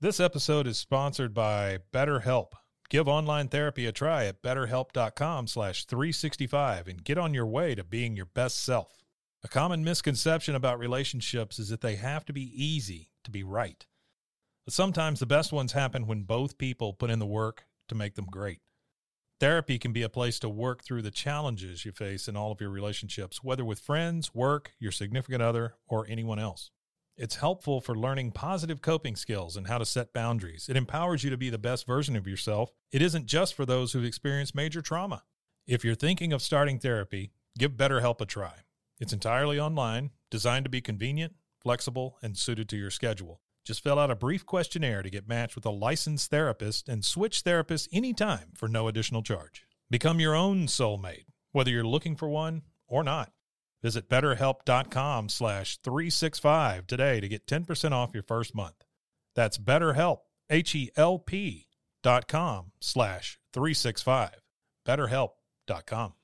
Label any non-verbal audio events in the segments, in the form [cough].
This episode is sponsored by BetterHelp. Give online therapy a try at betterhelp.com slash 365 and get on your way to being your best self. A common misconception about relationships is that they have to be easy to be right. But sometimes the best ones happen when both people put in the work to make them great. Therapy can be a place to work through the challenges you face in all of your relationships, whether with friends, work, your significant other, or anyone else. It's helpful for learning positive coping skills and how to set boundaries. It empowers you to be the best version of yourself. It isn't just for those who've experienced major trauma. If you're thinking of starting therapy, give BetterHelp a try. It's entirely online, designed to be convenient, flexible, and suited to your schedule. Just fill out a brief questionnaire to get matched with a licensed therapist and switch therapists anytime for no additional charge. Become your own soulmate, whether you're looking for one or not. Visit betterhelp.com slash 365 today to get 10% off your first month. That's betterhelp, H-E-L-P dot com slash 365. betterhelp.com.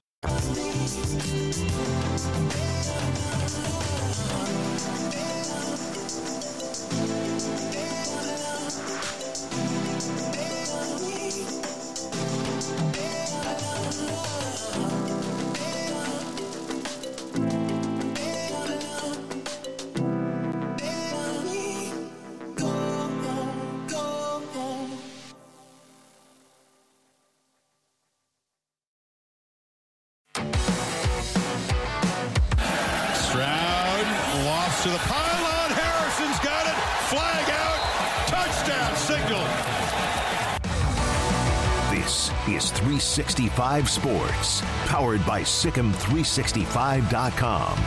365 Sports, powered by SicEm365.com.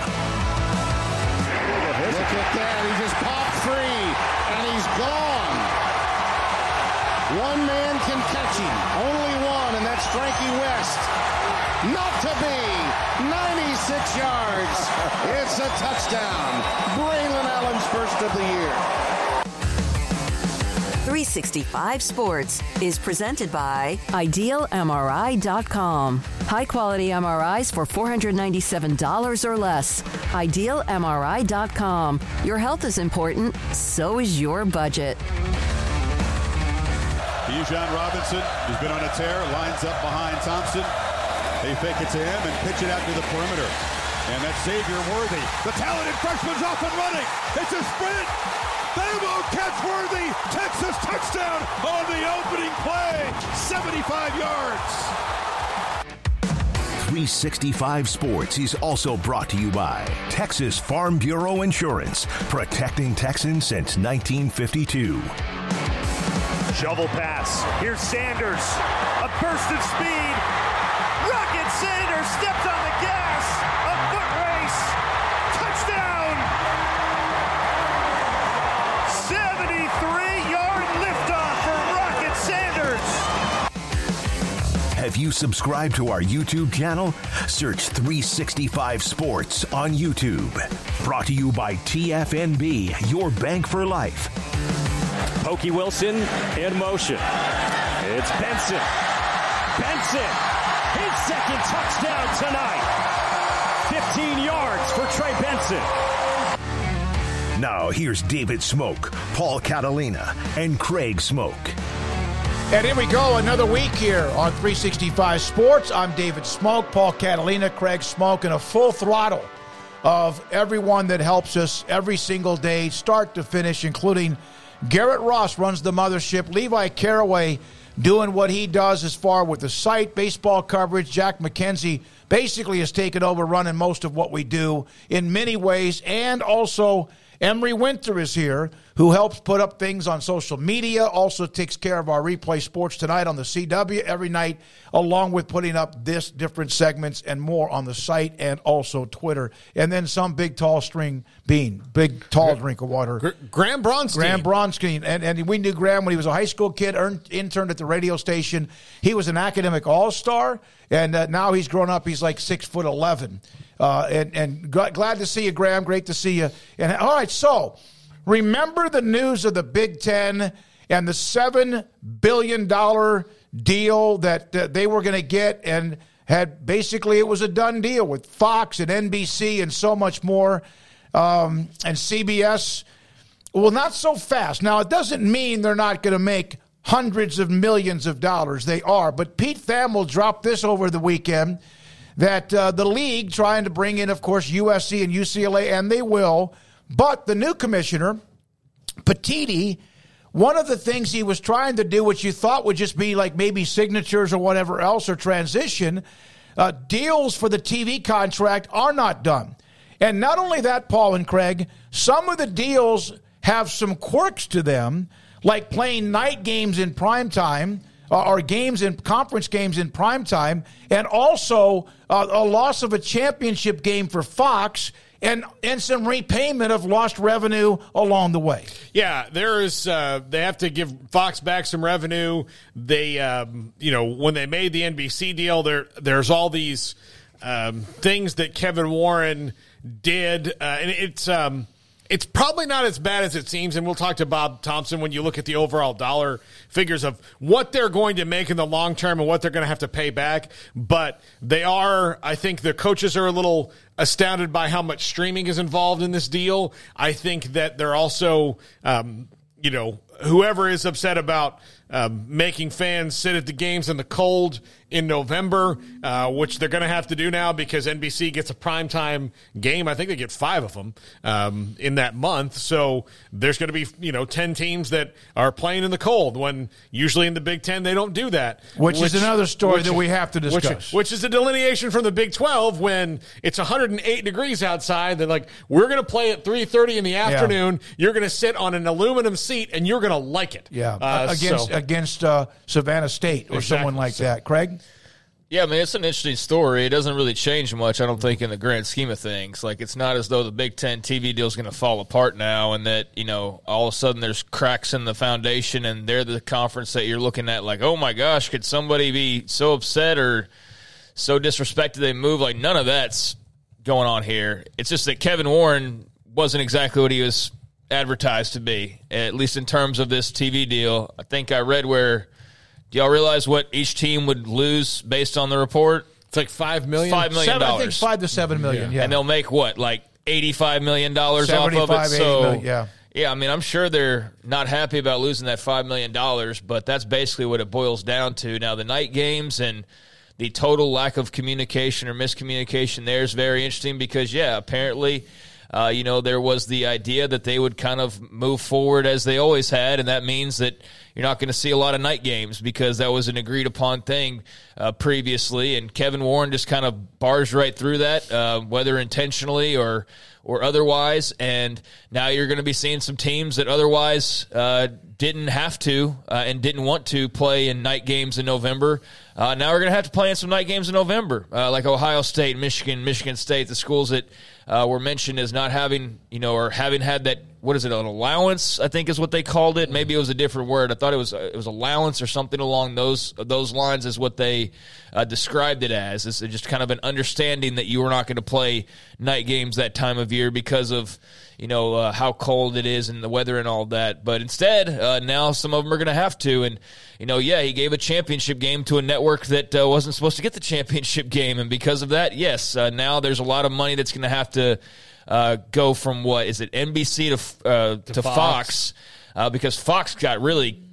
Look at that. He just popped free and he's gone. One man can catch him. Only one, and that's Frankie West. Not to be. 96 yards. It's a touchdown. Braylon Allen's first of the year. 365 Sports is presented by IdealMRI.com. High quality MRIs for $497 or less. IdealMRI.com. Your health is important, so is your budget. Bijan Robinson, who's been on a tear, lines up behind Thompson. They fake it to him and pitch it out to the perimeter. And that's Xavier Worthy. The talented freshman's off and running. It's a sprint. They won't catch Worthy. Texas touchdown on the opening play. 75 yards. 365 Sports is also brought to you by Texas Farm Bureau Insurance, protecting Texans since 1952. Shovel pass. Here's Sanders. A burst of speed. Rocket Sanders steps on the Have you subscribed to our YouTube channel? Search 365 Sports on YouTube. Brought to you by TFNB, your bank for life. Pokey Wilson in motion. It's Benson. Benson. His second touchdown tonight. 15 yards for Trey Benson. Now, here's David Smoke, Paul Catalina, and Craig Smoke. And here we go, another week here on 365 Sports. I'm David Smoke, Paul Catalina, Craig Smoke, and a full throttle of everyone that helps us every single day, start to finish, including Garrett Ross runs the mothership, Levi Caraway doing what he does as far with the site, baseball coverage. Jack McKenzie basically has taken over running most of what we do in many ways, and also Emery Winter is here, who helps put up things on social media, also takes care of our replay sports tonight on the CW every night, along with putting up this different segments and more on the site and also Twitter. And then some big tall string bean, big tall drink of water. Graham Bronstein. Graham Bronstein. And, and we knew Graham when he was a high school kid, earned, interned at the radio station. He was an academic all star, and uh, now he's grown up. He's like six foot 11. Uh, and and glad to see you, Graham. Great to see you. And all right, so remember the news of the Big Ten and the seven billion dollar deal that uh, they were going to get, and had basically it was a done deal with Fox and NBC and so much more, um, and CBS Well, not so fast. Now, it doesn't mean they're not going to make hundreds of millions of dollars. They are. But Pete Thamel dropped this over the weekend that uh, the league trying to bring in, of course, USC and UCLA, and they will. But the new commissioner, Petitti, one of the things he was trying to do, which you thought would just be like maybe signatures or whatever else or transition, uh, deals for the TV contract are not done. And not only that, Paul and Craig, some of the deals have some quirks to them, like playing night games in prime time uh, or games in conference games in prime time, and also uh, a loss of a championship game for Fox and and some repayment of lost revenue along the way. Yeah, there is. Uh, they have to give Fox back some revenue. They, um, you know, when they made the NBC deal, there there's all these um, things that Kevin Warren did, uh, and it's. Um, it's probably not as bad as it seems, and we'll talk to Bob Thompson when you look at the overall dollar figures of what they're going to make in the long term and what they're going to have to pay back. But they are, I think, the coaches are a little astounded by how much streaming is involved in this deal. I think that they're also, um, you know, whoever is upset about um, making fans sit at the games in the cold in November, uh, which they're going to have to do now because NBC gets a primetime game. I think they get five of them um, in that month. So there's going to be you know ten teams that are playing in the cold when usually in the Big Ten they don't do that. Which, which is another story which, that we have to discuss. Which, which, is a delineation from the Big Twelve when it's 108 degrees outside. They're like, we're going to play at 3:30 in the afternoon. Yeah. You're going to sit on an aluminum seat and you're going to like it. Yeah, uh, against so. against uh, Savannah State or exactly. someone like that. Craig. Yeah, I mean, it's an interesting story. It doesn't really change much, I don't think, in the grand scheme of things. Like, it's not as though the Big Ten TV deal is going to fall apart now and that, you know, all of a sudden there's cracks in the foundation and they're the conference that you're looking at, like, oh my gosh, could somebody be so upset or so disrespected they move? Like, none of that's going on here. It's just that Kevin Warren wasn't exactly what he was advertised to be, at least in terms of this TV deal. I think I read where do y'all realize what each team would lose based on the report? It's like five million. Five million dollars. I think five to seven million. Yeah. yeah. and they'll make what, like eighty-five million dollars off of it. So million, yeah. Yeah, I mean, I'm sure they're not happy about losing that $5 million, but that's basically what it boils down to. Now, the night games and the total lack of communication or miscommunication there is very interesting because, yeah, apparently, uh, you know, there was the idea that they would kind of move forward as they always had, and that means that you're not going to see a lot of night games because that was an agreed upon thing uh, previously. And Kevin Warren just kind of bars right through that, uh, whether intentionally or or otherwise. And now you're going to be seeing some teams that otherwise uh, didn't have to uh, and didn't want to play in night games in November. Uh, now we're going to have to play in some night games in November, uh, like Ohio State, Michigan, Michigan State, the schools that uh, were mentioned as not having, you know, or having had that. What is it? An allowance, I think, is what they called it. Maybe it was a different word. I thought it was it was allowance or something along those those lines, is what they uh, described it as. It's just kind of an understanding that you were not going to play night games that time of year because of you know uh, how cold it is and the weather and all that. But instead, uh, now some of them are going to have to. And you know, yeah, he gave a championship game to a network that uh, wasn't supposed to get the [laughs] championship game, and because of that, yes, uh, now there's a lot of money that's going to have to uh, go from what is it NBC to uh, to, to, Fox, Fox because Fox got really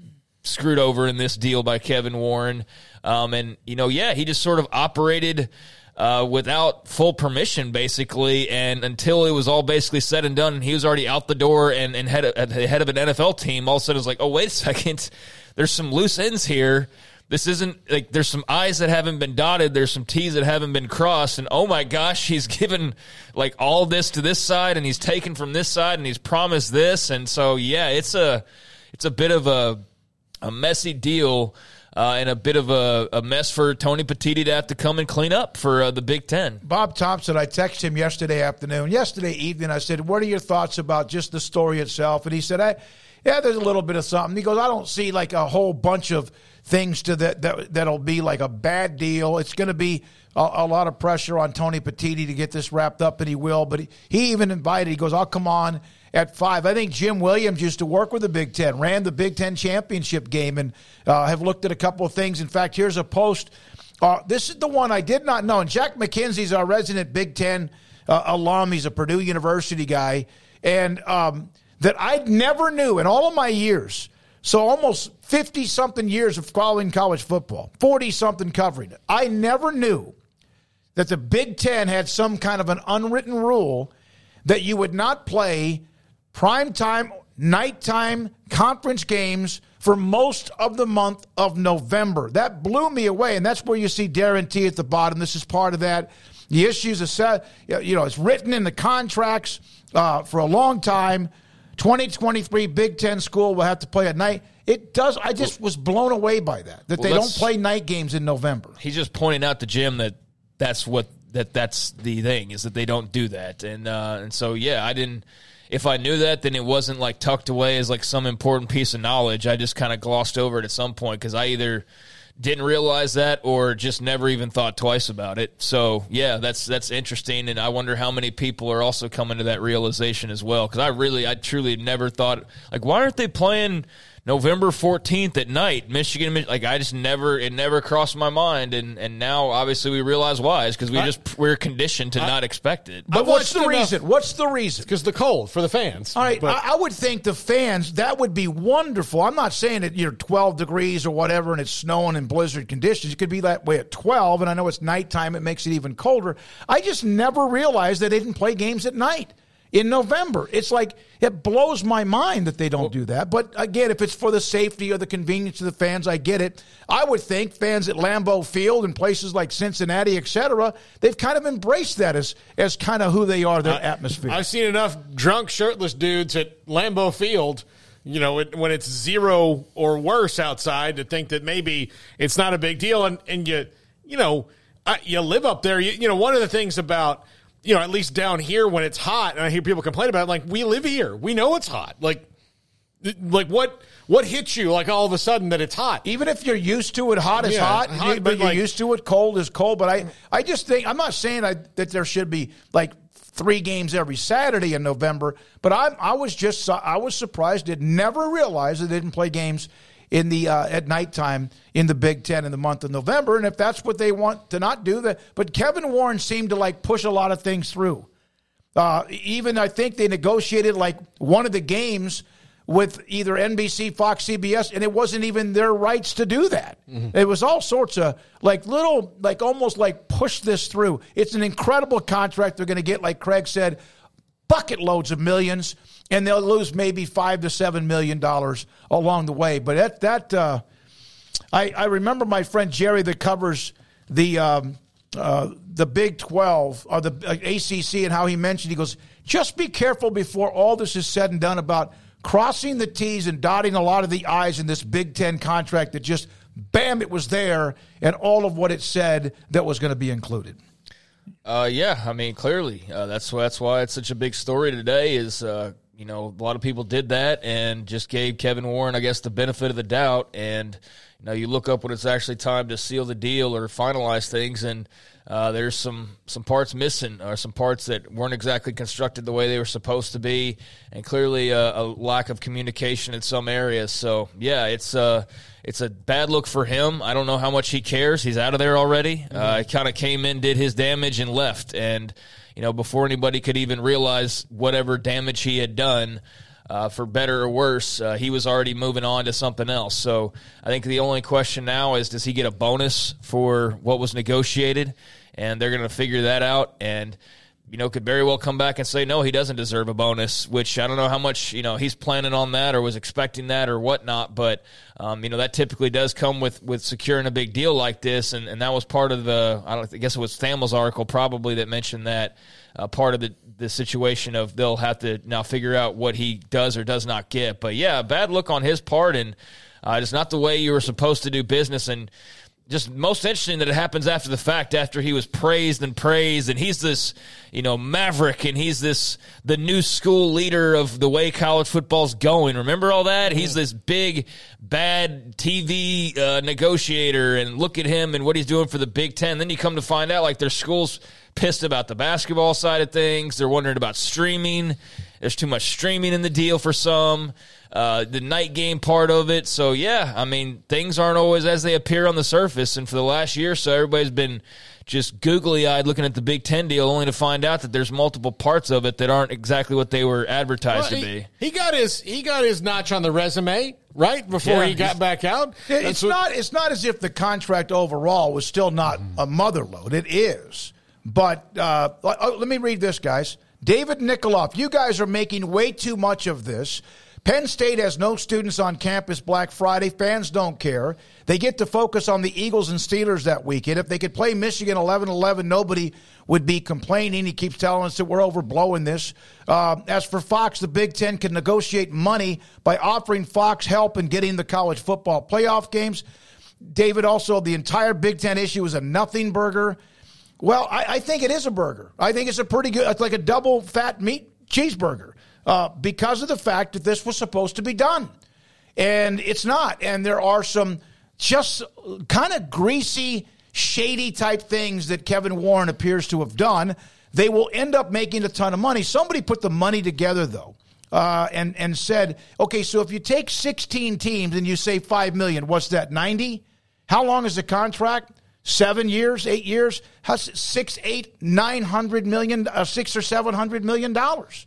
screwed over in this deal by Kevin Warren. Um, and you know, yeah, he just sort of operated uh, without full permission, basically. And until it was all basically said and done, he was already out the door and, and head, of, the head of an NFL team. All of a sudden, it's like, oh, wait a second, [laughs] there's some loose ends here. This isn't like there's some I's that haven't been dotted, there's some T's that haven't been crossed, and oh my gosh, [laughs] he's given like all this to this side, and he's taken from this side, and he's promised this, and so yeah, it's a it's a bit of a a messy deal uh, and a bit of a, a, mess for Tony Petitti to have to come and clean up for uh, the Big Ten. Bob Thompson, I texted him yesterday afternoon. Yesterday evening, I said, What are your thoughts about just the story itself? And he said, I, Yeah, there's a little bit of something. He goes, I don't see like a whole bunch of things to that, that that'll be like a bad deal. It's going to be a, a, lot of pressure on Tony Petitti to get this wrapped up, and he will. But he, he even invited, he goes, I'll come on at five. I think Jim Williams used to work with the Big Ten, ran the Big Ten championship game, and uh, have looked at a couple of things. In fact, here's a post. Uh, this is the one I did not know. And Jack McKenzie's our resident Big Ten uh, alum. He's a Purdue University guy. And um, that I never knew in all of my years. So almost 50 something years of following college football, 40 something covering it. I never knew that the Big Ten had some kind of an unwritten rule that you would not play primetime, nighttime conference games for most of the month of November. That blew me away, and that's where you see Darren T at the bottom. This is part of that. The issues are set, you know, it's written in the contracts uh, for a long time. 2023 Big Ten school will have to play at night. It does. I just was blown away by that. That well, they don't play night games in November. He's just pointing out to Jim that that's what that that's the thing is that they don't do that, and uh, and so yeah, I didn't. If I knew that, then it wasn't like tucked away as like some important piece of knowledge. I just kind of glossed over it at some point because I either didn't realize that or just never even thought twice about it. So yeah, that's that's interesting, and I wonder how many people are also coming to that realization as well. Because I really, I truly never thought like, why aren't they playing? November 14th at night, Michigan, like I just never, it never crossed my mind. And, and now obviously we realize why is because we just, we're conditioned to I, not expect it. But what's the reason? What's the reason? Because the cold for the fans. All right. But, I, I, would think the fans, that would be wonderful. I'm not saying that you're 12 degrees or whatever and it's snowing in blizzard conditions. It could be that way at 12. And I know it's nighttime. It makes it even colder. I just never realized that they didn't play games at night in November. It's like it blows my mind that they don't do that. But again, if it's for the safety or the convenience of the fans, I get it. I would think fans at Lambeau Field and places like Cincinnati, etc., they've kind of embraced that as as kind of who they are, their uh, atmosphere. I've seen enough drunk, shirtless dudes at Lambeau Field you know, it, when it's zero or worse outside to think that maybe it's not a big deal. And, and you, you know, I, you live up there. You, you know, one of the things about you know, at least down here when it's hot, and I hear people complain about it, like we live here, we know it's hot. Like, like what what hits you like all of a sudden that it's hot? Even if you're used to it, hot is yeah, hot, hot, but, you're like, used to it, cold is cold. But I I just think I'm not saying I, that there should be like three games every Saturday in November, but I I was just I was surprised. Did never realize they didn't play games in the uh, at nighttime in the Big Ten in the month of November. And if that's what they want to not do, that. But Kevin Warren seemed to like push a lot of things through. Uh, even I think they negotiated like one of the games with either NBC, Fox, CBS, and it wasn't even their rights to do that. Mm-hmm. It was all sorts of like little, like almost like push this through. It's an incredible contract they're going to get, like Craig said, bucket loads of millions and they'll lose maybe five to seven million dollars along the way. But that that uh, I, I remember my friend Jerry that covers the um, uh, the Big Twelve or the uh, ACC and how he mentioned he goes just be careful before all this is said and done about crossing the T's and dotting a lot of the I's in this Big Ten contract that just bam it was there and all of what it said that was going to be included. Uh, yeah, I mean, clearly, uh, that's that's why it's such a big story today. Is uh, you know, a lot of people did that and just gave Kevin Warren, I guess, the benefit of the doubt. And, you know, you look up when it's actually time to seal the deal or finalize things, and uh, there's some, some parts missing or some parts that weren't exactly constructed the way they were supposed to be, and clearly a, a lack of communication in some areas. So, yeah, it's, uh, it's a bad look for him. I don't know how much he cares. He's out of there already. Mm-hmm. Uh, he kind of came in, did his damage, and left. And, you know, before anybody could even realize whatever damage he had done. Uh, for better or worse, uh, he was already moving on to something else. So I think the only question now is does he get a bonus for what was negotiated? And they're going to figure that out. And you know, could very well come back and say, no, he doesn't deserve a bonus, which I don't know how much, you know, he's planning on that or was expecting that or whatnot. But, um, you know, that typically does come with, with securing a big deal like this. And, and that was part of the, I, I guess it was Thamel's article probably that mentioned that uh, part of the, the situation of they'll have to now figure out what he does or does not get. But yeah, bad look on his part. And uh, it's not the way you were supposed to do business. And, just most interesting that it happens after the fact, after he was praised and praised, and he's this, you know, maverick, and he's this the new school leader of the way college football's going. Remember all that? He's this big bad TV uh, negotiator, and look at him and what he's doing for the Big Ten. Then you come to find out, like their schools pissed about the basketball side of things. They're wondering about streaming There's too much streaming in the deal for some. Uh, the night game part of it. So yeah, I mean things aren't always as they appear on the surface. And for the last year or so, everybody's been just googly eyed looking at the Big Ten deal, only to find out that there's multiple parts of it that aren't exactly what they were advertised well, to be. He got his he got his notch on the resume right before yeah, he got back out. It's what, not it's not as if the contract overall was still not a mother load. It is, but uh, let me read this, guys. David Nikoloff, you guys are making way too much of this. Penn State has no students on campus Black Friday. Fans don't care. They get to focus on the Eagles and Steelers that weekend. If they could play Michigan 11 11, nobody would be complaining. He keeps telling us that we're overblowing this. Uh, as for Fox, the Big Ten can negotiate money by offering Fox help in getting the college football playoff games. David, also, the entire Big Ten issue is a nothing burger. Well, I, I think it is a burger. I think it's a pretty good, it's like a double fat meat cheeseburger uh, because of the fact that this was supposed to be done. And it's not. And there are some just kind of greasy, shady type things that Kevin Warren appears to have done. They will end up making a ton of money. Somebody put the money together, though. Uh, and and said, okay, so if you take 16 teams and you say five million, what's that? 90? How long is the contract? Seven years, eight years? Six, eight, nine hundred million, uh, six or seven hundred million dollars?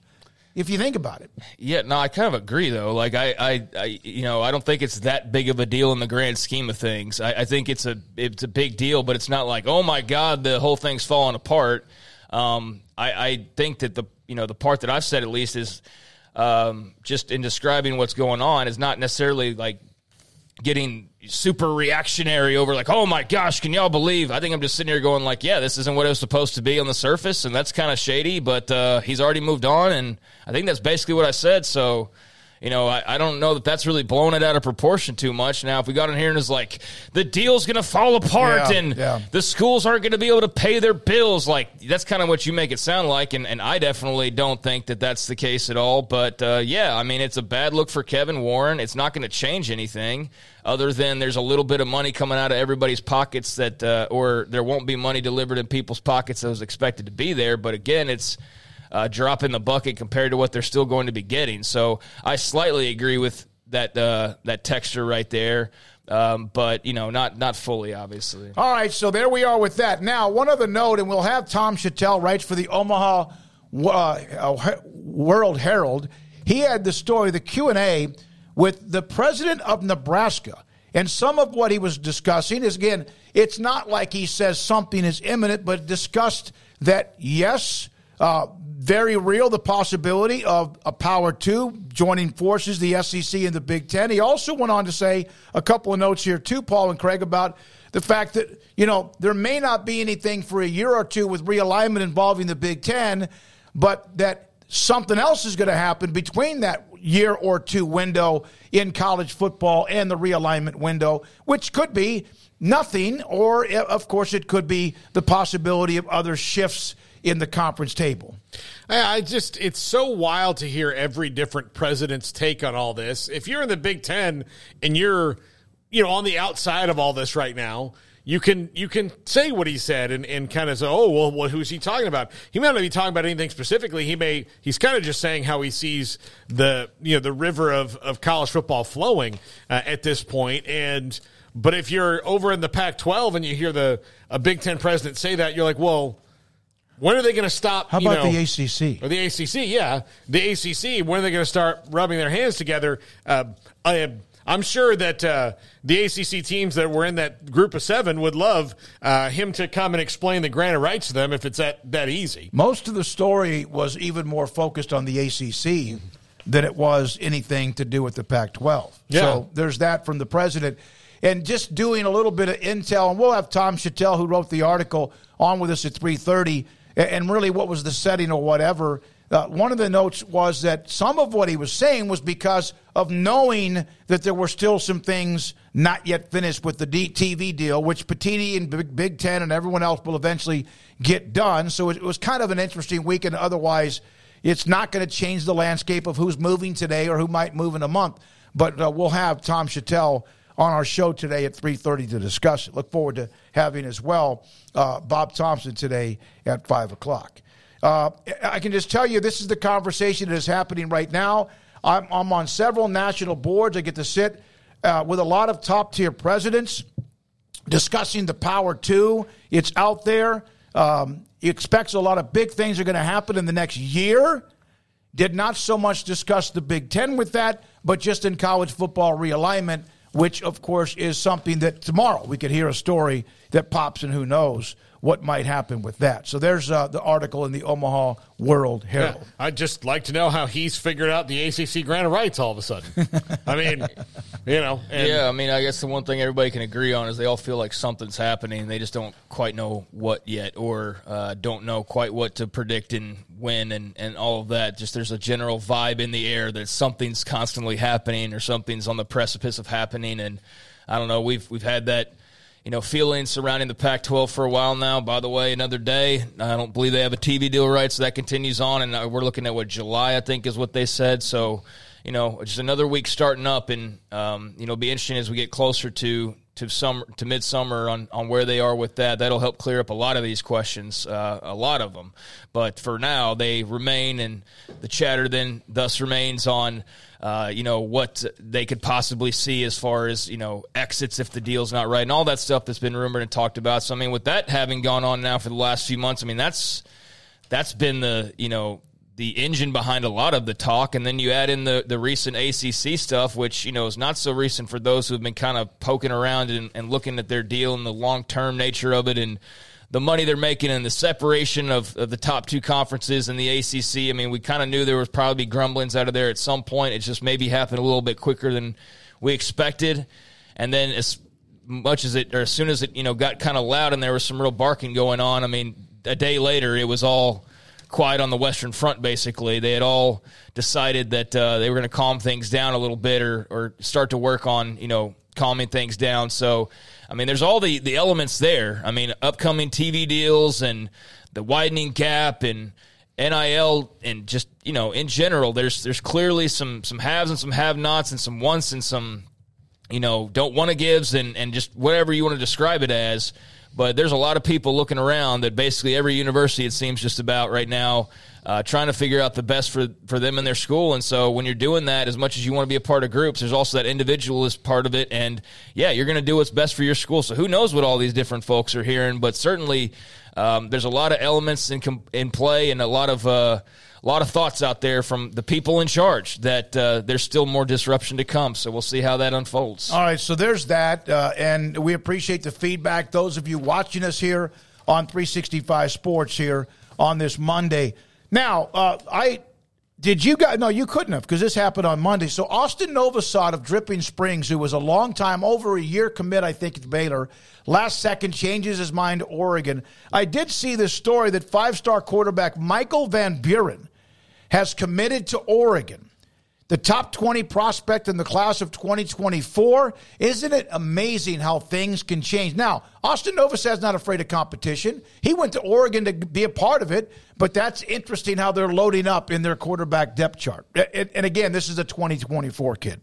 if you think about it. Yeah, no, I kind of agree though. Like I, I, I, you know, I don't think it's that big of a deal in the grand scheme of things. I, I think it's a it's a big deal, but it's not like oh my god, the whole thing's falling apart. Um, I, I think that the you know the part that I've said at least is um, just in describing what's going on is not necessarily like getting super reactionary over like, oh my gosh, can y'all believe? I think I'm just sitting here going like, yeah, this isn't what it was supposed to be on the surface, and that's kind of shady. But uh, he's already moved on, and I think that's basically what I said. So you know, I, I, don't know that that's really blown it out of proportion too much. Now, if we got in here and it's like the deal's going to fall apart yeah, and yeah. the schools aren't going to be able to pay their bills, like that's kind of what you make it sound like. And, and I definitely don't think that that's the case at all. But uh, yeah, I mean, it's a bad look for Kevin Warren. It's not going to change anything other than there's a little bit of money coming out of everybody's pockets that, uh, or there won't be money delivered in people's pockets that was expected to be there. But again, it's uh, drop in the bucket compared to what they're still going to be getting. So I slightly agree with that uh, that texture right there. Um, but you know, not not fully, obviously. All right, so there we are with that. Now, one other note, and we'll have Tom Shatel writes for the Omaha uh, World Herald. He had the story, the Q and A with the president of Nebraska, and some of what he was discussing is again, it's not like he says something is imminent, but discussed that yes, uh, very real the possibility of a Power Two joining forces, the SEC and the Big Ten. He also went on to say a couple of notes here too, Paul and Craig, about the fact that you know there may not be anything for a year or two with realignment involving the Big Ten, but that something else is going to happen between that year or two window in college football and the realignment window, which could be nothing, or of course it could be the possibility of other shifts in the conference table. I just, it's so wild to hear every different president's take on all this. If you're in the Big Ten and you're, you know, on the outside of all this right now, you can you can say what he said and, and kind of say, oh well, well, who's he talking about? He may not be talking about anything specifically. He may he's kind of just saying how he sees the you know the river of, of college football flowing uh, at this point. And but if you're over in the Pac-12 and you hear the a Big Ten president say that, you're like, well when are they going to stop? How about know, the ACC? Or the ACC, yeah. The ACC, when are they going to start rubbing their hands together? Uh, I, I'm sure that uh, the ACC teams that were in that group of seven would love uh, him to come and explain the grant of rights to them if it's that, that easy. Most of the story was even more focused on the ACC than it was anything to do with the Pac 12. Yeah. So there's that from the president. And just doing a little bit of intel, and we'll have Tom Shatel, who wrote the article, on with us at 3.30 and really what was the setting or whatever. Uh, one of the notes was that some of what he was saying was because of knowing that there were still some things not yet finished with the TV deal, which Petitti and Big, Big Ten and everyone else will eventually get done. So it, it was kind of an interesting weekend. Otherwise, it's not going to change the landscape of who's moving today or who might move in a month. But uh, we'll have Tom Shatel on our show today at 3.30 to discuss it. Look forward to having as well uh, Bob Thompson today at 5 o'clock. Uh, I can just tell you this is the conversation that is happening right now. I'm, I'm on several national boards. I get to sit uh, with a lot of top tier presidents discussing the power two. It's out there. Um, he expects a lot of big things are going to happen in the next year. Did not so much discuss the Big Ten with that, but just in college football realignment, which of course is something that tomorrow we could hear a story that pops and who knows what might happen with that. So there's uh, the article in the Omaha World Herald. Yeah, I'd just like to know how he's figured out the ACC grant of rights all of a sudden. I mean, [laughs] you know. yeah, I mean, I guess the one thing everybody can agree on is they all feel like something's happening. They just don't quite know what yet or uh, don't know quite what to predict and when and, and all of that. Just there's a general vibe in the air that something's constantly happening or something's on the precipice of happening. And I don't know, we've, we've had that – you know, feelings surrounding the Pac 12 for a while now. By the way, another day. I don't believe they have a TV deal right, so that continues on. And uh, we're looking at what July, I think, is what they said. So, you know, just another week starting up, and um, you know, be interesting as we get closer to to summer to midsummer on on where they are with that. That'll help clear up a lot of these questions, uh, a lot of them. But for now, they remain, and the chatter then thus remains on uh, you know, what they could possibly see as far as, you know, exits if the deal's not right and all that stuff that's been rumored and talked about. So, I mean, with that having gone on now for the last few months, I mean, that's that's been the, you know, the engine behind a lot of the talk. And then you add in the, the recent ACC stuff, which, you know, is not so recent for those who have been kind of poking around and, and looking at their deal and the long term nature of it and, the money they're making and the separation of, of the top two conferences and the ACC. I mean, we kind of knew there was probably grumblings out of there at some point. It just maybe happened a little bit quicker than we expected. And then as much as it, or as soon as it, you know, got kind of loud and there was some real barking going on, I mean, a day later it was all quiet on the Western Front. Basically, they had all decided that uh, they were going to calm things down a little bit or or start to work on, you know, calming things down. So I mean, there's all the, the elements there. I mean, upcoming TV deals and the widening gap and NIL and just you know in general, there's there's clearly some some haves and some have-nots and some wants and some you know don't want to gives and and just whatever you want to describe it as. But there's a lot of people looking around that basically every university it seems just about right now uh, trying to figure out the best for, for them and their school. And so when you're doing that, as much as you want to be a part of groups, there's also that individualist part of it. And yeah, you're going to do what's best for your school. So who knows what all these different folks are hearing, but certainly um, there's a lot of elements in, in play and a lot of, uh, a lot of thoughts out there from the people in charge that uh, there's still more disruption to come. So we'll see how that unfolds. All right, so there's that, uh, and we appreciate the feedback. Those of you watching us here on 365 Sports here on this Monday. Now, uh, I did you guys? No, you couldn't have because this happened on Monday. So Austin Novosad of Dripping Springs, who was a long time, over a year commit, I think, at Baylor, last second changes his mind to Oregon. I did see this story that five-star quarterback Michael Van Buren has committed to Oregon the top 20 prospect in the class of 2024. Isn't it amazing how things can change? Now, Austin Novosad's not afraid of competition. He went to Oregon to be a part of it, but that's interesting how they're loading up in their quarterback depth chart. And again, this is a 2024 kid.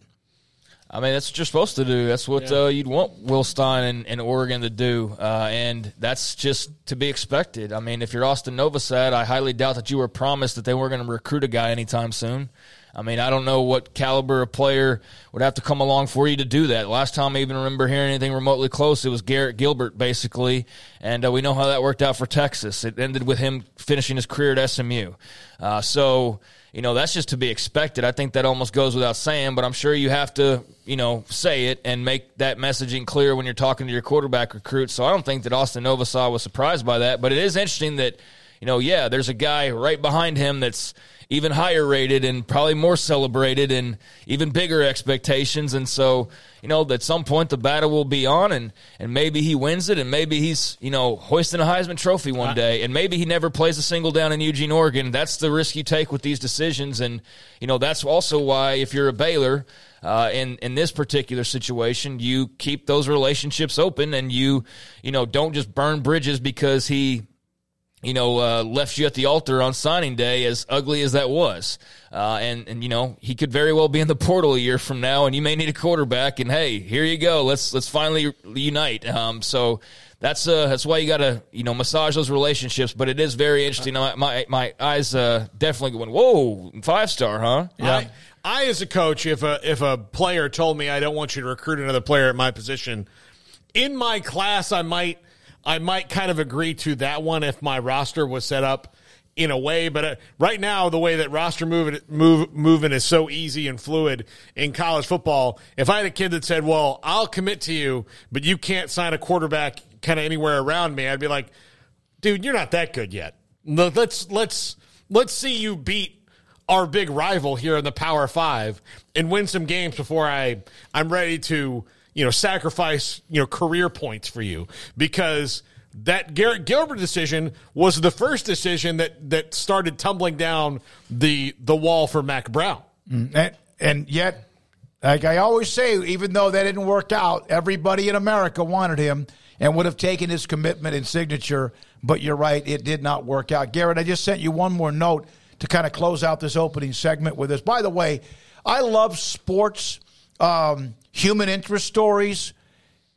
I mean, that's what you're supposed to do. That's what yeah. uh, you'd want Will Stein and, and Oregon to do. Uh, and that's just to be expected. I mean, if you're Austin Novosad, I highly doubt that you were promised that they weren't going to recruit a guy anytime soon. I mean, I don't know what caliber of player would have to come along for you to do that. Last time I even remember hearing anything remotely close, it was Garrett Gilbert, basically. And uh, we know how that worked out for Texas. It ended with him finishing his career at SMU. Uh, so, you know, that's just to be expected. I think that almost goes without saying, but I'm sure you have to, you know, say it and make that messaging clear when you're talking to your quarterback recruit. So I don't think that Austin Novosad was surprised by that. But it is interesting that, you know, yeah, there's a guy right behind him that's – even higher rated and probably more celebrated and even bigger expectations. And so, you know, at some point the battle will be on and, and maybe he wins it and maybe he's, you know, hoisting a Heisman trophy one day and maybe he never plays a single down in Eugene, Oregon. That's the risk you take with these decisions. And, you know, that's also why if you're a Baylor, uh, in in this particular situation, you keep those relationships open and you you know don't just burn bridges because he you know, uh, left you at the altar on signing day, as ugly as that was. Uh, and and you know, he could very well be in the [laughs] portal a year from now, and you may need a quarterback. And hey, here you go. Let's let's finally unite. Um, so that's uh that's why you got to you know massage those relationships. But it is very interesting. My my, my eyes uh, definitely going. Whoa, five star, huh? Yeah. I, I, as a coach, if a if a player told me I don't want you to recruit another player at my position, in my class, I might I might kind of agree to that one if my roster was set up in a way. But uh, right now, the way that roster moving move, moving is so easy and fluid in college football. If I had a kid that said, "Well, I'll commit to you, but you can't sign a quarterback kind of anywhere around me," I'd be like, "Dude, you're not that good yet. Let's let's let's see you beat." Our big rival here in the Power Five and win some games before I I'm ready to you know, sacrifice, you know, career points for you because that Garrett Gilbert decision was the first decision that that started tumbling down the the wall for Mack Brown. Mm, and, and yet, like I always say, even though that didn't work out, everybody in America wanted him and would have taken his commitment and signature. But you're right, it did not work out. Garrett, I just sent you one more note to kind of close out this opening segment with this. By the way, I love sports um, human interest stories.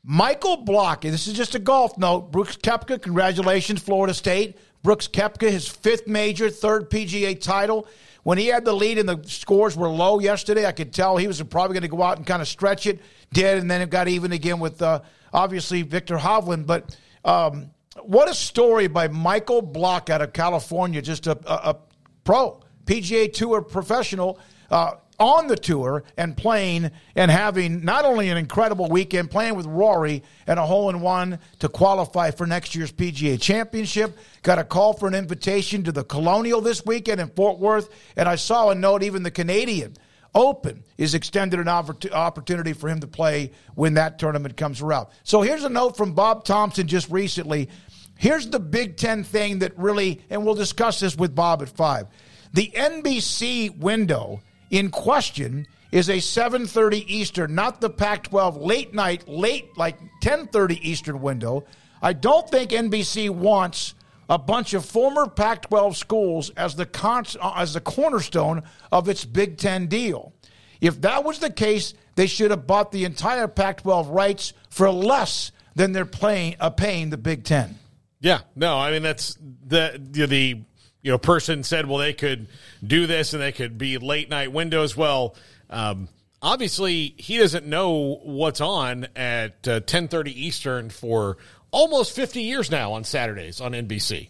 Michael Block, this is just a golf note. Brooks Koepka, congratulations, Florida State. Brooks Koepka, his fifth major, third PGA title. When he had the lead and the scores were low yesterday, I could tell he was probably going to go out and kind of stretch it. Did, and then it got even again with uh, obviously Viktor Hovland. But um, what a story by Michael Block out of California, just a, a, a pro, PGA Tour professional. Uh, on the tour and playing and having not only an incredible weekend playing with Rory and a hole in one to qualify for next year's PGA Championship. Got a call for an invitation to the Colonial this weekend in Fort Worth, and I saw a note even the Canadian Open is extended an opportunity for him to play when that tournament comes around. So here's a note from Bob Thompson just recently. Here's the Big Ten thing that really, and we'll discuss this with Bob at five. The NBC window in question is a 7:30 Eastern, not the Pac-12 late night, late like 10:30 Eastern window. I don't think NBC wants a bunch of former Pac-12 schools as the con- as the cornerstone of its Big 10 deal. If that was the case, they should have bought the entire Pac-12 rights for less than they're playing, uh, paying the Big 10. Yeah, no, I mean that's the the you know person said, well, they could do this and they could be late night windows. Well, um, obviously he doesn't know what's on at uh, 10:30 Eastern for almost 50 years now on Saturdays on NBC.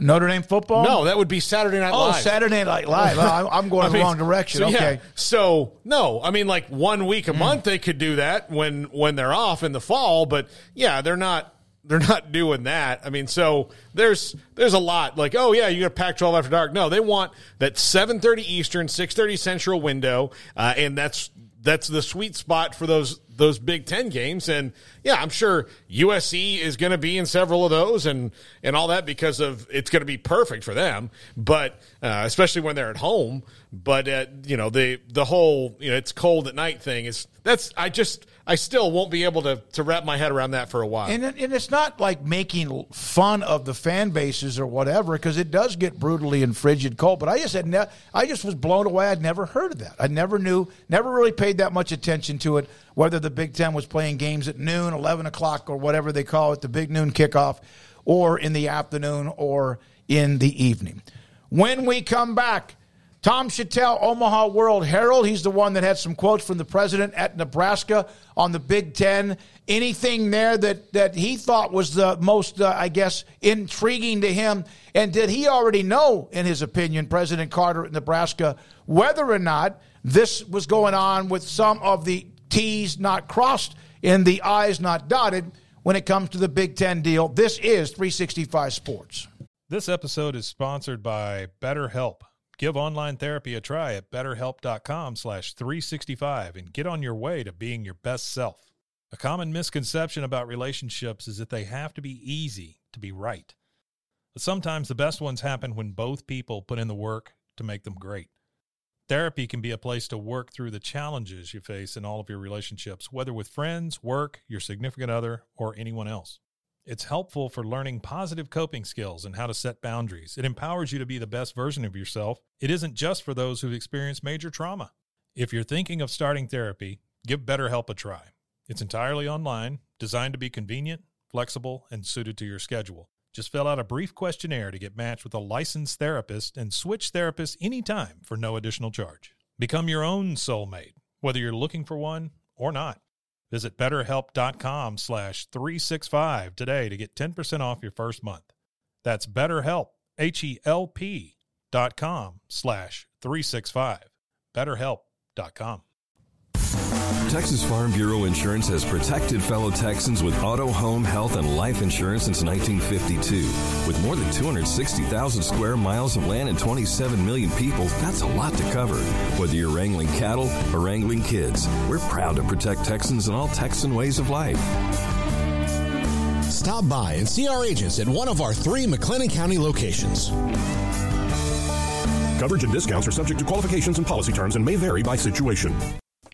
Notre Dame football? No, that would be Saturday Night oh, Live. Oh, Saturday Night Live. I'm going [laughs] I mean, the wrong direction. So, okay. Yeah. So no, I mean like one week a mm. month they could do that when when they're off in the fall, but yeah, they're not they're not doing that. I mean, so there's there's a lot like, oh yeah, you got Pac-12 after dark. No, they want that 7:30 Eastern, 6:30 Central window, uh, and that's that's the sweet spot for those those Big Ten games. And yeah, I'm sure USC is going to be in several of those and and all that because of it's going to be perfect for them. But uh, especially when they're at home. But uh, you know the the whole you know it's cold at night thing is that's I just I still won't be able to to wrap my head around that for a while. And and it's not like making fun of the fan bases or whatever because it does get brutally and frigid cold. But I just had ne- I just was blown away. I'd never heard of that. I never knew, never really paid that much attention to it. Whether the Big Ten was playing games at noon, eleven o'clock, or whatever they call it, the big noon kickoff, or in the afternoon, or in the evening. When we come back. Tom Shatel, Omaha World Herald. He's the one that had some quotes from the president at Nebraska on the Big Ten. Anything there that, that he thought was the most, uh, I guess, intriguing to him? And did he already know, in his opinion, President Carter at Nebraska, whether or not this was going on with some of the T's not crossed and the I's not dotted when it comes to the Big Ten deal? This is 365 Sports. This episode is sponsored by BetterHelp. Give online therapy a try at betterhelp.com slash 365 and get on your way to being your best self. A common misconception about relationships is that they have to be easy to be right. But sometimes the best ones happen when both people put in the work to make them great. Therapy can be a place to work through the challenges you face in all of your relationships, whether with friends, work, your significant other, or anyone else. It's helpful for learning positive coping skills and how to set boundaries. It empowers you to be the best version of yourself. It isn't just for those who've experienced major trauma. If you're thinking of starting therapy, give BetterHelp a try. It's entirely online, designed to be convenient, flexible, and suited to your schedule. Just fill out a brief questionnaire to get matched with a licensed therapist and switch therapists anytime for no additional charge. Become your own soulmate, whether you're looking for one or not. Visit betterhelp.com slash 365 today to get 10% off your first month. That's betterhelp, H-E-L-P dot com slash 365. betterhelp.com. Texas Farm Bureau Insurance has protected fellow Texans with auto, home, health, and life insurance since 1952. With more than 260,000 square miles of land and 27 million people, that's a lot to cover. Whether you're wrangling cattle or wrangling kids, we're proud to protect Texans in all Texan ways of life. Stop by and see our agents at one of our three McLennan County locations. Coverage and discounts are subject to qualifications and policy terms and may vary by situation.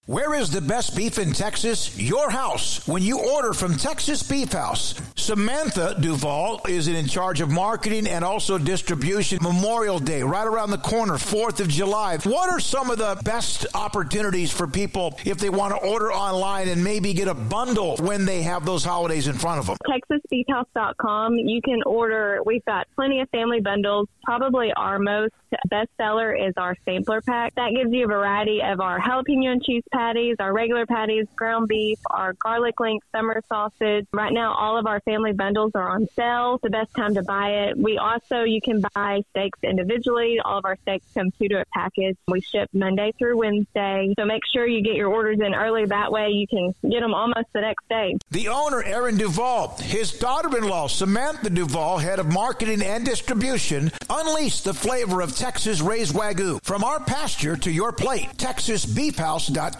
Where is the best beef in Texas? Your house. When you order from Texas Beef House, Samantha Duval is in charge of marketing and also distribution. Memorial Day, right around the corner, 4th of July. What are some of the best opportunities for people if they want to order online and maybe get a bundle when they have those holidays in front of them? TexasBeefHouse.com. You can order, we've got plenty of family bundles. Probably our most bestseller is our sampler pack. That gives you a variety of our jalapeno and cheese patties, our regular patties, ground beef, our garlic link summer sausage. Right now, all of our family bundles are on sale. The best time to buy it. We also, you can buy steaks individually. All of our steaks come two to a package. We ship Monday through Wednesday. So make sure you get your orders in early. That way you can get them almost the next day. The owner, Aaron Duval, his daughter-in-law, Samantha Duval, head of marketing and distribution, unleashed the flavor of Texas raised Wagyu. From our pasture to your plate, TexasBeefHouse.com.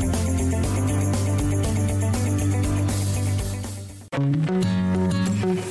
Thank you.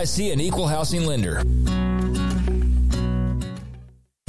FDIC and equal housing lender.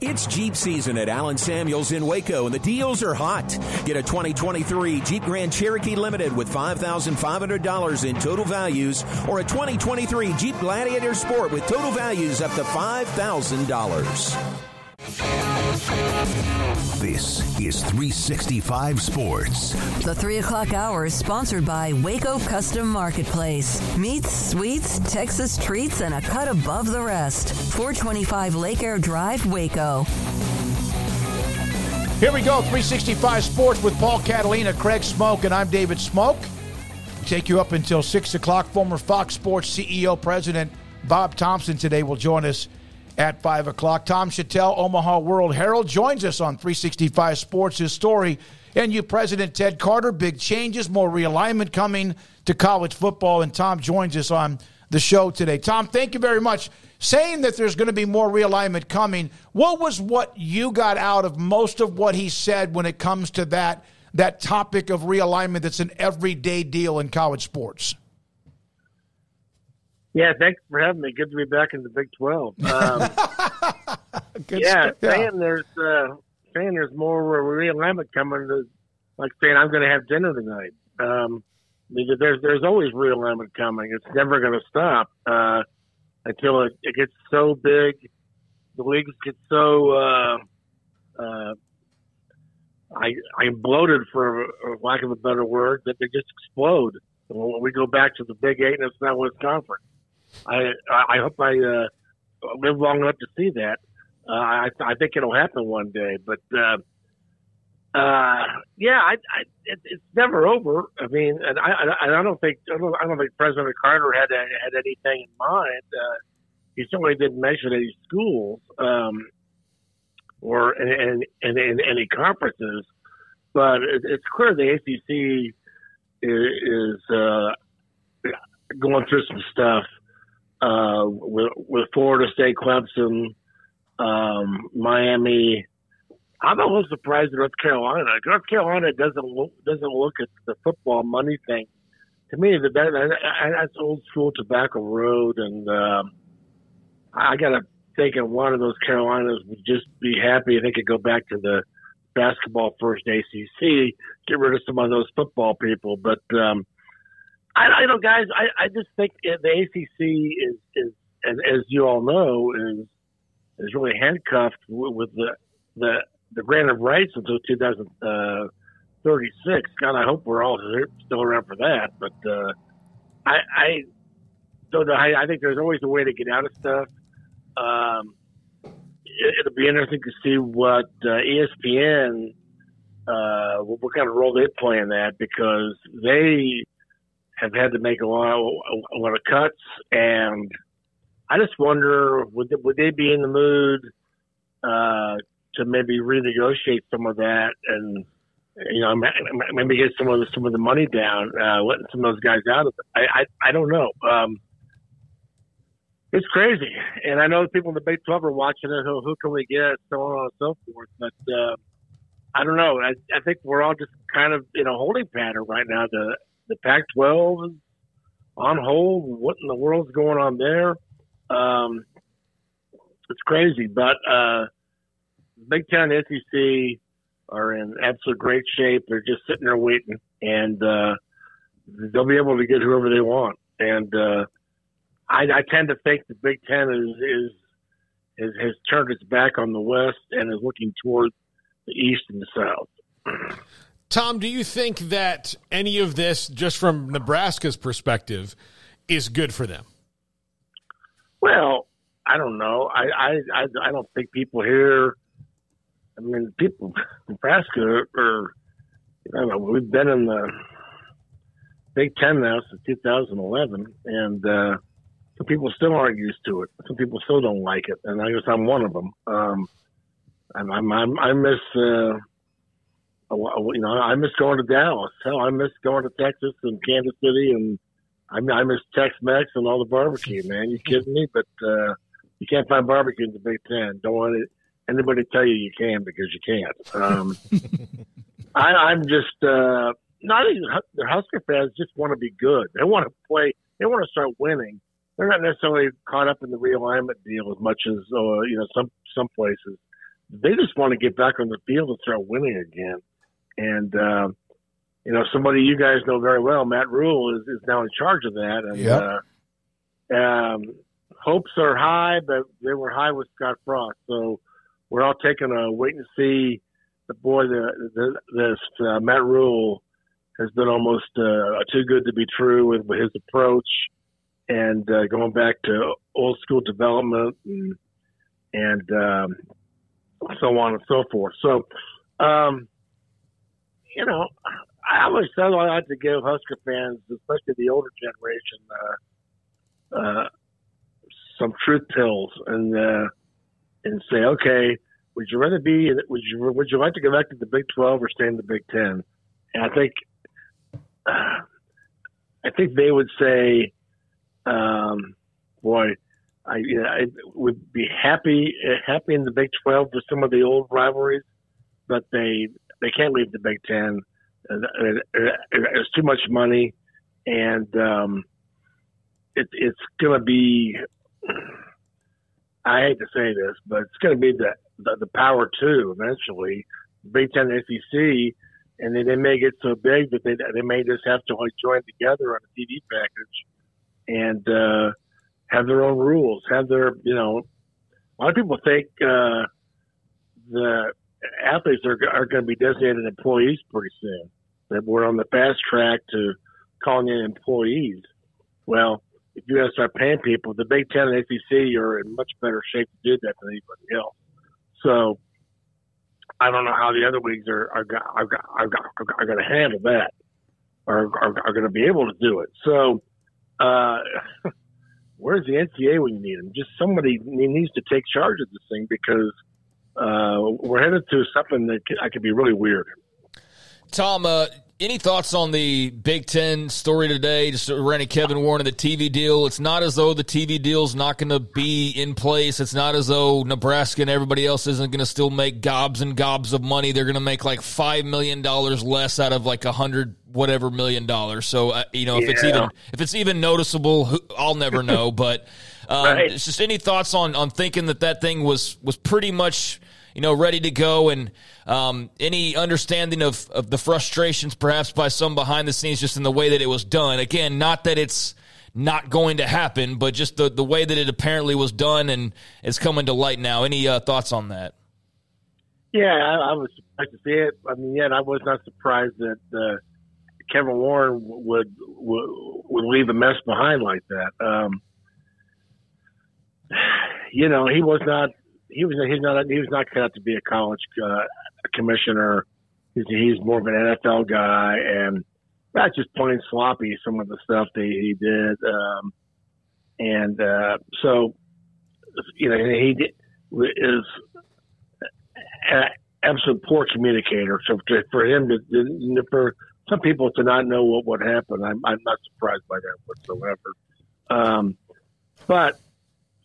It's Jeep season at Allen Samuels in Waco, and the deals are hot. Get a 2023 Jeep Grand Cherokee Limited with $5,500 in total values, or a 2023 Jeep Gladiator Sport with total values up to $5,000. This is 365 Sports. The 3 o'clock hour is sponsored by Waco Custom Marketplace. Meats, sweets, Texas treats, and a cut above the rest. 425 Lake Air Drive, Waco. Here we go, 365 Sports with Paul Catalina, Craig Smoke, and I'm David Smoke. take you up until 6 o'clock. Former Fox Sports CEO, President Bob Thompson today will join us at 5 o'clock. Tom Shatel, Omaha World Herald, joins us on 365 Sports, his story. And you, President Ted Carter, big changes, more realignment coming to college football. And Tom joins us on the show today. Tom, thank you very much. Saying that there's going to be more realignment coming, what was what you got out of most of what he said when it comes to that, that topic of realignment that's an everyday deal in college sports? Yeah, thanks for having me. Good to be back in the Big Twelve. Um, [laughs] yeah, stuff, saying there's uh, saying there's more realignment coming. To, like saying I'm going to have dinner tonight. Um, there's there's always realignment coming. It's never going to stop uh, until it, it gets so big. The leagues get so uh, uh, I I'm bloated for lack of a better word that they just explode. When we go back to the Big Eight and it's not West Conference. I I hope I uh, live long enough to see that. Uh, I I think it'll happen one day, but uh, uh, yeah, I, I it, it's never over. I mean, and I I, I don't think I don't, I don't think President Carter had had anything in mind. Uh, he certainly didn't mention any schools um, or in, in, any conferences, but it, it's clear the ACC is, is uh, going through some stuff uh, with, with Florida State, Clemson, um, Miami. I'm a little surprised at North Carolina. North Carolina doesn't look, doesn't look at the football money thing. To me, the that, that's old school Tobacco Road, and um, I got to think of one of those Carolinas would just be happy if they could go back to the basketball first ACC, get rid of some of those football people. But um, I, I know, guys. I, I just think the ACC is is, as, you all know, is is really handcuffed with the the the grant of rights until 2036. God, I hope we're all still around for that. But uh, I, I don't know. I, I think there's always a way to get out of stuff. Um, it, will be interesting to see what uh, ESPN, uh, what kind of role they play in that because they have had to make a lot, a lot of cuts, and I just wonder would they, would they be in the mood uh, to maybe renegotiate some of that and you know maybe get some of the, some of the money down, uh, letting some of those guys out of it. I I, I don't know. Um, it's crazy, and I know the people in the Big Twelve are watching it. Who, who can we get? So on and so forth. But uh, I don't know. I, I think we're all just kind of in a holding pattern right now. The the Pac-12 is on hold. What in the world's going on there? Um, it's crazy, but uh, Big Ten SEC are in absolute great shape. They're just sitting there waiting, and uh, they'll be able to get whoever they want. And uh, I, I tend to think the Big Ten is, is, is has turned its back on the West and is looking towards the East and the South. Tom, do you think that any of this, just from Nebraska's perspective, is good for them? Well, I don't know. I I I, don't think people here. I mean, people Nebraska are. I don't know. We've been in the Big Ten now since 2011, and uh, some people still aren't used to it. Some people still don't like it, and I guess I'm one of them. Um, and I'm, I'm I miss. Uh, you know, I miss going to Dallas. Hell, I miss going to Texas and Kansas City, and I, I miss Tex-Mex and all the barbecue. Man, you kidding me? But uh, you can't find barbecue in the Big Ten. Don't want it, anybody tell you you can because you can't. Um, [laughs] I, I'm just uh, not even the Husker fans just want to be good. They want to play. They want to start winning. They're not necessarily caught up in the realignment deal as much as uh, you know some some places. They just want to get back on the field and start winning again. And, uh, you know, somebody you guys know very well, Matt Rhule is, is now in charge of that. And yep. uh, um, hopes are high, but they were high with Scott Frost. So we're all taking a wait and see. The boy, the, the this uh, Matt Rhule has been almost uh, too good to be true with, with his approach and uh, going back to old school development and, and um, so on and so forth. So, um, you know, I always said I like to give Husker fans, especially the older generation, uh, uh, some truth pills and uh, and say, okay, would you rather be? Would you would you like to go back to the Big Twelve or stay in the Big Ten? And I think uh, I think they would say, um, boy, I, you know, I would be happy happy in the Big Twelve with some of the old rivalries, but they they can't leave the Big Ten. It's too much money, and um, it, it's going to be. I hate to say this, but it's going to be the, the the power two eventually, Big Ten, SEC, and then they may get so big that they they may just have to like join together on a TV package, and uh, have their own rules, have their you know. A lot of people think uh, the athletes are are going to be designated employees pretty soon. That we're on the fast track to calling in employees. Well, if you to start paying people, the Big Ten and SEC are in much better shape to do that than anybody else. So I don't know how the other leagues are are, are, are, are, are going to handle that, or are, are going to be able to do it. So, uh, [laughs] where's the NCAA when you need them? Just somebody needs to take charge of this thing because uh, we're headed to something that could, could be really weird. Tom, uh, any thoughts on the Big Ten story today, just running Kevin Warren and the TV deal? It's not as though the TV deal's not going to be in place. It's not as though Nebraska and everybody else isn't going to still make gobs and gobs of money. They're going to make like five million dollars less out of like a hundred whatever million dollars. So uh, you know, if yeah. it's even if it's even noticeable, I'll never know. [laughs] but um, right. just any thoughts on on thinking that that thing was was pretty much you know, ready to go and um, any understanding of, of the frustrations perhaps by some behind the scenes just in the way that it was done. Again, not that it's not going to happen, but just the, the way that it apparently was done and it's coming to light now. Any uh, thoughts on that? Yeah, I, I, was surprised to see it. I mean, yet I was not surprised that uh, Kevin Warren would, would would leave a mess behind like that. Um, you know, he was not he was he's not he was not cut out to be a college uh, commissioner. He's, he's more of an NFL guy, and that's just plain sloppy. Some of the stuff that he did, um, and uh, so you know he did, is an absolute poor communicator. So to, for him to for some people to not know what would happen, I'm, I'm not surprised by that whatsoever. Um, but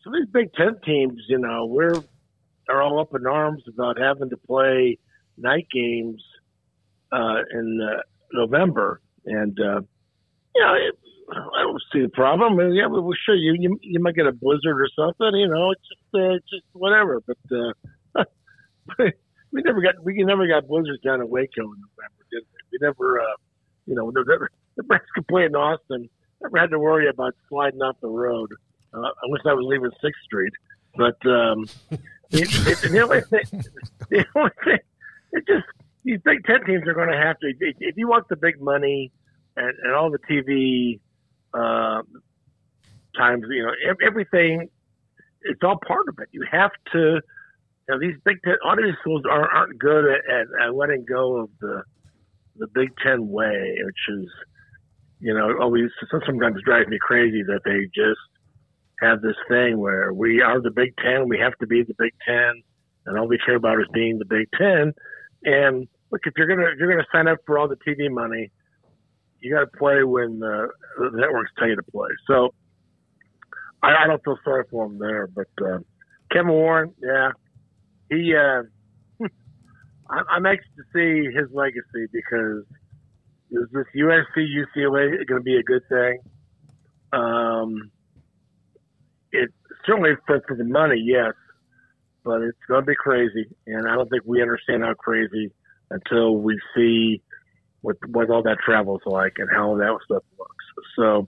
so these Big Ten teams, you know, we're are all up in arms about having to play night games uh, in uh, November, and uh, you know, it, I don't see the problem. I mean, yeah, well, sure, you, you you might get a blizzard or something. You know, it's just uh, just whatever. But uh, [laughs] we never got we never got blizzards down in Waco in November, did we? We never, uh, you know, [laughs] never, Nebraska played in Austin. Never had to worry about sliding off the road uh, wish I was leaving Sixth Street. But um, [laughs] it, it, the only thing, the only thing, it just these Big Ten teams are going to have to. If you want the big money and, and all the TV uh, times, you know, everything, it's all part of it. You have to. You know, these Big Ten, all these schools aren't, aren't good at, at, at letting go of the the Big Ten way, which is, you know, always sometimes drives me crazy that they just have this thing where we are the Big Ten, we have to be the Big Ten, and all we care about is being the Big Ten. And look, if you're gonna if you're gonna sign up for all the TV money, you got to play when the, the, networks tell you to play. So I, I don't feel sorry for him there. But uh, Kevin Warren, yeah, he. Uh, [laughs] I'm anxious to see his legacy because is this USC UCLA going to be a good thing? Um, it certainly for, for the money, yes, but it's going to be crazy, and I don't think we understand how crazy until we see what what all that travel's like and how that stuff looks. So,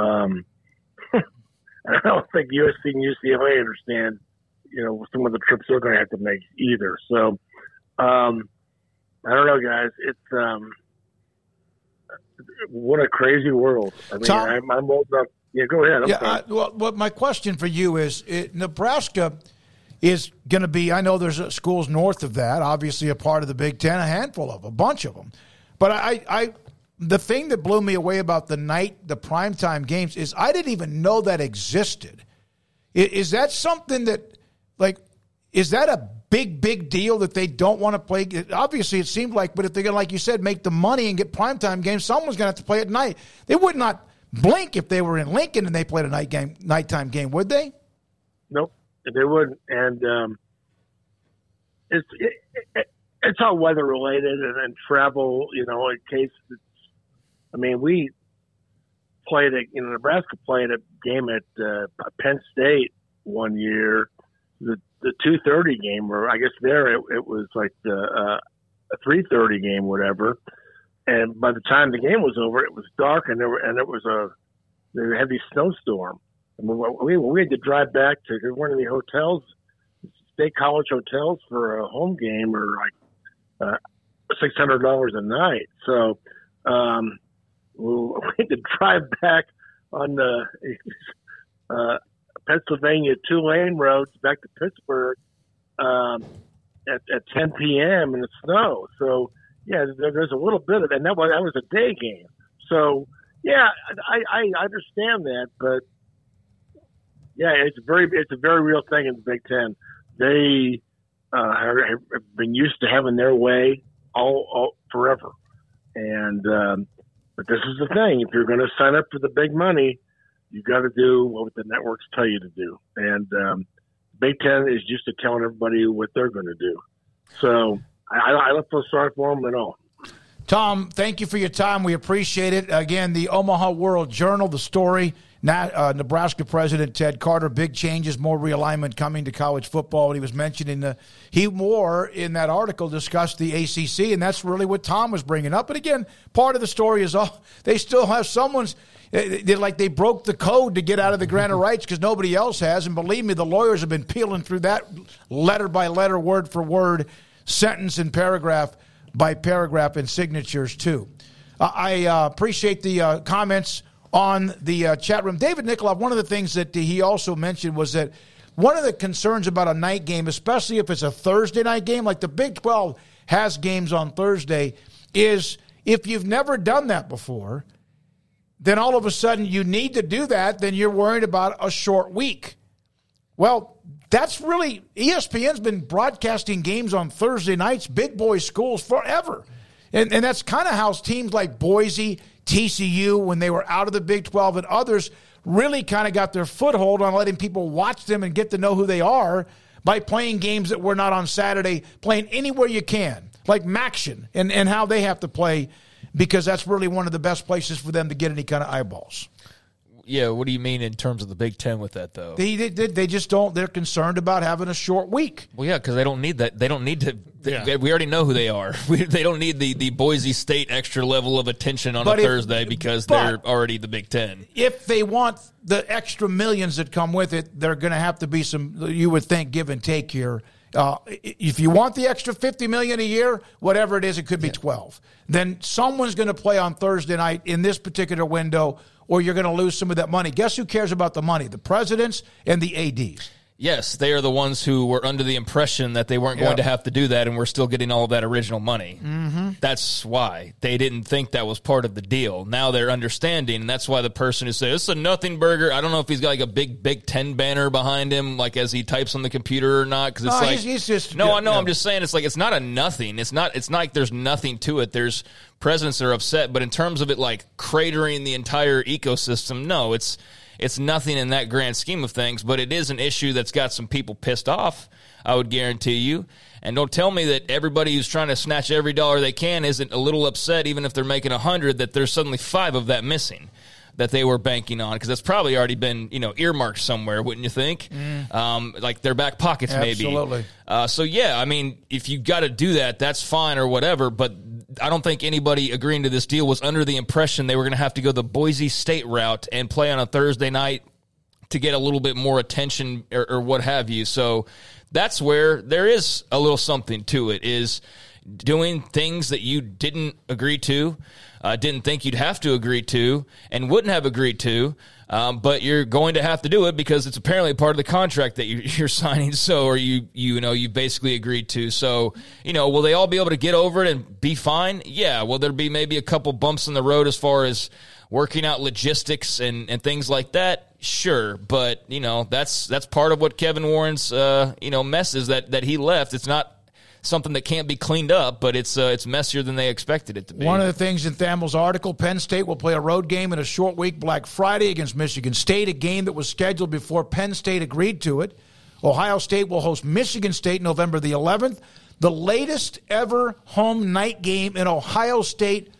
um, [laughs] I don't think USC and UCLA understand, you know, some of the trips they're going to have to make either. So, um, I don't know, guys. It's um, what a crazy world. I mean, Tom, I'm, I'm old enough yeah, go ahead. I'm yeah, I, well, well, my question for you is it, Nebraska is going to be, I know there's uh, schools north of that, obviously a part of the Big Ten, a handful of, a bunch of them. But I, I, the thing that blew me away about the night, the primetime games, is I didn't even know that existed. Is, is that something that, like, is that a big, big deal that they don't want to play? Obviously, it seemed like, but if they're going to, like you said, make the money and get primetime games, someone's going to have to play at night. They would not blink if they were in Lincoln and they played a night game, nighttime game, would they? Nope, they wouldn't. And um, it's it, it, it's all weather related and, and travel. You know, in case it's, I mean, we played a you know Nebraska played a game at uh, Penn State one year, the the two thirty game, or I guess there it, it was like the uh, a three thirty game, whatever. And by the time the game was over, it was dark, and there were, and it was a there heavy snowstorm. And we we had to drive back to one of the hotels, state college hotels for a home game, or like uh, six hundred dollars a night. So um, we [laughs] had to drive back on the [laughs] uh, Pennsylvania two lane roads back to Pittsburgh um, at, at 10 p.m. in the snow. So yeah, there, there's a little bit of, and that was that was a day game. So yeah, I, I understand that, but yeah, it's very it's a very real thing in the Big Ten. They uh, have been used to having their way all, all forever, and um, but this is the thing: if you're going to sign up for the big money, you got to do what the networks tell you to do. And um, Big Ten is used to telling everybody what they're going to do. So I, I don't feel sorry for them at all. Tom, thank you for your time. We appreciate it. Again, the Omaha World Journal, the story. Not, uh, Nebraska President Ted Carter, big changes, more realignment coming to college football. And he was mentioning the, he more in that article discussed the ACC, and that's really what Tom was bringing up. But again, part of the story is all [laughs] they still have someone's they like they broke the code to get out of the grant of [laughs] rights because nobody else has. And believe me, the lawyers have been peeling through that letter by letter, word for word, sentence and paragraph by paragraph, and signatures too. Uh, I uh, appreciate the uh, comments on the uh, chat room. David Nikolov, one of the things that he also mentioned was that one of the concerns about a night game, especially if it's a Thursday night game, like the Big 12 has games on Thursday, is if you've never done that before then all of a sudden you need to do that, then you're worried about a short week. Well, that's really ESPN's been broadcasting games on Thursday nights, big boy schools forever. And, and that's kind of how teams like Boise, TCU, when they were out of the Big 12, and others really kind of got their foothold on letting people watch them and get to know who they are by playing games that were not on Saturday, playing anywhere you can, like MACtion and, and how they have to play because that's really one of the best places for them to get any kind of eyeballs. Yeah, what do you mean in terms of the Big Ten with that though? They they, they just don't. They're concerned about having a short week. Well, yeah, because they don't need that. They don't need to. They, yeah. We already know who they are. [laughs] We, they don't need the, the Boise State extra level of attention on but a if, Thursday because they're already the Big Ten. If they want the extra millions that come with it, they're going to have to be some. You would think give and take here uh, if you want the extra 50 million a year, whatever it is, it could be yeah. 12. Then someone's going to play on Thursday night in this particular window, or you're going to lose some of that money. Guess who cares about the money? The presidents and the ADs. Yes, they are the ones who were under the impression that they weren't yep. going to have to do that, and we're still getting all of that original money. Mm-hmm. That's why they didn't think that was part of the deal. Now they're understanding, and that's why the person who says it's a nothing burger. I don't know if he's got like a big Big Ten banner behind him, like as he types on the computer or not. Because it's no, like he's, he's just no, I know. I'm just saying it's like it's not a nothing. It's not. It's not like there's nothing to it. There's presidents that are upset, but in terms of it like cratering the entire ecosystem, no, it's it's nothing in that grand scheme of things, but it is an issue that's got some people pissed off, I would guarantee you. And don't tell me that everybody who's trying to snatch every dollar they can isn't a little upset, even if they're making a hundred, that there's suddenly five of that missing that they were banking on because that's probably already been you know earmarked somewhere, wouldn't you think? Mm. Um, like their back pockets, Absolutely. maybe. Absolutely. Uh, so yeah, I mean, if you got to do that, that's fine or whatever. But I don't think anybody agreeing to this deal was under the impression they were going to have to go the Boise State route and play on a Thursday night to get a little bit more attention or, or what have you. So that's where there is a little something to it. Is doing things that you didn't agree to, uh, didn't think you'd have to agree to, and wouldn't have agreed to. Um, but you're going to have to do it because it's apparently part of the contract that [laughs] you're, signing. So, or you, you know, you basically agreed to. So, you know, will they all be able to get over it and be fine? Yeah. Will there be maybe a couple bumps in the road as far as working out logistics and, and things like that? Sure, but you know that's that's part of what Kevin Warren's uh, you know mess is that that he left. It's not something that can't be cleaned up, but it's uh, it's messier than they expected it to be. One of the things in Thamel's article, Penn State will play a road game in a short week, Black Friday against Michigan State, a game that was scheduled before Penn State agreed to it. Ohio State will host Michigan State November the 11th, the latest ever home night game in Ohio State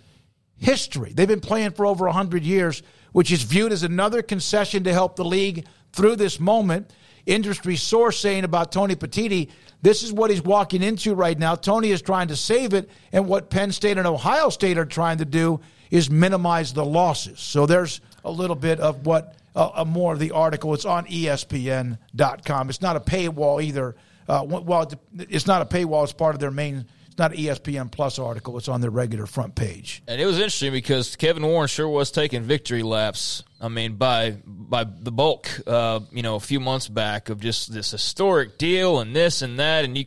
history. They've been playing for over 100 years which is viewed as another concession to help the league through this moment. Industry source saying about Tony Petitti, this is what he's walking into right now. Tony is trying to save it, and what Penn State and Ohio State are trying to do is minimize the losses. So there's a little bit of what uh, more of the article. It's on ESPN.com. It's not a paywall either. Uh, well, it's not a paywall. It's part of their main it's not ESPN Plus article. It's on their regular front page. And it was interesting because Kevin Warren sure was taking victory laps. I mean, by by the bulk, uh, you know, a few months back of just this historic deal and this and that, and you,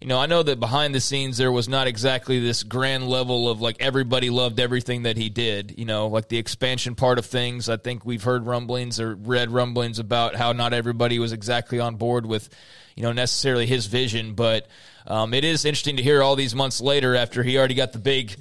you know, I know that behind the scenes there was not exactly this grand level of like everybody loved everything that he did. You know, like the expansion part of things. I think we've heard rumblings or read rumblings about how not everybody was exactly on board with, you know, necessarily his vision, but um, it is interesting to hear all these months later after he already got the big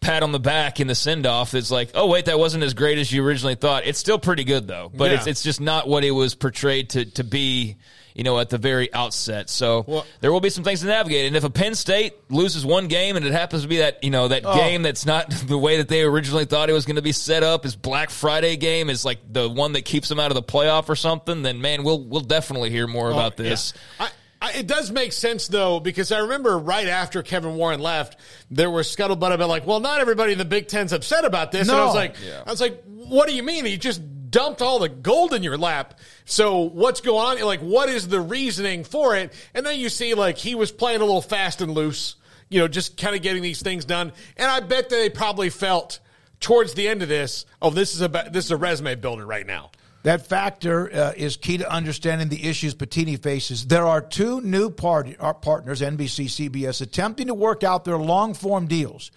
pat on the back in the send off. It's like, oh wait, that wasn't as great as you originally thought. It's still pretty good though, but yeah. it's it's just not what it was portrayed to to be. You know, at the very outset. So well, there will be some things to navigate. And if a Penn State loses one game and it happens to be that, you know, that oh. game that's not [laughs] the way that they originally thought it was going to be set up, is Black Friday game is like the one that keeps them out of the playoff or something, then man, we'll we'll definitely hear more oh, about this. Yeah. I, it does make sense though, because I remember right after Kevin Warren left, there was scuttlebutt about like, well, not everybody in the Big Ten's upset about this. No. And I was like, yeah. I was like, what do you mean? He just dumped all the gold in your lap. So what's going on? Like, what is the reasoning for it? And then you see like he was playing a little fast and loose, you know, just kind of getting these things done. And I bet that they probably felt towards the end of this, oh, this is a this is a resume builder right now. That factor uh, is key to understanding the issues Petitti faces. There are two new part- uh, partners, NBC, CBS, attempting to work out their long form deals.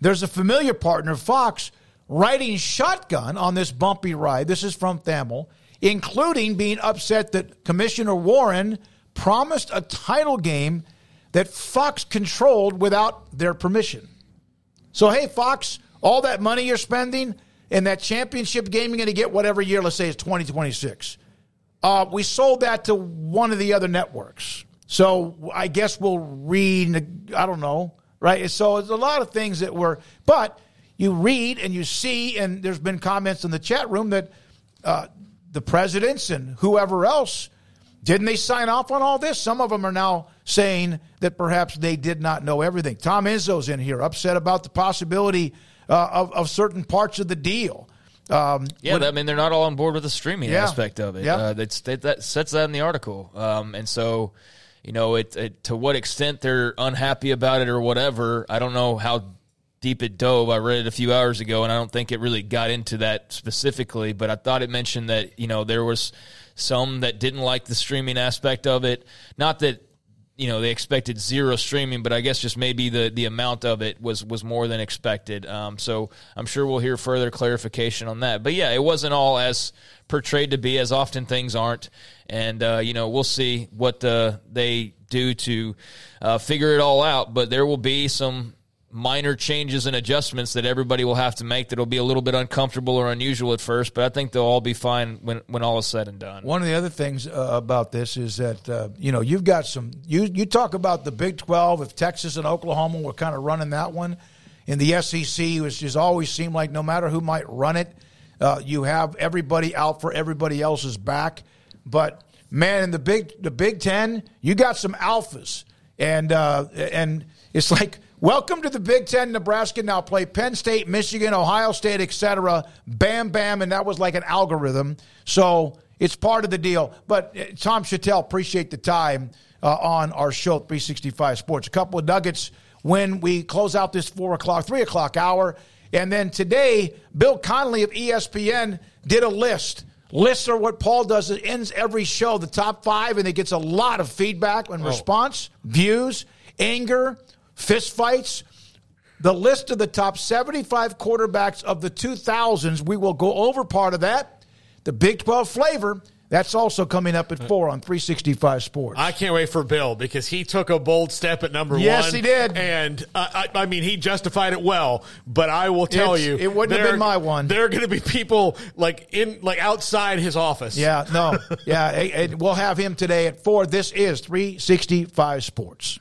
There's a familiar partner, Fox, riding shotgun on this bumpy ride. This is from Thamel, including being upset that Commissioner Warren promised a title game that Fox controlled without their permission. So, hey, Fox, all that money you're spending, in that championship game you're going to get whatever year, let's say it's 2026. Uh, we sold that to one of the other networks. So I guess we'll read, I don't know, right? So it's a lot of things that were, but you read and you see, and there's been comments in the chat room that uh, the presidents and whoever else didn't they sign off on all this? Some of them are now saying that perhaps they did not know everything. Tom Izzo's in here, upset about the possibility uh, of, of certain parts of the deal. Um, yeah, when, I mean they're not all on board with the streaming yeah, aspect of it. Yeah, uh, that's, that, that sets that in the article, um, and so you know it, it, to what extent they're unhappy about it or whatever. I don't know how deep it dove. I read it a few hours ago, and I don't think it really got into that specifically. But I thought it mentioned that you know there was some that didn't like the streaming aspect of it. Not that you know they expected zero streaming, but I guess just maybe the the amount of it was was more than expected. Um, so I'm sure we'll hear further clarification on that. But yeah, it wasn't all as portrayed to be, as often things aren't. And uh, you know we'll see what uh, they do to uh, figure it all out. But there will be some minor changes and adjustments that everybody will have to make that'll be a little bit uncomfortable or unusual at first, but I think they'll all be fine when, when all is said and done. One of the other things uh, about this is that, uh, you know, you've got some, you, you talk about the Big 12, if Texas and Oklahoma were kind of running that one. In the SEC, which has always seemed like no matter who might run it, uh, you have everybody out for everybody else's back. But man, in the Big the Big Ten, you got some alphas, and uh, and it's [laughs] like Welcome to the Big Ten. Nebraska now play Penn State, Michigan, Ohio State, etc. Bam, bam, and that was like an algorithm. So it's part of the deal. But uh, Tom Shatel, appreciate the time uh, on our show, 365 Sports. A couple of nuggets when we close out this four o'clock, three o'clock hour. And then today, Bill Connelly of ESPN did a list. Lists are what Paul does. It ends every show, the top five, and it gets a lot of feedback and oh. response, views, anger, fistfights. The list of the top 75 quarterbacks of the 2000s, we will go over part of that. The Big 12 flavor, that's also coming up at four on 365 Sports. I can't wait for Bill because he took a bold step at number yes, one. Yes, he did, and uh, I, I, mean he justified it well. But I will tell it's, you, it wouldn't there, have been my one. There are going to be people like in like outside his office. Yeah, no, [laughs] yeah, we'll have him today at four. This is 365 Sports.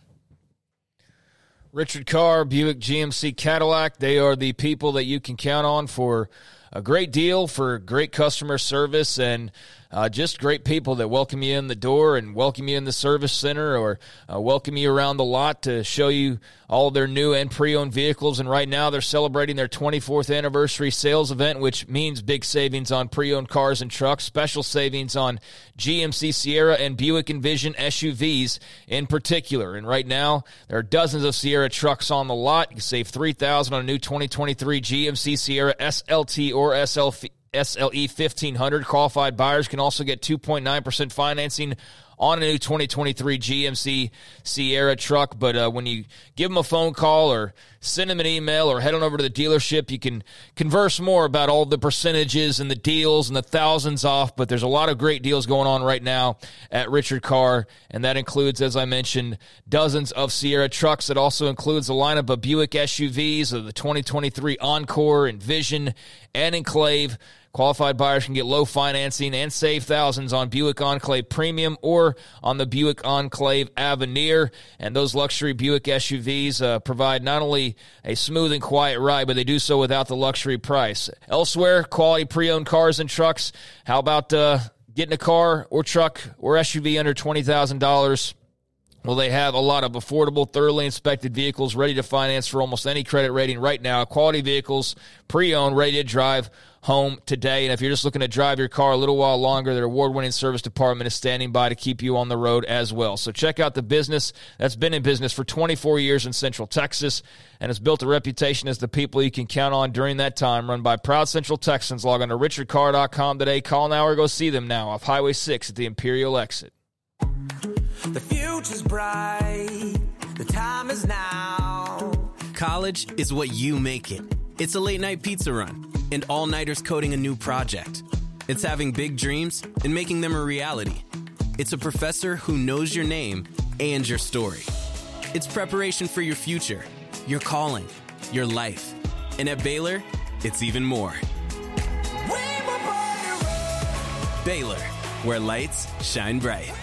Richard Carr, Buick GMC Cadillac. They are the people that you can count on for a great deal for great customer service and uh, just great people that welcome you in the door and welcome you in the service center or uh, welcome you around the lot to show you all their new and pre-owned vehicles. And right now they're celebrating their 24th anniversary sales event, which means big savings on pre-owned cars and trucks, special savings on GMC Sierra and Buick Envision SUVs in particular. And right now there are dozens of Sierra trucks on the lot. You can save 3000 on a new 2023 GMC Sierra SLT or SLF SLE 1500. Qualified buyers can also get 2.9% financing on a new 2023 GMC Sierra truck. But uh, when you give them a phone call or send them an email or head on over to the dealership, you can converse more about all the percentages and the deals and the thousands off. But there's a lot of great deals going on right now at Richard Carr, and that includes, as I mentioned, dozens of Sierra trucks. It also includes a lineup of Buick SUVs of the 2023 Encore, Envision, and Enclave. Qualified buyers can get low financing and save thousands on Buick Enclave Premium or on the Buick Enclave Avenir. And those luxury Buick SUVs uh, provide not only a smooth and quiet ride, but they do so without the luxury price. Elsewhere, quality pre owned cars and trucks. How about uh, getting a car or truck or SUV under $20,000? Well, they have a lot of affordable, thoroughly inspected vehicles ready to finance for almost any credit rating right now. Quality vehicles, pre owned, ready to drive home today. And if you're just looking to drive your car a little while longer, their award winning service department is standing by to keep you on the road as well. So check out the business that's been in business for 24 years in Central Texas and has built a reputation as the people you can count on during that time. Run by proud Central Texans. Log on to richardcarr.com today. Call now or go see them now off Highway 6 at the Imperial exit. The future's bright. The time is now. College is what you make it. It's a late night pizza run and all nighters coding a new project. It's having big dreams and making them a reality. It's a professor who knows your name and your story. It's preparation for your future, your calling, your life. And at Baylor, it's even more. Baylor, where lights shine bright.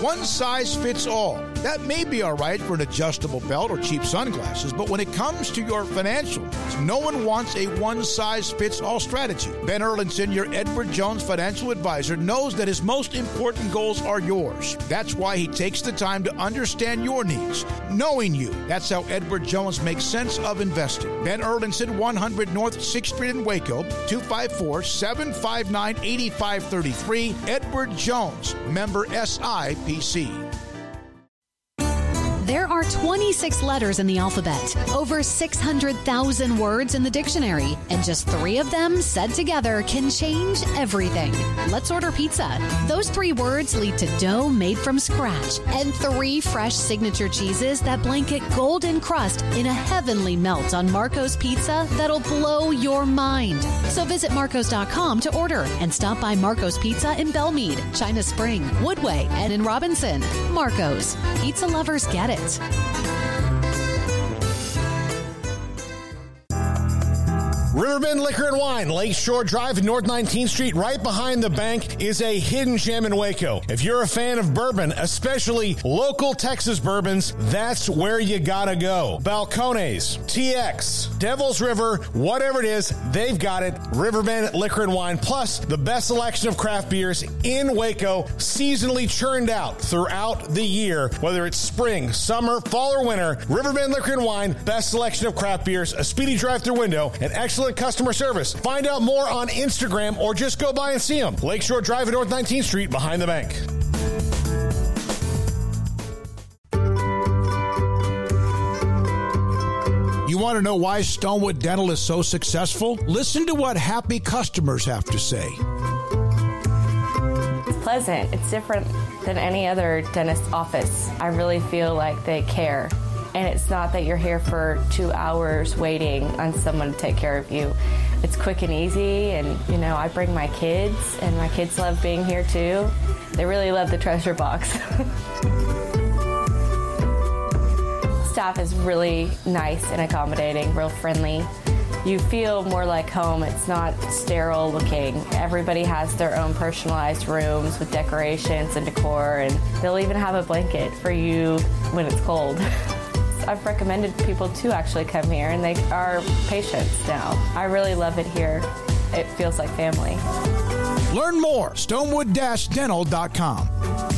One size fits all. That may be all right for an adjustable belt or cheap sunglasses, but when it comes to your financial needs, no one wants a one size fits all strategy. Ben Erlinson, your Edward Jones financial advisor, knows that his most important goals are yours. That's why he takes the time to understand your needs, knowing you. That's how Edward Jones makes sense of investing. Ben Erlinson, 100 North 6th Street in Waco, 254 759 8533. Edward Jones, member SI. There are 26 letters in the alphabet, over 600,000 words in the dictionary, and just three of them said together can change everything. Let's order pizza. Those three words lead to dough made from scratch and three fresh signature cheeses that blanket golden crust in a heavenly melt on Marco's Pizza that'll blow your mind. So visit Marcos.com to order and stop by Marco's Pizza in Belmead, China Spring, Woodway, and in Robinson. Marco's. Pizza lovers get it it. Riverbend Liquor and Wine, Lakeshore Drive, North 19th Street, right behind the bank, is a hidden gem in Waco. If you're a fan of bourbon, especially local Texas bourbons, that's where you gotta go. Balcones, TX, Devil's River, whatever it is, they've got it. Riverbend Liquor and Wine, plus the best selection of craft beers in Waco, seasonally churned out throughout the year, whether it's spring, summer, fall, or winter. Riverbend Liquor and Wine, best selection of craft beers, a speedy drive-through window, and excellent customer service. Find out more on Instagram or just go by and see them. Lakeshore Drive at North 19th Street behind the bank. You want to know why Stonewood Dental is so successful? Listen to what happy customers have to say. It's pleasant. It's different than any other dentist office. I really feel like they care and it's not that you're here for two hours waiting on someone to take care of you. It's quick and easy, and you know, I bring my kids, and my kids love being here too. They really love the treasure box. [laughs] Staff is really nice and accommodating, real friendly. You feel more like home. It's not sterile looking. Everybody has their own personalized rooms with decorations and decor, and they'll even have a blanket for you when it's cold. [laughs] I've recommended people to actually come here, and they are patients now. I really love it here. it feels like family. Learn more, stonewood-dental.com.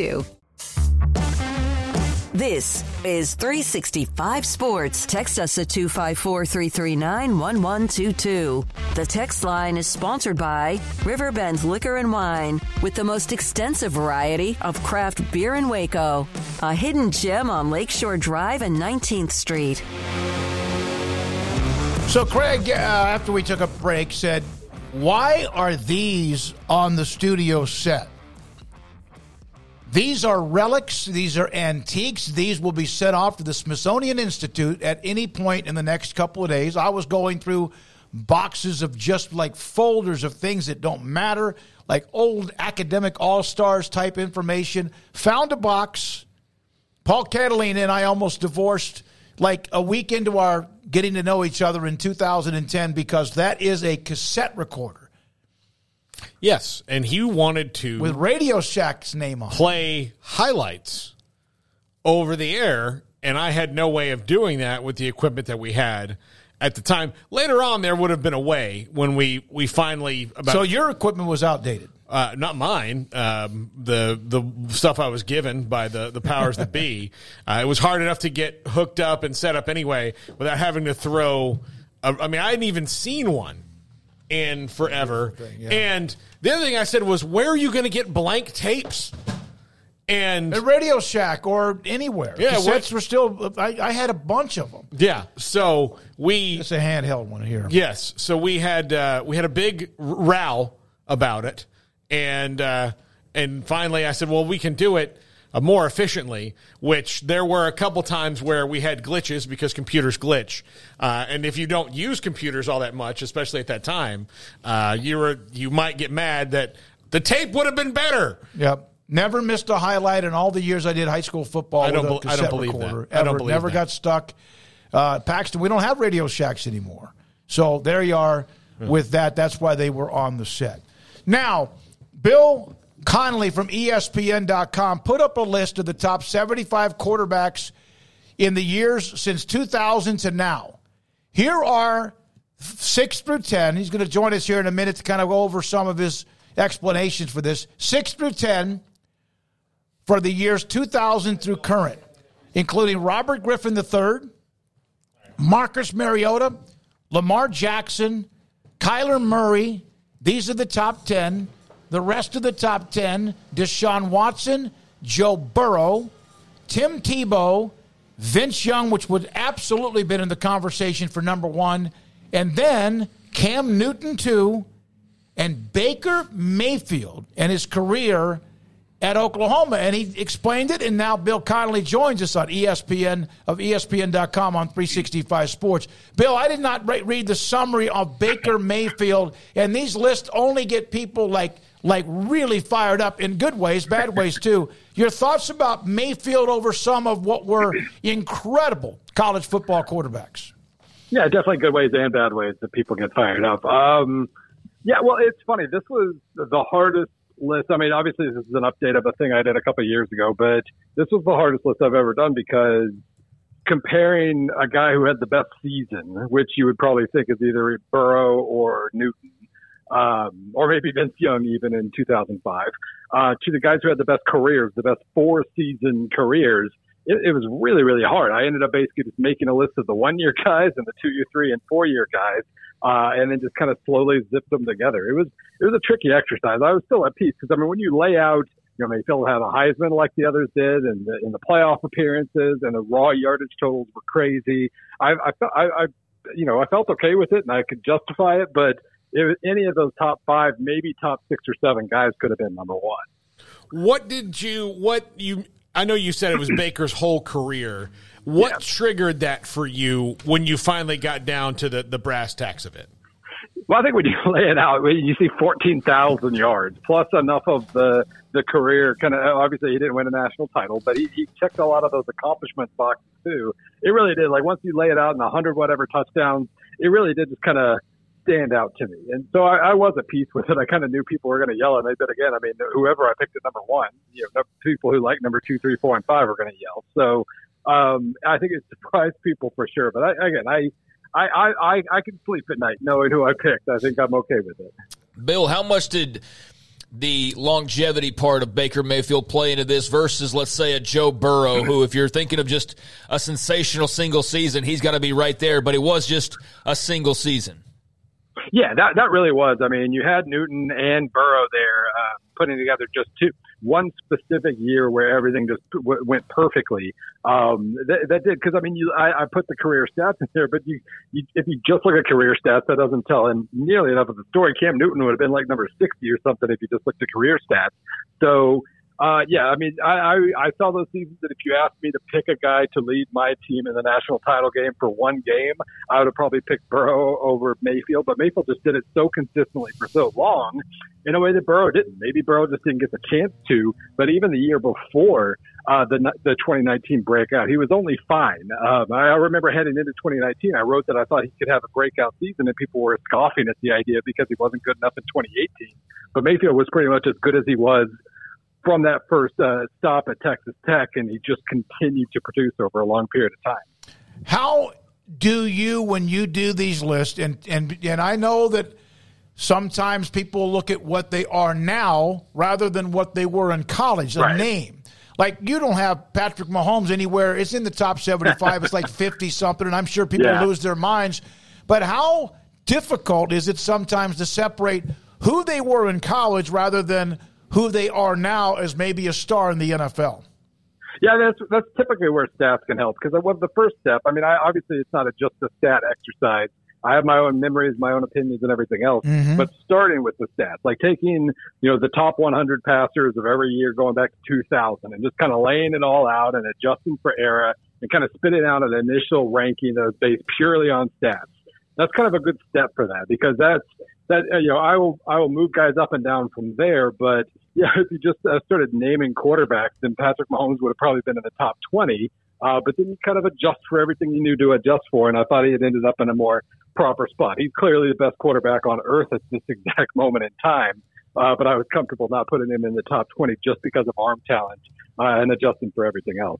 This is 365 Sports. Text us at 254 339 1122. The text line is sponsored by Riverbend Liquor and Wine with the most extensive variety of craft beer in Waco. A hidden gem on Lakeshore Drive and 19th Street. So, Craig, uh, after we took a break, said, Why are these on the studio set? These are relics. These are antiques. These will be sent off to the Smithsonian Institute at any point in the next couple of days. I was going through boxes of just like folders of things that don't matter, like old academic all stars type information. Found a box. Paul Catalina and I almost divorced like a week into our getting to know each other in 2010 because that is a cassette recorder. Yes, and he wanted to with Radio Shack's name on play highlights over the air, and I had no way of doing that with the equipment that we had at the time. Later on, there would have been a way when we we finally. About, so your equipment was outdated. Uh, not mine. Um, the the stuff I was given by the the powers that be. [laughs] Uh, it was hard enough to get hooked up and set up anyway without having to throw. A, I mean, I hadn't even seen one in forever. Thing, yeah. And the other thing I said was, where are you going to get blank tapes? And at Radio Shack or anywhere. Yeah, Cassettes were still. I, I, had a bunch of them. Yeah, so we. It's a handheld one here. Yes, so we had uh, we had a big row about it, and uh, and finally I said, well, we can do it uh, more efficiently, which there were a couple times where we had glitches because computers glitch. Uh, and if you don't use computers all that much, especially at that time, uh, you were you might get mad that the tape would have been better. Yep. Never missed a highlight in all the years I did high school football. I don't, be- I don't believe recorder, that. I don't believe Never that. got stuck. Uh, Paxton, we don't have Radio Shacks anymore. So there you are with that. That's why they were on the set. Now, Bill Connelly from ESPN.com put up a list of the top 75 quarterbacks in the years since 2000 to now. Here are six through 10. He's going to join us here in a minute to kind of go over some of his explanations for this. Six through 10 for the years 2000 through current, including Robert Griffin III, Marcus Mariota, Lamar Jackson, Kyler Murray. These are the top 10. The rest of the top 10 Deshaun Watson, Joe Burrow, Tim Tebow, Vince Young, which would absolutely been in the conversation for number one, and then Cam Newton, too, and Baker Mayfield and his career at Oklahoma. And he explained it, and now Bill Connelly joins us on ESPN of ESPN.com on 365 Sports. Bill, I did not read the summary of Baker Mayfield, and these lists only get people like – like really fired up in good ways, bad ways too. Your thoughts about Mayfield over some of what were incredible college football quarterbacks? Yeah, definitely good ways and bad ways that people get fired up. Um, yeah, well, it's funny. This was the hardest list. I mean, obviously, this is an update of a thing I did a couple years ago, but this was the hardest list I've ever done because comparing a guy who had the best season, which you would probably think is either Burrow or Newton, um, or maybe Vince Young even in 2005, uh, to the guys who had the best careers, the best four season careers. It, it was really, really hard. I ended up basically just making a list of the one year [laughs] guys and the two year, three and four year guys, uh, and then just kind of slowly zipped them together. It was, it was a tricky exercise. I was still at peace because I mean, when you lay out, you know, Mayfield had a Heisman like the others did, and the, in the playoff appearances, and the raw yardage totals were crazy. I, I, I, I, you know, I felt okay with it, and I could justify it, but if any of those top five, maybe top six or seven guys could have been number one. What did you? What you? I know you said it was [clears throat] Baker's whole career. What yeah. triggered that for you when you finally got down to the, the brass tacks of it? Well, I think when you [laughs] lay it out, you see 14,000 yards plus enough of the the career. Kind of obviously he didn't win a national title, but he, he checked a lot of those accomplishments boxes too. It really did. Like once you lay it out in 100 whatever touchdowns, it really did just kind of stand out to me. And so I, I was at peace with it. I kind of knew people were going to yell at me, but again, I mean, whoever I picked at number one, you know, people who like number two, three, four, and five are going to yell. So um, I think it [laughs] surprised people for sure. But I, again, I, I, I, I can sleep at night knowing who I picked. I think I'm okay with it. Bill, how much did the longevity part of Baker Mayfield play into this versus, let's say, a Joe Burrow, who, if you're thinking of just a sensational single season, he's got to be right there, but it was just a single season. Yeah, that that really was. I mean, you had Newton and Burrow there uh, putting together just two one specific year where everything just w- went perfectly. Um, that, that did because I mean, you I, I put the career stats in there, but you, you if you just look at career stats, that doesn't tell him nearly enough of the story. Cam Newton would have been like number sixty or something if you just looked at career stats. So uh, yeah, I mean, I, I, I saw those seasons that if you asked me to pick a guy to lead my team in the national title game for one game, I would have probably picked Burrow over Mayfield. But Mayfield just did it so consistently for so long in a way that Burrow didn't. Maybe Burrow just didn't get the chance to. But even the year before uh, the the 2019 breakout, he was only fine. Um, I, remember heading into 2019, I wrote that I thought he could have a breakout season, and people were scoffing at the idea because he wasn't good enough in 2018. But Mayfield was pretty much as good as he was from that first uh, stop at Texas Tech, and he just continued to produce over a long period of time. How do you, when you do these lists, and and and I know that sometimes people look at what they are now rather than what they were in college, a right. name. Like you don't have Patrick Mahomes anywhere. It's in the top seventy-five. it's like [laughs] fifty something, and I'm sure people yeah. lose their minds. But how difficult is it sometimes to separate who they were in college rather than who they are now as maybe a star in the NFL. Yeah, that's that's typically where stats can help because I was the first step. I mean, I, obviously it's not a, just a stat exercise. I have my own memories, my own opinions, and everything else. Mm-hmm. But starting with the stats, like taking you know the top 100 passers of every year going back to 2000, and just kind of laying it all out and adjusting for era, and kind of spitting out an initial ranking that is based purely on stats. That's kind of a good step for that because that's that you know I will I will move guys up and down from there, but [laughs] yeah, if you just uh, started naming quarterbacks, then Patrick Mahomes would have probably been in the top 20. Uh, but then you kind of adjust for everything you knew to adjust for, and I thought he had ended up in a more proper spot. He's clearly the best quarterback on earth at this [laughs] exact moment in time. Uh, but I was comfortable not putting him in the top 20 just because of arm talent uh, and adjusting for everything else.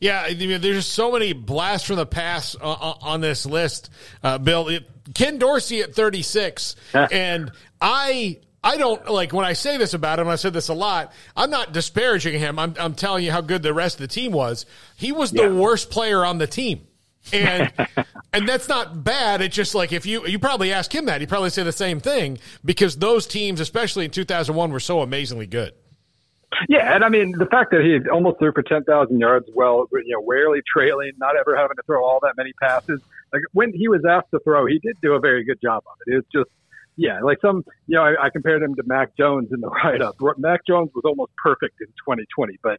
Yeah, I mean, there's so many blasts from the past uh, on this list, uh, Bill. Ken Dorsey at 36, and I I don't like when I say this about him. I said this a lot. I'm not disparaging him. I'm, I'm telling you how good the rest of the team was. He was the yeah. worst player on the team, and [laughs] and that's not bad. It's just like if you you probably ask him that, he probably say the same thing because those teams, especially in 2001, were so amazingly good. Yeah, and I mean the fact that he almost threw for ten thousand yards, well, you know, rarely trailing, not ever having to throw all that many passes. Like when he was asked to throw, he did do a very good job of it. It was just, yeah, like some, you know, I, I compared him to Mac Jones in the [laughs] write-up. Mac Jones was almost perfect in 2020, but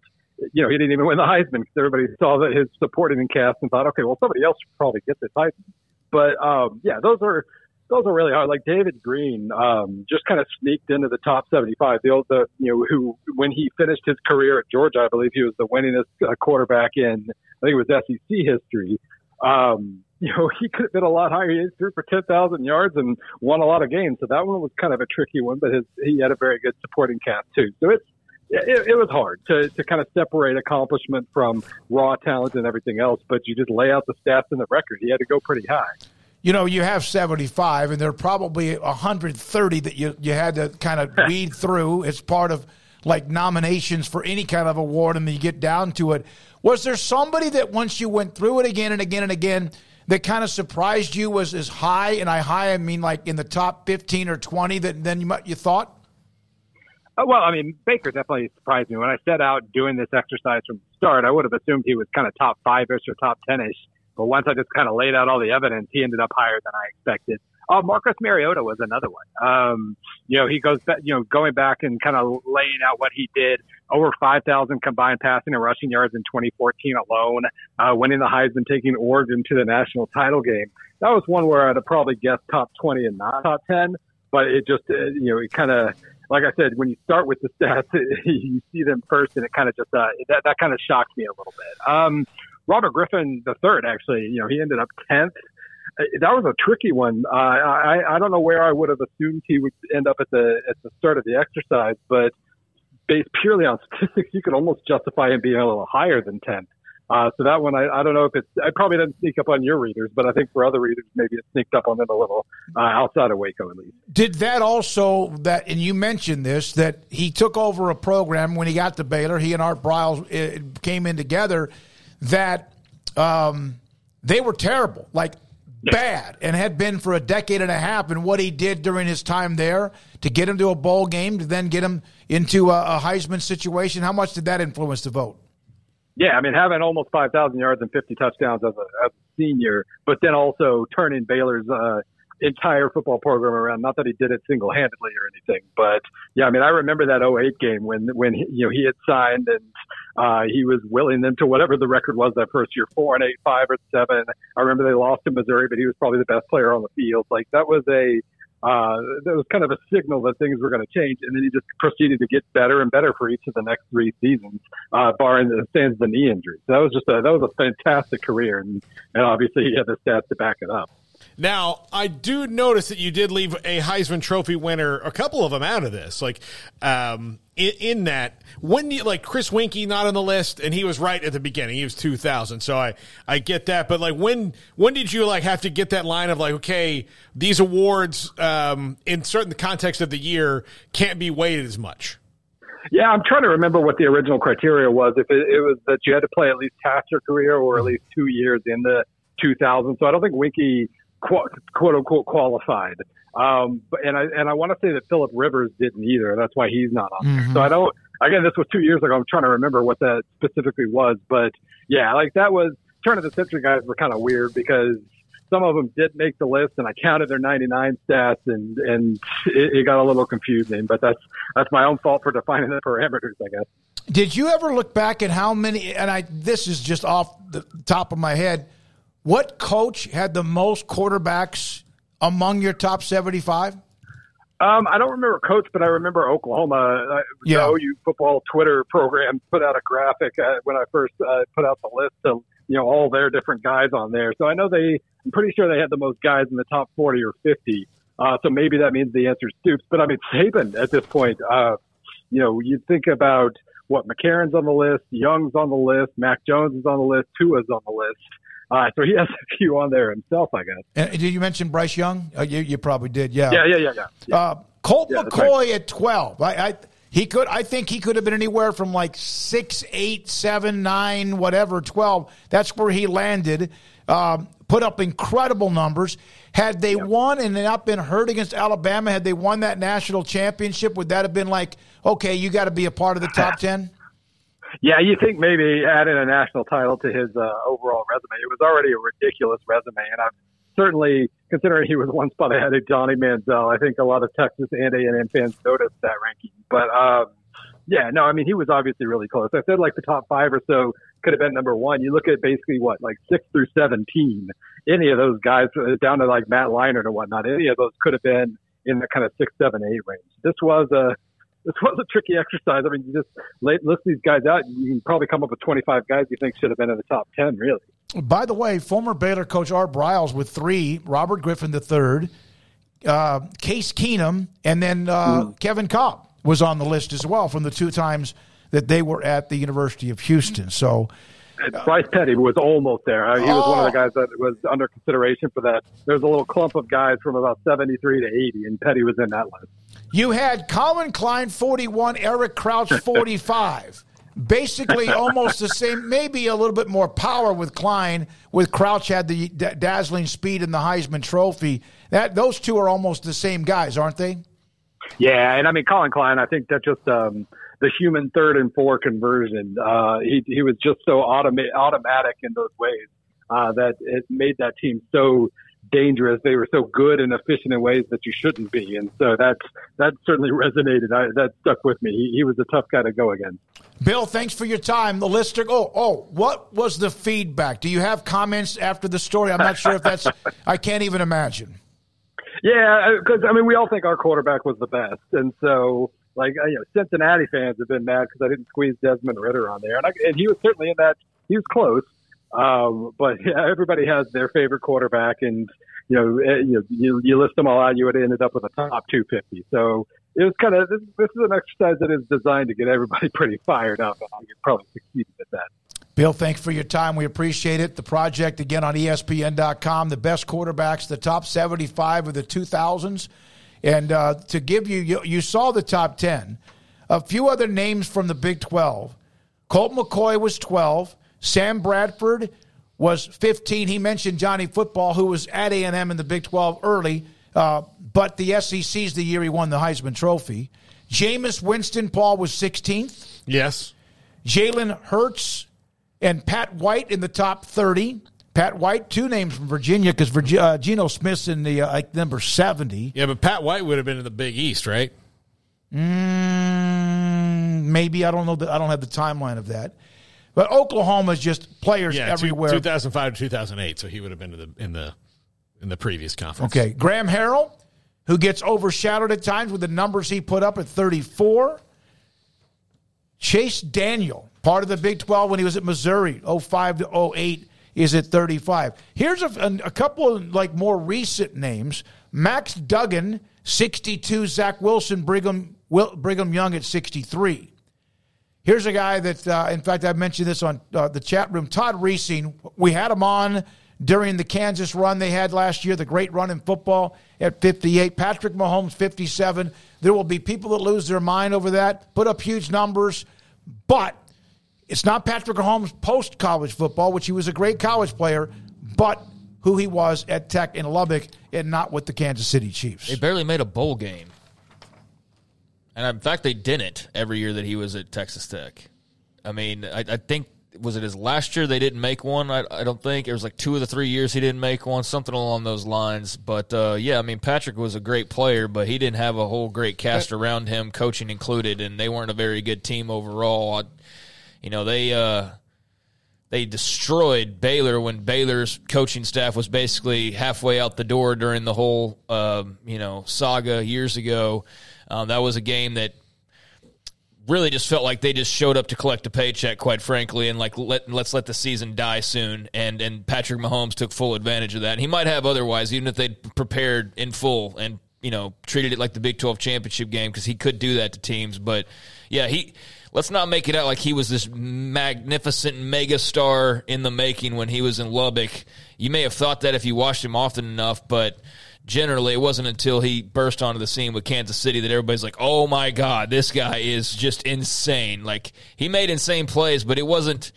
you know he didn't even win the Heisman because everybody saw that his supporting and cast and thought, okay, well somebody else should probably get this Heisman. But um, yeah, those are those are really hard. Like David Greene, um, just kind of sneaked into the top 75. The old, the, you know, who, when he finished his career at Georgia, I believe he was the winningest uh, quarterback in, I think it was SEC history. Um, [laughs] you know, he could have been a lot higher. He threw for 10,000 yards and won a lot of games. So that one was kind of a tricky one, but his, he had a very good supporting cast too. So it's, it, it was hard to, to kind of separate accomplishment from raw talent and everything else, but you just lay out the stats in the record. He had to go pretty high you know, you have 75, and there are probably 130 that you, you had to kind of [laughs] weed through as part of like nominations for any kind of award, and then you get down to it. Was there somebody that once you went through it again and again and again that kind of surprised you was as high, and I high I mean like in the top 15 or 20 that then you, you thought? Uh, well, I mean, Baker definitely surprised me. When I set out doing this exercise from the start, I would have assumed he was kind of top five ish or top 10 ish but once I just kind of laid out all the evidence, he ended up higher than I expected. Oh, Marcus Mariota was another one. Um, you know, he goes you know, going back and kind of laying out what he did over 5,000 combined passing and rushing yards in 2014 alone, uh, winning the Heisman, taking Oregon to the national title game. That was one where I'd have probably guessed top 20 and not top 10, but it just, uh, you know, it kind of, like I said, when you start with the stats, [laughs] you see them first, and it kind of just uh, that that kind of shocked me a little bit. Um, Robert Griffin the third, actually, you know, he ended up tenth. Uh, that was a tricky one. Uh, I I don't know where I would have assumed he would end up at the at the start of the exercise, but based purely on statistics, you could almost justify him being a little higher than 10. Uh, so that one, I, I don't know if it's, I probably didn't sneak up on your readers, but I think for other readers, maybe it sneaked up on them a little uh, outside of Waco at least. Did that also, that, and you mentioned this, that he took over a program when he got to Baylor, he and Art Briles uh, came in together, that um, they were terrible, like bad, and had been for a decade and a half. And what he did during his time there to get him to a bowl game, to then get him into a, a Heisman situation, how much did that influence the vote? Yeah, I mean, having almost 5,000 yards and 50 touchdowns as a, as a senior, but then also turning Baylor's uh, entire football program around. Not that he did it single handedly or anything, but yeah, I mean, I remember that 08 game when, when, he, you know, he had signed and, uh, he was willing them to whatever the record was that first year, four and eight, five or seven. I remember they lost to Missouri, but he was probably the best player on the field. Like that was a, uh, that was kind of a signal that things were going to change. And then he just proceeded to get better and better for each of the next three seasons, uh, barring the stands the knee injury. So that was just a, that was a fantastic career. And, and obviously he had the stats to back it up. Now, I do notice that you did leave a Heisman Trophy winner, a couple of them out of this. Like, um, in, in that, when you, like Chris Weinke not on the list, and he was right at the beginning. He was 2000. So I, I get that. But like, when, when did you like have to get that line of like, okay, these awards, um, in certain context of the year can't be weighted as much? Yeah, I'm trying to remember what the original criteria was. If it, it was that you had to play at least half your career or at least two years in the 2000. So I don't think Weinke quote, quote unquote qualified. Um, but, and I, and I want to say that Philip Rivers didn't either. That's why he's not on there. Mm-hmm. So I don't, again, this was two years ago. I'm trying to remember what that specifically was, but yeah, like that was turn of the century guys were kind of weird because some of them did make the list and I counted their 99 stats and, and it, it got a little confusing, but that's, that's my own fault for defining the parameters, I guess. Did you ever look back at how many, and I, this is just off the top of my head, what coach had the most quarterbacks among your top 75? Um, I don't remember coach, but I remember Oklahoma. Uh, yeah. The OU football Twitter program put out a graphic uh, when I first uh, put out the list of you know all their different guys on there. So I know they. I'm pretty sure they had the most guys in the top 40 or 50. Uh, so maybe that means the answer is Stoops. But I mean Saban at this point. Uh, you know, you think about what McCarron's on the list, Young's on the list, Mac Jones is on the list, Tua's on the list. Uh, so he has a few on there himself, I guess. And did you mention Bryce Young? Uh, you, you probably did, yeah. Yeah, yeah, yeah, yeah. yeah. Uh, Colt yeah, McCoy right. at twelve. I, I, he could. I think he could have been anywhere from like six, eight, seven, nine, whatever, twelve. That's where he landed. Um, put up incredible numbers. Had they won and not been hurt against Alabama, had they won that national championship, would that have been like, okay, you got to be a part of the top [laughs] ten? Yeah, you think maybe adding a national title to his uh, overall resume. It was already a ridiculous resume, and I'm certainly considering he was one spot ahead of Johnny Manziel. I think a lot of Texas and A&M fans noticed that ranking. But um, yeah, no, I mean he was obviously really close. I said like the top five or so could have been number one. You look at basically what like six through seventeen. Any of those guys uh, down to like Matt Leinart or whatnot. Any of those could have been in the kind of six, seven, eight range. This was a this was a tricky exercise. I mean, you just list these guys out. You can probably come up with 25 guys you think should have been in the top 10, really. By the way, former Baylor coach Art Briles with three, Robert Griffin III, uh, Case Keenum, and then uh, mm. Kevin Kolb was on the list as well from the two times that they were at the University of Houston. So Bryce Petty was almost there. Uh, he was oh. one of the oh. guys that was under consideration for that. There's a little clump of guys from about 73 to 80, and Petty was in that list. You had Collin Klein 41, Eric Crouch [laughs] 45. Basically, almost the same, maybe a little bit more power with Klein. With Crouch had the d- dazzling speed and the Heisman Trophy. That those two are almost the same guys, aren't they? Yeah, and I mean Collin Klein. I think that just um, the human third and four conversion. Uh, he he was just so automa- automatic in those ways uh, that it made that team so dangerous. They were so good and efficient in ways that you shouldn't be, and so that's that certainly [laughs] resonated. I, that stuck with me. He, he was a tough guy to go against. Bill, thanks for your time. The listener. Oh, oh, what was the feedback? Do you have comments after the story? I'm not sure if that's. [laughs] I can't even imagine. Yeah, uh, because I mean, we all think our quarterback was the best, and so like you know, Cincinnati fans have been mad because I didn't squeeze Desmond Ridder on there, and, I, and he was certainly in that. He was close, um, but [laughs] yeah, everybody has their favorite quarterback, and you know, eh, you, you, list them all out, you would have ended up with a top 250. So it was kind of this, this is an exercise that is designed to get everybody [laughs] pretty fired up, I probably succeeded at that. Bill, thanks for your time. We appreciate it. The project again on ESPN.com. The best quarterbacks, the top 75 of the 2000s, and uh, to give you, you, you saw the top 10. A few other names from the Big 12. Colt McCoy was 12. Sam Bradford was 15. He mentioned Johnny Football, who was at A&M in the Big 12 early, uh, but the SEC's the year he won the Heisman Trophy. Jameis Winston Paul was 16th. Yes. Jalen Hurts and Pat White in the top 30. Pat White, two names from Virginia because uh, Geno Smith's in the uh, like number 70. Yeah, but Pat White would have been in the Big East, right? Mm, maybe I don't know. The, I don't have the timeline of that. But Oklahoma's just players yeah, everywhere. 2005 to 2008, so he would have been in the in the in the previous conference. Okay, Graham Harrell, who gets overshadowed at times with the numbers he put up at 34. Chase Daniel, part of the Big 12 when he was at Missouri, 05 to 08, is at 35. Here's a, a couple of like more recent names. Max Duggan, 62. Zach Wilson, Brigham Brigham Young at 63. Here's a guy that, uh, in fact, I mentioned this on uh, the chat room. Todd Reesing, we had him on during the Kansas run they had last year, the great run in football at 58. Patrick Mahomes, 57. There will be people that lose their mind over that, put up huge numbers, but it's not Patrick Mahomes post college football, which he was a great college player, but who he was at Tech in Lubbock and not with the Kansas City Chiefs. They barely made a bowl game. And in fact, they didn't every year that he was at Texas Tech. I mean, I, I think was it his last year they didn't make one? I, I, don't think it was like two of the three years he didn't make one, something along those lines. But uh, yeah, I mean Patrick was a great player, but he didn't have a whole great cast around him, coaching included, and they weren't a very good team overall. I, you know they uh, they destroyed Baylor when Baylor's coaching staff was basically halfway out the door during the whole uh, you know saga years ago. Um, that was a game that really just felt like they just showed up to collect a paycheck, quite frankly, and like let let's let the season die soon. And and Patrick Mahomes took full advantage of that. He might have otherwise, even if they'd prepared in full and you know treated it like the Big Twelve championship game, because he could do that to teams. But yeah, he. Let's not make it out like he was this magnificent megastar in the making when he was in Lubbock. You may have thought that if you watched him often enough, but generally it wasn't until he burst onto the scene with Kansas City that everybody's like, "Oh my god, this guy is just insane." Like he made insane plays, but it wasn't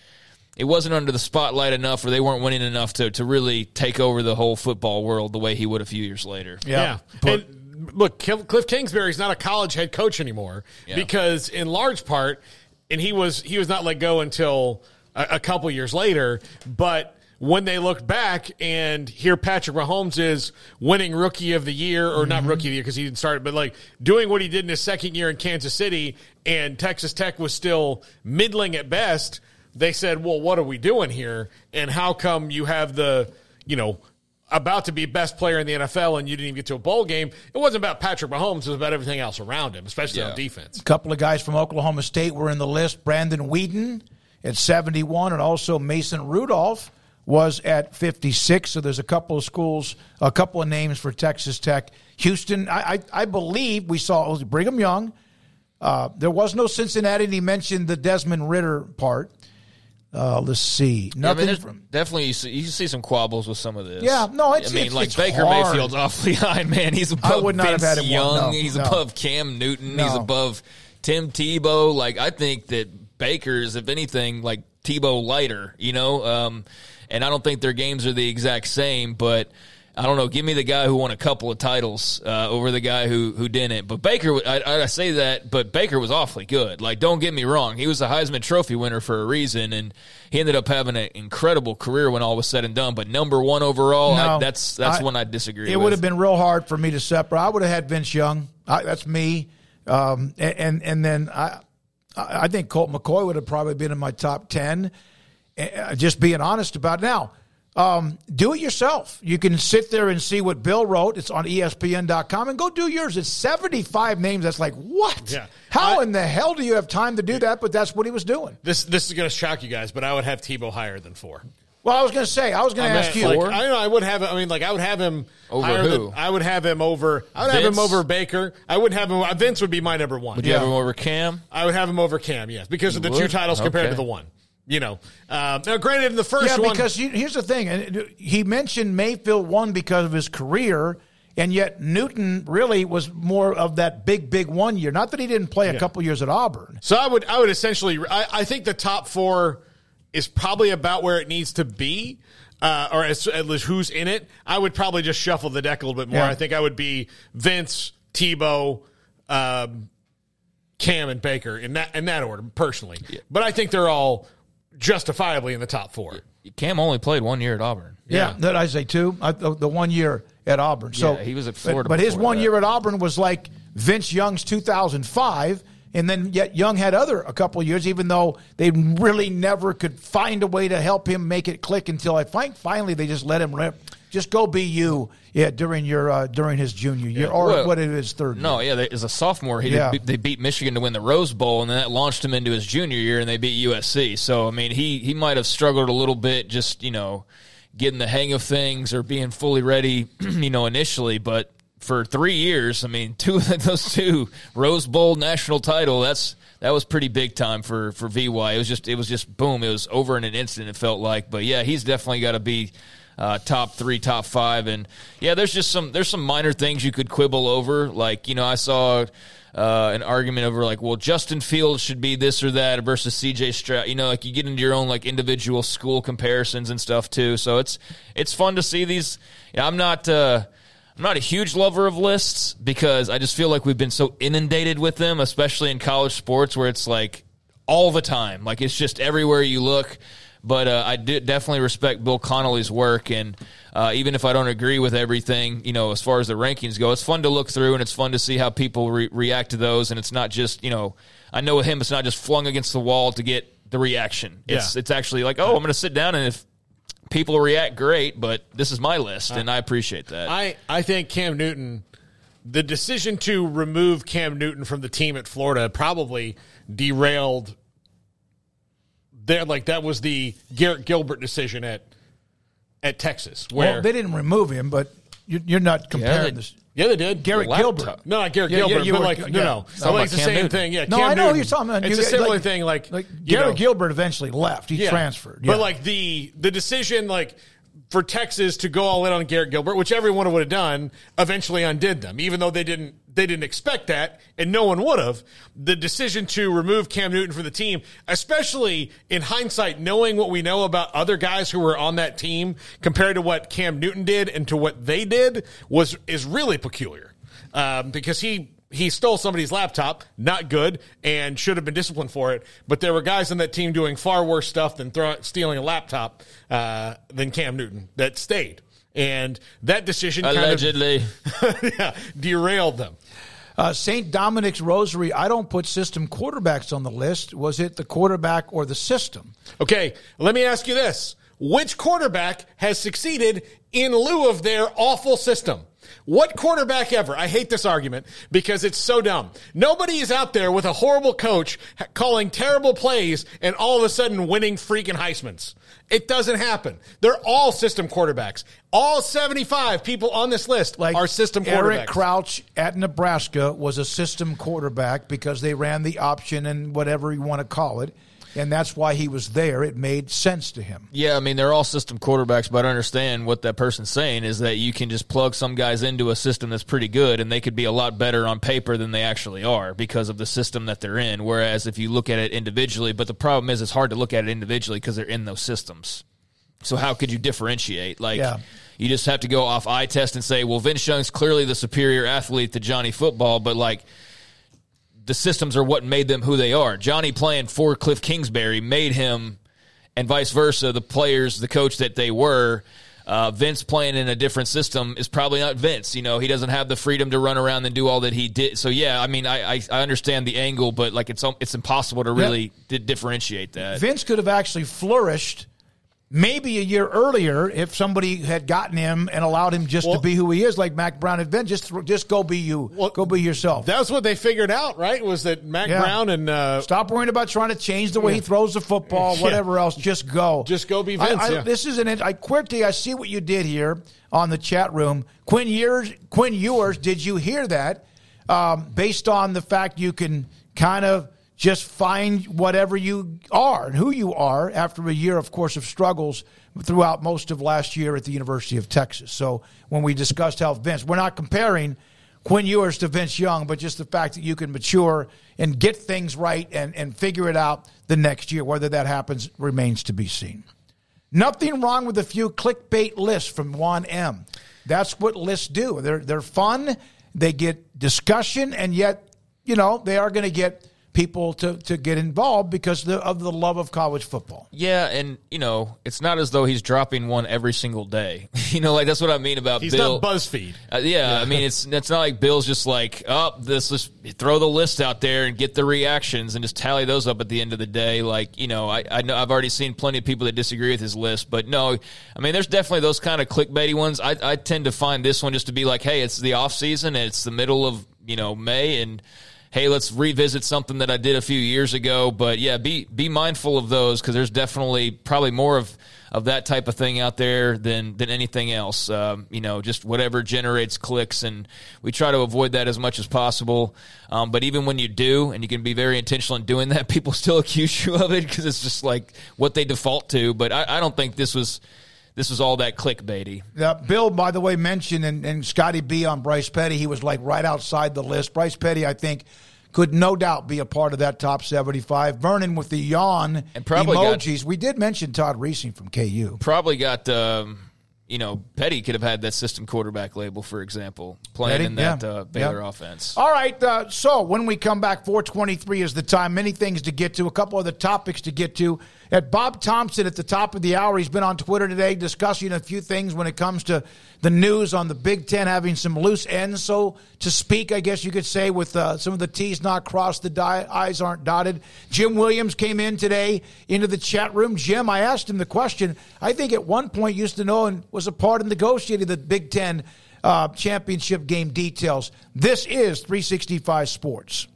it wasn't under the spotlight enough or they weren't winning enough to to really take over the whole football world the way he would a few years later. Yeah. yeah. and look, Cliff Kingsbury's not a college head coach anymore yeah. because in large part and he was he was not let go until a, a couple years later, but when they look back and hear Patrick Mahomes is winning rookie of the year or mm-hmm. not rookie of the year because he didn't start it, but like doing what he did in his second year in Kansas City and Texas Tech was still middling at best, they said, well, what are we doing here? And how come you have the, you know, about to be best player in the NFL and you didn't even get to a bowl game. It wasn't about Patrick Mahomes, it was about everything else around him, especially yeah. on defense. A couple of guys from Oklahoma State were in the list. Brandon Weeden at 71 and also Mason Rudolph was at 56. So there's a couple of schools, a couple of names for Texas Tech. Houston, I, I, I believe we saw Brigham Young. Uh, there was no Cincinnati, and he mentioned the Desmond Ridder part. Uh, let's see. Nothing. Yeah, I mean, definitely, you see, you see some quabbles with some of this. Yeah, no, it's. I mean, it's, like it's Baker hard. Mayfield's [laughs] awfully high, man. He's above I would not Vince have had him Young. No, he's no. above Cam Newton. No. He's above Tim Tebow. Like I think that Baker's, if anything, like Tebow lighter. You know, um, and I don't think their games are the exact same, but I don't know. Give me the guy who won a couple of titles uh, over the guy who who didn't. But Baker, I, I, say that, but Baker was awfully good. Like, don't get me wrong, he was a Heisman Trophy winner for a reason, and he ended up having an incredible career when all was said and done. But number one overall, no, I, that's that's I, one I disagree. It with. would have been real hard for me to separate. I would have had Vince Young. that's me, um, and, and and then I I think Colt McCoy would have probably been in my top ten. Uh, just being honest about it. now um, do it yourself. You can sit there and see what Bill wrote. It's on ESPN.com and go do yours. It's 75 names. That's like, what? Yeah. How I, in the hell do you have time to do that? But that's what he was doing. This this is going to shock you guys, but I would have Tebow higher than four. Well, I was going to say, I was going to ask you. Like, I know I would have. I mean, like I would have him over who? Than, I would have him over. I would Vince? have him over Baker. I would have him. Vince would be my number one. Would you yeah. have him over Cam? I would have him over Cam. Yes, because you of the would? two titles compared to the one. You know, uh, now granted, in the first yeah, one, because here's the thing, he mentioned Mayfield won because of his career, and yet Newton really was more of that big, big one year. Not that he didn't play a yeah. couple years at Auburn. So I would, I would essentially, I, I, think the top four is probably about where it needs to be. Uh, or as, at least who's in it, I would probably just shuffle the deck a little bit more. Yeah. I think I would be Vince, Tebow, um, Cam, and Baker in that in that order, personally. Yeah. But I think they're all justifiably in the top four. Cam only played one year at Auburn. Yeah, yeah. I say two. I, the, the, one year at Auburn. So yeah, he was at Florida. But, but his one that. year at Auburn was like Vince Young's 2005. And then yet Young had other a couple years, even though they really never could find a way to help him make it click until I find finally they just let him rip just go be you. Yeah, during your uh, during his junior year or well, what it is third. No, year. yeah, as a sophomore, he yeah. did, they beat Michigan to win the Rose Bowl, and then that launched him into his junior year, and they beat USC. So I mean, he he might have struggled a little bit, just you know, getting the hang of things or being fully ready, [clears throat] you know, initially, but. For three years, I mean, [laughs] two of those two Rose Bowl national title. That's that was pretty big time for for VY. It was just it was just boom. It was over in an instant. It felt like, but yeah, he's definitely got to be uh, top three, top five, and yeah, there's just some there's some minor things you could quibble over. Like you know, I saw. Uh, an argument over like, well, Justin Fields should be this or that versus CJ Stroud. You know, like you get into your own like individual school comparisons and stuff too. So it's it's fun to see these. You know, I'm not uh, I'm not a huge lover of lists because I just feel like we've been so inundated with them, especially in college sports where it's like all the time. Like it's just everywhere you look. But uh, I definitely respect Bill Connelly's work, and uh, even if I don't agree with everything, you know, as far as the rankings go, it's fun to look through, and it's fun to see how people re- react to those. And it's not just, you know, I know with him, it's not just flung against the wall to get the reaction. It's yeah. it's actually like, oh, I'm going to sit down, and if people react, great. But this is my list, and I appreciate that. I I think Cam Newton the decision to remove Cam Newton from the team at Florida probably derailed there like that was the Garrett Gilbert decision at at Texas. Where well, they didn't remove him, but you're, not comparing yeah, this. Yeah, they did. Garrett Gilbert. No, not Garrett yeah, Gilbert. Yeah, but were, like, no, no. So like the same Newton. thing. Yeah, no, Cam I know Newton. you're talking about. It's a similar like, thing. Like, like Garrett know. Gilbert eventually left. He transferred. But like the the decision, like for Texas to go all in on Garrett Gilbert, which everyone would have done, eventually undid them, even though they didn't they didn't expect that, and no one would have. The decision to remove Cam Newton from the team, especially in hindsight, knowing what we know about other guys who were on that team compared to what Cam Newton did and to what they did, was is really peculiar. Um, because he he stole somebody's laptop, not good, and should have been disciplined for it. But there were guys on that team doing far worse stuff than throw, stealing a laptop uh, than Cam Newton that stayed. And that decision allegedly kind of, [laughs] yeah, derailed them. Uh, St. Dominic's Rosary, I don't put system quarterbacks on the list. Was it the quarterback or the system? Okay, let me ask you this. Which quarterback has succeeded in lieu of their awful system? What quarterback ever? I hate this argument because it's so dumb. Nobody is out there with a horrible coach calling terrible plays and all of a sudden winning freaking Heisman's. It doesn't happen. They're all system quarterbacks. All 75 people on this list like are system quarterbacks. Eric Crouch at Nebraska was a system quarterback because they ran the option and whatever you want to call it and that's why he was there. It made sense to him. Yeah, I mean they're all system quarterbacks, but I understand what that person's saying is that you can just plug some guys into a system that's pretty good, and they could be a lot better on paper than they actually are because of the system that they're in. Whereas if you look at it individually, but the problem is it's hard to look at it individually because they're in those systems. So how could you differentiate? Like. Yeah you just have to go off eye test and say, well, Vince Young's clearly the superior athlete to Johnny Football, but like the systems are what made them who they are. Johnny playing for Cliff Kingsbury made him, and vice versa, the players, the coach that they were. Uh, Vince playing in a different system is probably not Vince. You know, he doesn't have the freedom to run around and do all that he did. So yeah, I mean, I I, I understand the angle, but like it's it's impossible to really yeah. differentiate that. Vince could have actually flourished maybe a year earlier if somebody had gotten him and allowed him just well, to be who he is, like Mack Brown had been. Just just go be you. Well, go be yourself. That's what they figured out, right? Was that Mack yeah. Brown and uh, stop worrying about trying to change the way yeah. he throws the football, [laughs] whatever else. Just go. Just go be Vince. I, I, this is an I Quirty. I see what you did here on the chat room. Quinn Ewers, Quinn Ewers, did you hear that? Um, based on the fact you can kind of just find whatever you are and who you are after a year, of course, of struggles throughout most of last year at the University of Texas. So when we discussed health, Vince, we're not comparing Quinn Ewers to Vince Young, but just the fact that you can mature and get things right and, and figure it out the next year. Whether that happens remains to be seen. Nothing wrong with a few clickbait lists from Juan M. That's what lists do. They're they're fun. They get discussion, and yet you know they are going to get people to, to get involved because of the love of college football. Yeah, and you know, it's not as though he's dropping one every single day. [laughs] you know, like that's what I mean about he's Bill. not BuzzFeed. Uh, yeah, yeah, I mean it's it's not like Bill's just like, oh, this just throw the list out there and get the reactions and just tally those up at the end of the day. Like you know, I I know I've already seen plenty of people that disagree with his list, but no, I mean there's definitely those kind of clickbaity ones. I I tend to find this one just to be like, hey, it's the off season, it's the middle of you know May and hey, let's revisit something that I did a few years ago. But yeah, be be mindful of those because there's definitely probably more of of that type of thing out there than than anything else. Um, you know, just whatever generates clicks, and we try to avoid that as much as possible. Um, but even when you do, and you can be very intentional in doing that, [laughs] people still accuse you of it because it's just like what they default to. But I, I don't think this was this was all that clickbaity. Yeah, Bill, by the way, mentioned and, and Scotty B on Bryce Petty. He was like right outside the list. Bryce Petty, I think, could no doubt be a part of that top 75. Vernon with the yawn and probably emojis. Got, we did mention Todd Reesing from KU. Probably got. Um, you know, Petty could have had that system quarterback label, for example, playing Petty, in that yeah, uh, Baylor yeah. offense. All right. Uh, so when we come back, 423 is the time. Many things to get to, a couple of the topics to get to at Bob Thompson at the top of the hour. He's been on Twitter today discussing a few things when it comes to the news on the Big Ten having some loose ends, so to speak, I guess you could say, with uh, some of the T's not crossed, the di- I's aren't dotted. Jim Williams came in today into the chat room. Jim, I asked him the question. I think at one point used to know and was a part of negotiating the Big Ten uh, championship game details. This is 365 Sports.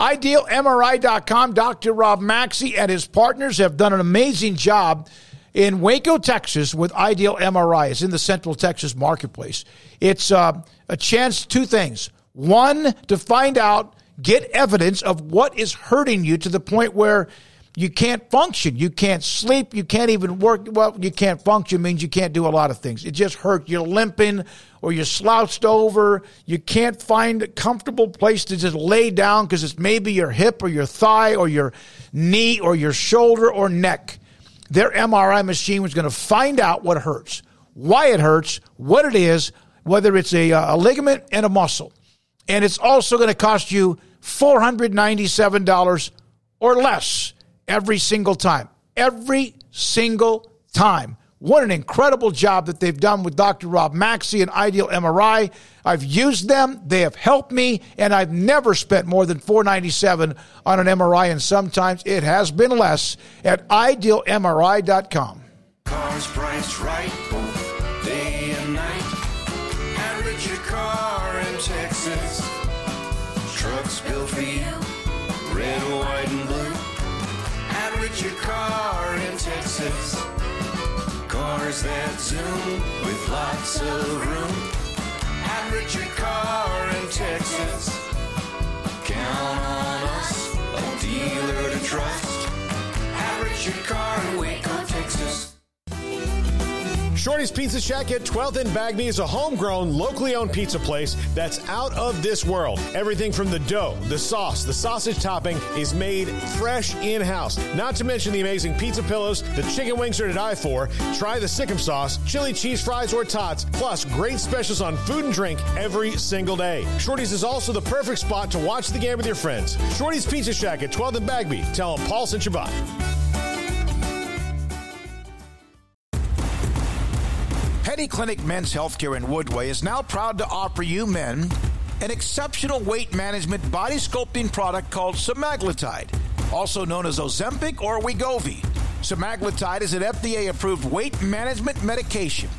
IdealMRI.com, Dr. Rob Maxey and his partners have done an amazing job in Waco, Texas, with Ideal MRI. It's in the Central Texas marketplace. It's uh, a chance, two things. One, to find out, get evidence of what is hurting you to the point where you can't function. You can't sleep. You can't even work. Well, you can't function means you can't do a lot of things. It just hurts. You're limping or you're slouched over. You can't find a comfortable place to just lay down because it's maybe your hip or your thigh or your knee or your shoulder or neck. Their MRI machine was going to find out what hurts, why it hurts, what it is, whether it's a, uh, a ligament and a muscle. And it's also going to cost you $497 or less every single time. Every single time. What an incredible job that they've done with Dr. Rob Maxey and Ideal MRI. I've used them, they have helped me, and I've never spent more than 497 on an MRI, and sometimes it has been less at idealmri.com. Cars priced right both day and night. Average your car in Texas. Trucks built for you, red, white, and blue. Average your car in Texas cars that zoom with lots of room. Have Richard Car in Texas. Count on us, a dealer to trust. Have Richard Car Waco, Texas. Shorty's Pizza Shack at 12th and Bagby is a homegrown, locally owned pizza place that's out of this world. Everything from the dough, the sauce, the sausage topping is made fresh in house. Not to mention the amazing pizza pillows, the chicken wings are to die for. Try the Sic 'em sauce, chili cheese fries, or tots, plus great specials on food and drink every single day. Shorty's is also the perfect spot to watch the game with your friends. Shorty's Pizza Shack at 12th and Bagby. Tell them Paul sent you by. Petty Clinic Men's Healthcare in Woodway is now proud to offer you men an exceptional weight management body sculpting product called semaglutide, also known as Ozempic or Wegovy. Semaglutide is an FDA approved weight management medication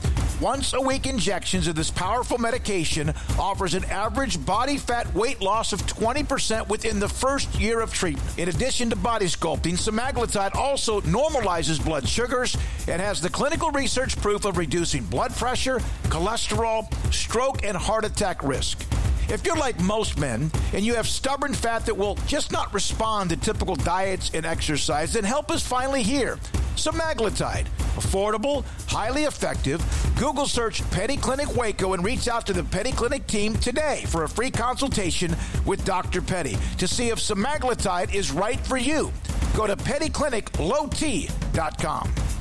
once a week injections of this powerful medication offers an average body fat weight loss of 20% within the first year of treatment. In addition to body sculpting, semaglutide also normalizes blood sugars and has the clinical research proof of reducing blood pressure, cholesterol, stroke, and heart attack risk. If you're like most men and you have stubborn fat that will just not respond to typical diets and exercise, then help us finally hear. Semaglutide, affordable, highly effective. Google search Petty Clinic Waco and reach out to the Petty Clinic team today for a free consultation with Dr. Petty to see if semaglutide is right for you. Go to pettycliniclowt.com.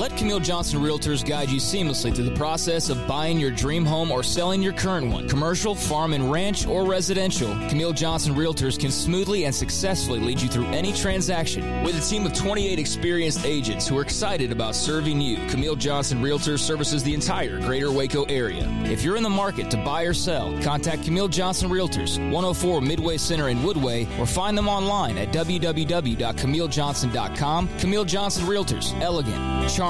Let Camille Johnson Realtors guide you seamlessly through the process of buying your dream home or selling your current one. Commercial, farm and ranch, or residential, Camille Johnson Realtors can smoothly and successfully lead you through any transaction. With a team of 28 experienced agents who are excited about serving you, Camille Johnson Realtors services the entire greater Waco area. If you're in the market to buy or sell, contact Camille Johnson Realtors, 104 Midway Center in Woodway, or find them online at www.camillejohnson.com. Camille Johnson Realtors, elegant, charming,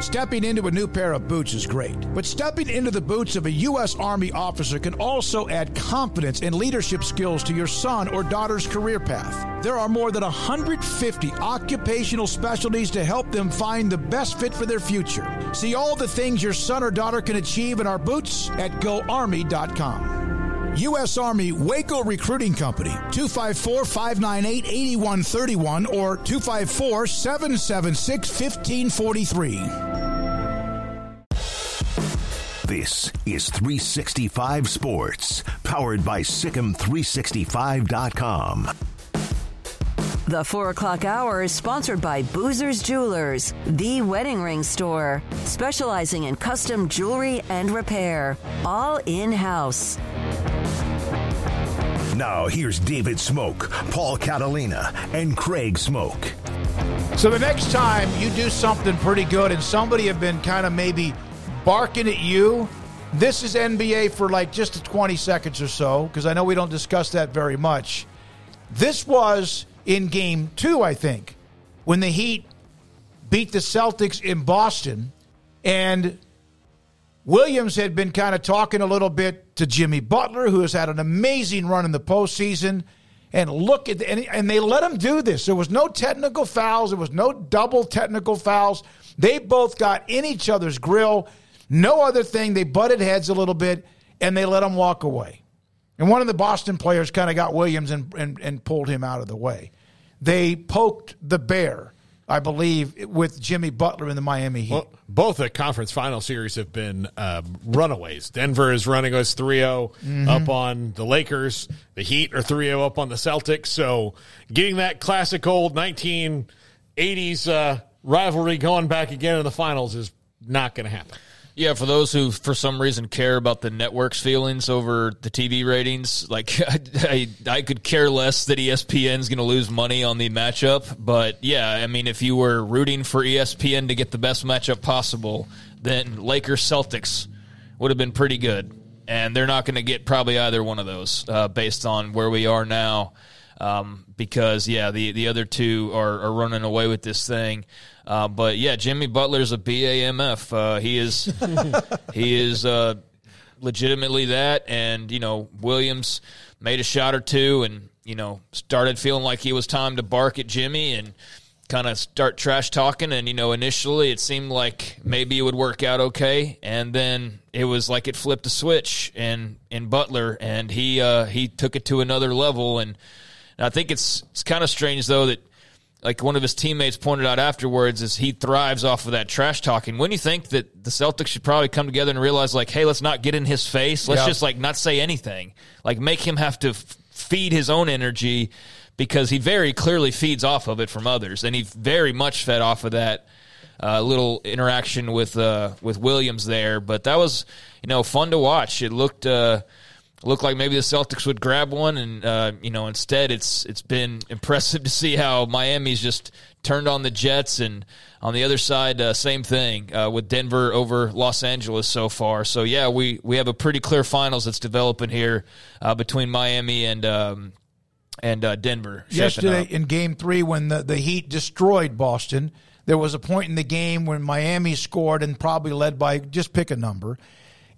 Stepping into a new pair of boots is great, but stepping into the boots of a U.S. Army officer can also add confidence and leadership skills to your son or daughter's career path. There are more than 150 occupational specialties to help them find the best fit for their future. See all the things your son or daughter can achieve in our boots at goarmy.com. U.S. Army Waco Recruiting Company, 254 598 8131 or 254 776 1543. This is 365 Sports, powered by SicEm365.com. The 4 o'clock hour is sponsored by Boozer's Jewelers, the wedding ring store, specializing in custom jewelry and repair, all in house. Now, here's David Smoke, Paul Catalina, and Craig Smoke. So the next time you do something pretty good and somebody have been kind of maybe barking at you, this is NBA for like just 20 seconds or so, because I know we don't discuss that very much. This was in game two, I think, when the Heat beat the Celtics in Boston. And Williams had been kind of talking a little bit to Jimmy Butler, who has had an amazing run in the postseason. And look at the, and, and they let him do this. There was no technical fouls. There was no double technical fouls. They both got in each other's grill. No other thing. They butted heads a little bit, and they let him walk away. And one of the Boston players kind of got Williams and, and, and pulled him out of the way. They poked the bear I believe, with Jimmy Butler in the Miami Heat. Well, both the conference final series have been uh, runaways. Denver is running us 3 0 mm-hmm. up on the Lakers. The Heat are 3 0 up on the Celtics. So getting that classic old 1980s uh, rivalry going back again in the finals is not going to happen. Yeah, for those who for some reason care about the network's feelings over the TV ratings, like [laughs] I, I, I could care less that ESPN's going to lose money on the matchup. But yeah, I mean, if you were rooting for ESPN to get the best matchup possible, then Lakers Celtics would have been pretty good, and they're not going to get probably either one of those uh, based on where we are now. Um, because yeah, the the other two are, are running away with this thing. Uh, but yeah, Jimmy Butler's a BAMF. Uh, he is [laughs] he is uh, legitimately that, and you know Williams made a shot or two, and you know started feeling like he was time to bark at Jimmy and kind of start trash talking. And, you know, initially it seemed like maybe it would work out okay. And then it was like it flipped a switch and in Butler and he, uh, he took it to another level. And, and I think it's, it's kind of strange though that like one of his teammates pointed out afterwards is he thrives off of that trash talking. When you think that the Celtics should probably come together and realize like, Hey, let's not get in his face. Let's yeah. just like not say anything, like make him have to f- feed his own energy because he very clearly feeds off of it from others, and he very much fed off of that uh, little interaction with uh, with Williams there. But that was you know fun to watch. It looked uh, looked like maybe the Celtics would grab one, and uh, you know instead it's it's been [laughs] impressive to see how Miami's just turned on the Jets, and on the other side, uh, same thing uh, with Denver over Los Angeles so far. So yeah, we we have a pretty clear finals that's developing here between Miami and. Um, and uh, Denver. Yesterday in Game Three, when the, the Heat destroyed Boston, there was a point in the game when Miami scored and probably led by just pick a number,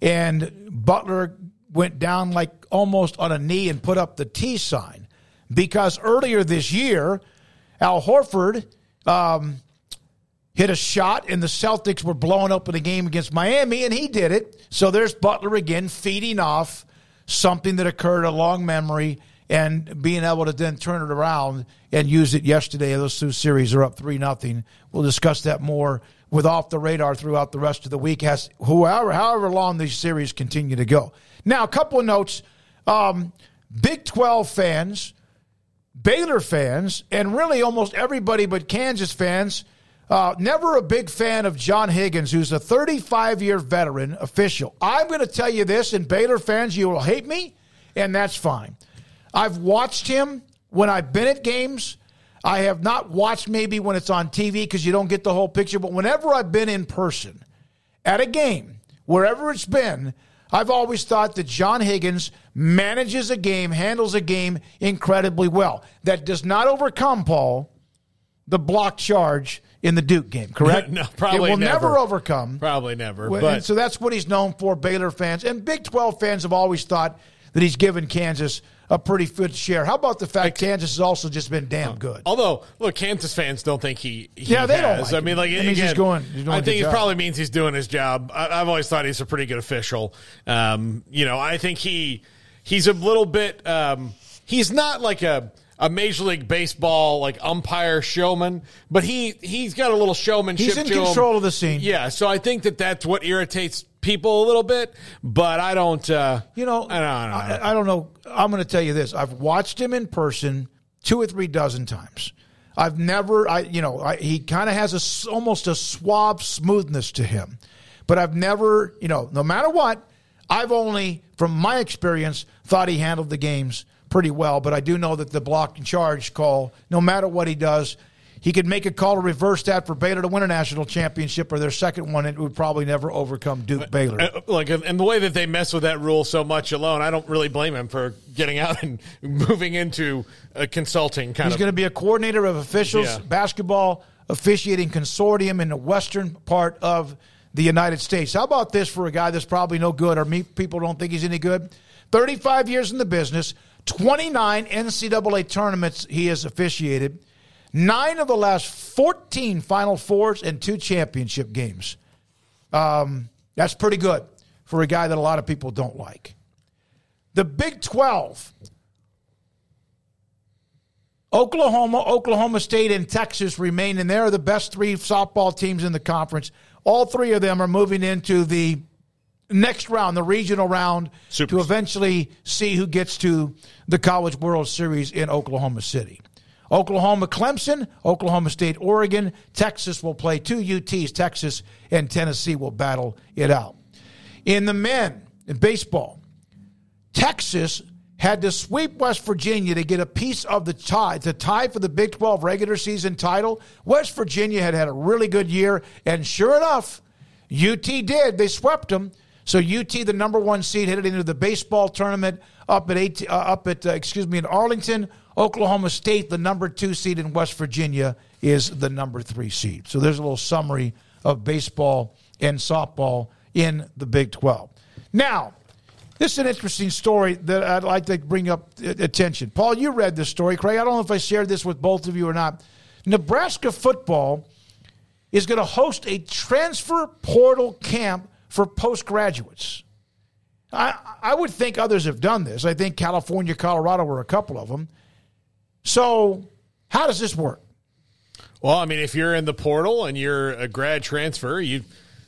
and Butler went down like almost on a knee and put up the T sign because earlier this year, Al Horford. Um, hit a shot and the Celtics were blowing up in a game against Miami and he did it. So there's Butler again feeding off something that occurred a long memory and being able to then turn it around and use it yesterday. Those two series are up three nothing. We'll discuss that more with off the radar throughout the rest of the week as whoever however long these series continue to go. Now, a couple of notes. Um, Big 12 fans, Baylor fans, and really almost everybody but Kansas fans. Uh, never a big fan of John Higgins, who's a 35 year veteran official. I'm going to tell you this, and Baylor fans, you will hate me, and that's fine. I've watched him when I've been at games. I have not watched maybe when it's on TV because you don't get the whole picture, but whenever I've been in person at a game, wherever it's been, I've always thought that John Higgins manages a game, handles a game incredibly well. That does not overcome, Paul, the block charge in the Duke game, correct? [laughs] no, probably it will never. never overcome. Probably never. But. so that's what he's known for. Baylor fans and Big 12 fans have always thought that he's given Kansas a pretty good share. How about the fact Kansas has also just been damn good? Although, look, Kansas fans don't think he, he yeah, they has. don't. Like I mean, like it again, he's going. He's I think it job. probably means he's doing his job. I, have always thought he's a pretty good official. Um, you know, I think he he's a little bit. Um, he's not like a a major league baseball like umpire showman, but he he's got a little showmanship. He's in control him. of the scene. Yeah, so I think that that's what irritates people a little bit, but I don't. Uh, you know, I don't, I don't, I, I don't know. I'm going to tell you this: I've watched him in person two or three dozen times. I've never, I you know, I, he kind of has a almost a suave smoothness to him, but I've never, you know, no matter what, I've only, from my experience, thought he handled the games pretty well. But I do know that the block and charge call, no matter what he does, he could make a call to reverse that for Baylor to win a national championship or their second one. And it would probably never overcome Duke Baylor. Uh, like, and the way that they mess with that rule so much alone, I don't really blame him for getting out and [laughs] moving into a consulting kind He's of. going to be a coordinator of officials, yeah. basketball officiating consortium in the western part of the United States. How about this for a guy that's probably no good or me, people don't think he's any good? 35 years in the business, 29 NCAA tournaments he has officiated nine of the last 14 Final Fours and two championship games. Um, that's pretty good for a guy that a lot of people don't like. The Big 12, Oklahoma, Oklahoma State, and Texas remain, and they're the best three softball teams in the conference. All three of them are moving into the next round, the regional round, Super. to eventually see who gets to the College World Series in Oklahoma City. Oklahoma, Clemson, Oklahoma State, Oregon. Texas will play two UTs. Texas and Tennessee will battle it out. In the men, in baseball, Texas had to sweep West Virginia to get a piece of the tie, to tie for the Big 12 regular season title. West Virginia had had a really good year, and sure enough, UT did. They swept them. So UT, the number one seed, headed into the baseball tournament up at uh, up at uh, excuse me in Arlington Oklahoma State, the number two seed in West Virginia, is the number three seed. So there's a little summary of baseball and softball in the Big 12. Now, this is an interesting story that I'd like to bring up attention. Paul, you read this story. Craig, I don't know if I shared this with both of you or not. Nebraska football is going to host a transfer portal camp for postgraduates. I, I would think others have done this. I think California, Colorado were a couple of them. So, how does this work? Well, I mean, if you're in the portal and you're a grad transfer, you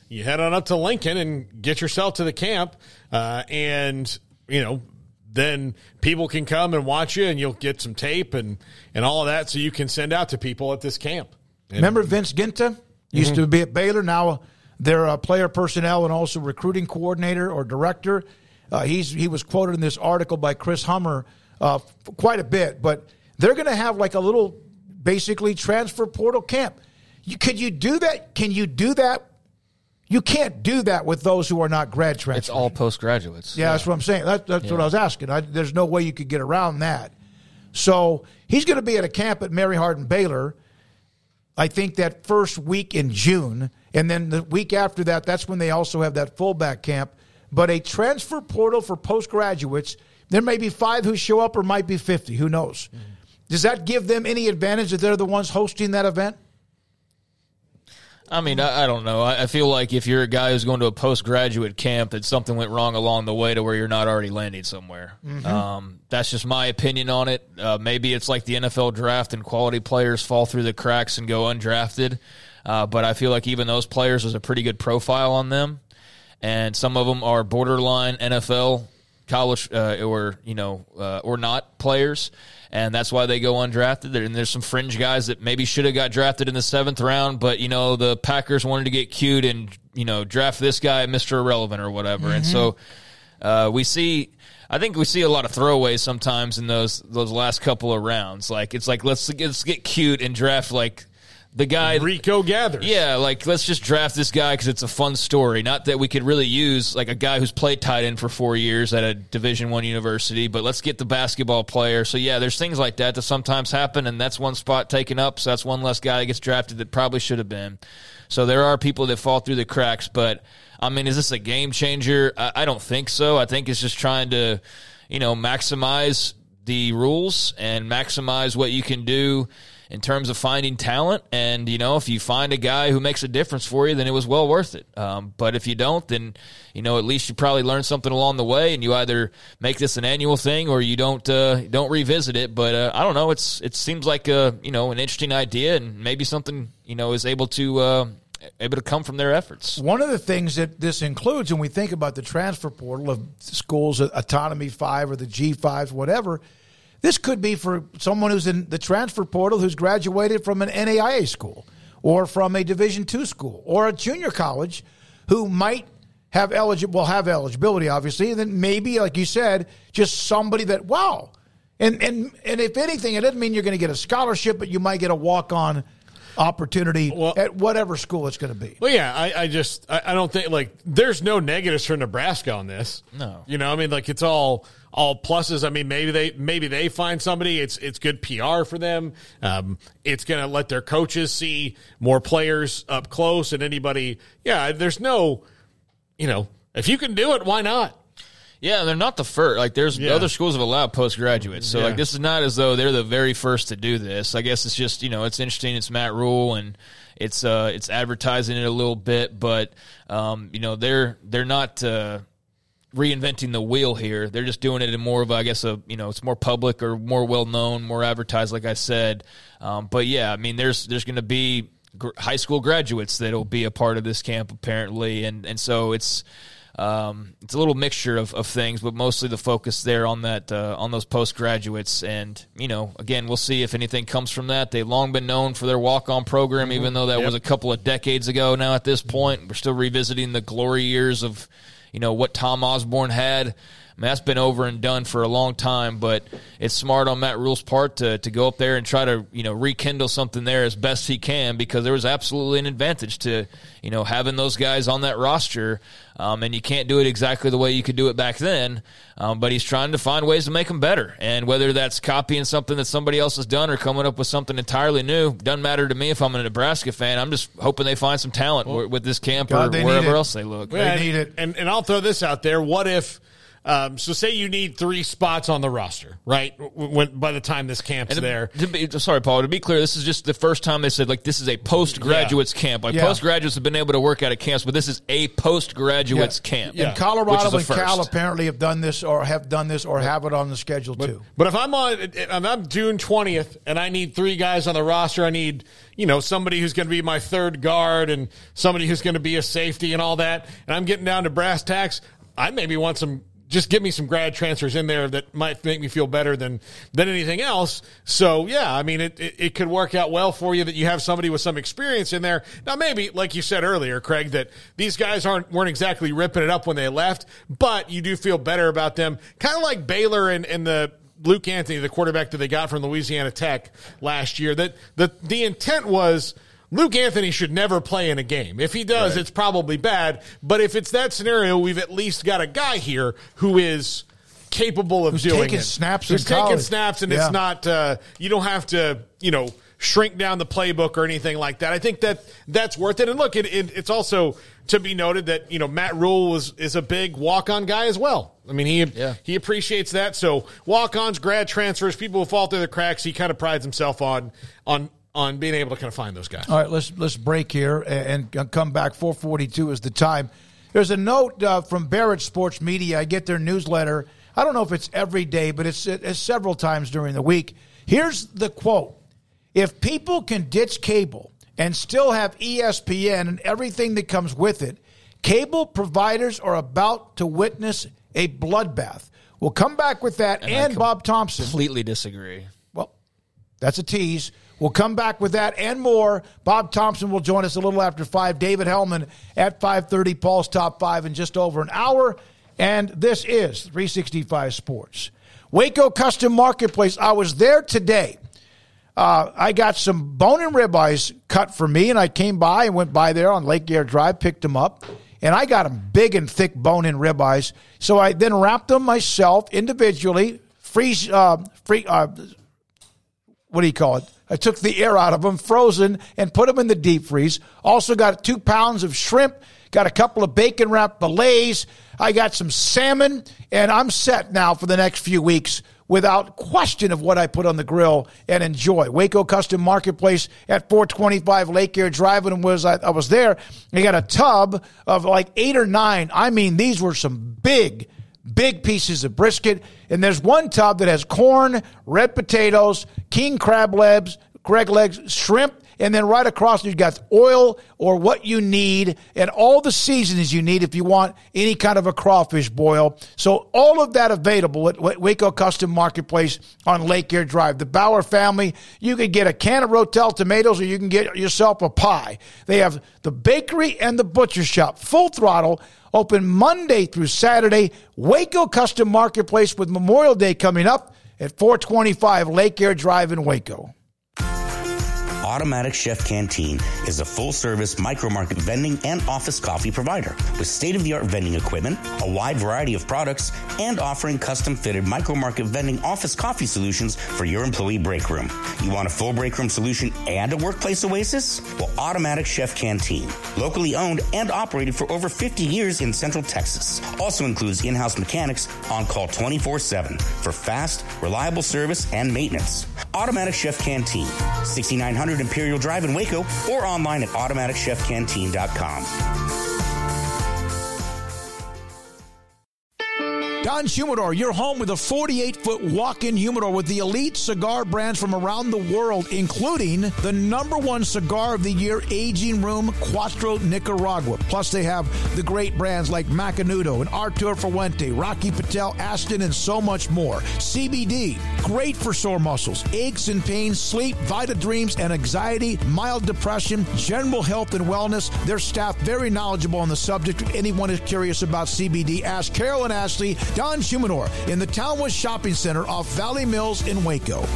you head on up to Lincoln and get yourself to the camp, uh, and you know then people can come and watch you, and you'll get some tape and and all of that, so you can send out to people at this camp. And, Remember Vince Ginta used mm-hmm. to be at Baylor. Now they're a player personnel and also recruiting coordinator or director. Uh, he's he was quoted in this article by Chris Hummer uh, quite a bit, but they're going to have like a little basically transfer portal camp. You, could you do that? Can you do that? You can't do that with those who are not grad transfers. It's all postgraduates. Yeah, yeah, that's what I'm saying. That, that's yeah. what I was asking. I, there's no way you could get around that. So he's going to be at a camp at Mary Hardin Baylor. I think that first week in June, and then the week after that, that's when they also have that fullback camp. But a transfer portal for postgraduates, there may be five who show up, or might be fifty. Who knows? Mm-hmm. Does that give them any advantage that they're the ones hosting that event? I mean, I, I don't know. I, I, feel like if you're a guy who's going to a postgraduate camp, that something went wrong along the way to where you're not already landing somewhere. Mm-hmm. Um, that's just my opinion on it. Uh, maybe it's like the NFL draft and quality players fall through the cracks and go undrafted. Uh, but I feel like even those players, there's a pretty good profile on them. And some of them are borderline NFL, college, uh, or, you know, uh, or not players and that's why they go undrafted. And there's some fringe guys that maybe should have got drafted in the seventh round, but you know the Packers wanted to get cute and you know draft this guy, Mister Irrelevant or whatever. Mm-hmm. And so uh, we see. I think we see a lot of throwaways sometimes in those those last couple of rounds. Like it's like let's let's get cute and draft like the guy Rico Gathers. Yeah, like let's just draft this guy because it's a fun story. Not that we could really use like a guy who's played tight end for four years at a Division One university, but let's get the basketball player. So yeah, there's things like that that sometimes happen, and that's one spot taken up. So that's one less guy that gets drafted that probably should have been. So there are people that fall through the cracks, but I mean, is this a game changer? I, I don't think so. I think it's just trying to, you know, maximize the rules and maximize what you can do in terms of finding talent. And, you know, if you find a guy who makes a difference for you, then it was well worth it. Um, but if you don't, then, you know, at least you probably learned something along the way and you either make this an annual thing or you don't, uh, don't revisit it. But, uh, I don't know. It's, it seems like, a, you know, an interesting idea and maybe something, you know, is able to, uh, able to come from their efforts. One of the things that this includes, when we think about the transfer portal of schools, Autonomy 5 or the G5s, whatever, this could be for someone who's in the transfer portal who's graduated from an NAIA school or from a Division two school or a junior college who might have eligible will have eligibility obviously and then maybe like you said just somebody that wow and and and if anything it doesn't mean you're going to get a scholarship but you might get a walk on opportunity well, at whatever school it's going to be. Well, yeah, I, I just I, I, don't think like there's no negatives for Nebraska on this. No, you know, I mean, like it's all all pluses. I mean, maybe they maybe they find somebody. It's it's good PR for them. Um, it's going to let their coaches see more players up close and anybody. Yeah, there's no, you know, if you can do it, why not? Yeah, they're not the first. Like, there's yeah. other schools have allowed postgraduates, so yeah. like this is not as though they're the very first to do this. I guess it's just you know it's interesting. It's Matt Rhule and it's uh it's advertising it a little bit, but um you know they're they're not. Uh, reinventing the wheel here. They're just doing it in more of, I guess, a you know, it's more public or more well known, more advertised, like I said. Um, but yeah, I mean, there's there's going to be gr- high school graduates that'll be a part of this camp apparently, and and so it's um, it's a little mixture of, of things, but mostly the focus there on that uh, on those postgraduates. And you know, again, we'll see if anything comes from that. They've long been known for their walk on program, mm-hmm. even though that yep. was a couple of decades ago. Now at this point, we're still revisiting the glory years of you know what Tom Osborne had. I mean, that's been over and done for a long time, but it's smart on Matt Rhule's part to, to go up there and try to, you know, rekindle something there as best he can because there was absolutely an advantage to, you know, having those guys on that roster. Um, and you can't do it exactly the way you could do it back then. Um, but he's trying to find ways to make them better. And whether that's copying something that somebody else has done or coming up with something entirely new, doesn't matter to me if I'm a Nebraska fan. I'm just hoping they find some talent well, with this camp God, or wherever else they look. Yeah, they need it. And, and I'll throw this out there. What if – um, so say you need three spots on the roster, right? When by the time this camp's to, there. To be, sorry, Paul. To be clear, this is just the first time they said like this is a postgraduates yeah. camp. Like yeah. postgraduates have been able to work out of camps, but this is a postgraduates yeah. camp. Yeah. And Colorado and Cal apparently have done this or have done this or have it on the schedule but, too. But if I'm on, if I'm June twentieth and I need three guys on the roster, I need you know somebody who's going to be my third guard and somebody who's going to be a safety and all that, and I'm getting down to brass tacks. I maybe want some just give me some grad transfers in there that might make me feel better than than anything else. So yeah, I mean it, it, it could work out well for you that you have somebody with some experience in there. Now maybe like you said earlier, Craig, that these guys aren't weren't exactly ripping it up when they left, but you do feel better about them. Kind of like Baylor and, and the Luke Anthony, the quarterback that they got from Louisiana Tech last year. That the the intent was Luke Anthony should never play in a game. If he does, right. it's probably bad. But if it's that scenario, we've at least got a guy here who is capable of Who's doing taking it. snaps. Who's taking college. snaps, and yeah. it's not. Uh, you don't have to. You know shrink down the playbook or anything like that. I think that that's worth it. And look, it, it, it's also to be noted that you know Matt Rhule was is a big walk on guy as well. I mean he yeah. he appreciates that. So walk ons, grad transfers, people who fall through the cracks, he kind of prides himself on on on being able to kind of find those guys. All right, let's let's break here and, and come back. Four forty two is the time. There's a note uh, from Barrett Sports Media. I get their newsletter. I don't know if it's every day, but it's, it's several times during the week. Here's the quote: If people can ditch cable and still have ESPN and everything that comes with it, cable providers are about to witness a bloodbath. We'll come back with that and, and Bob Thompson. Completely disagree. Well, that's a tease. We'll come back with that and more. Bob Thompson will join us a little after 5. David Helman at 5.30. Paul's Top 5 in just over an hour. And this is 365 Sports. Waco Custom Marketplace. I was there today. Uh, I got some bone and ribeyes cut for me, and I came by and went by there on Lake Air Drive, picked them up, and I got them big and thick bone and ribeyes. So I then wrapped them myself individually, freeze, uh, free, uh, what do you call it? I took the air out of them, frozen, and put them in the deep freeze. Also got two pounds of shrimp, got a couple of bacon wrapped fillets. I got some salmon, and I'm set now for the next few weeks without question of what I put on the grill and enjoy. Waco Custom Marketplace at 425 Lake Air Drive. And was I, I was there, they got a tub of like eight or nine. I mean, these were some big big pieces of brisket. And there's one tub that has corn, red potatoes, king crab legs, Greg legs, shrimp, and then right across you've got oil or what you need and all the seasonings you need if you want any kind of a crawfish boil. So all of that available at Waco Custom Marketplace on Lake Air Drive. The Bauer family, you can get a can of Rotel tomatoes or you can get yourself a pie. They have the bakery and the butcher shop, full throttle Open Monday through Saturday. Waco Custom Marketplace with Memorial Day coming up at 425 Lake Air Drive in Waco. Automatic Chef Canteen is a full service micro market vending and office coffee provider with state of the art vending equipment, a wide variety of products, and offering custom fitted micro market vending office coffee solutions for your employee break room. You want a full break room solution and a workplace oasis? Well, Automatic Chef Canteen, locally owned and operated for over 50 years in Central Texas, also includes in house mechanics on call 24 7 for fast, reliable service and maintenance. Automatic Chef Canteen, 6900 Imperial Drive in Waco or online at automaticchefcanteen.com. Don's Humidor, your home with a 48 foot walk in humidor with the elite cigar brands from around the world, including the number one cigar of the year, Aging Room Cuatro Nicaragua. Plus, they have the great brands like Macanudo and Arturo Fuente, Rocky Patel, Ashton, and so much more. CBD, great for sore muscles, aches and pains, sleep, Vita Dreams, and anxiety, mild depression, general health and wellness. Their staff very knowledgeable on the subject. If anyone is curious about CBD, ask Carolyn Ashley John Shumanor in the Townwood Shopping Center off Valley Mills in Waco.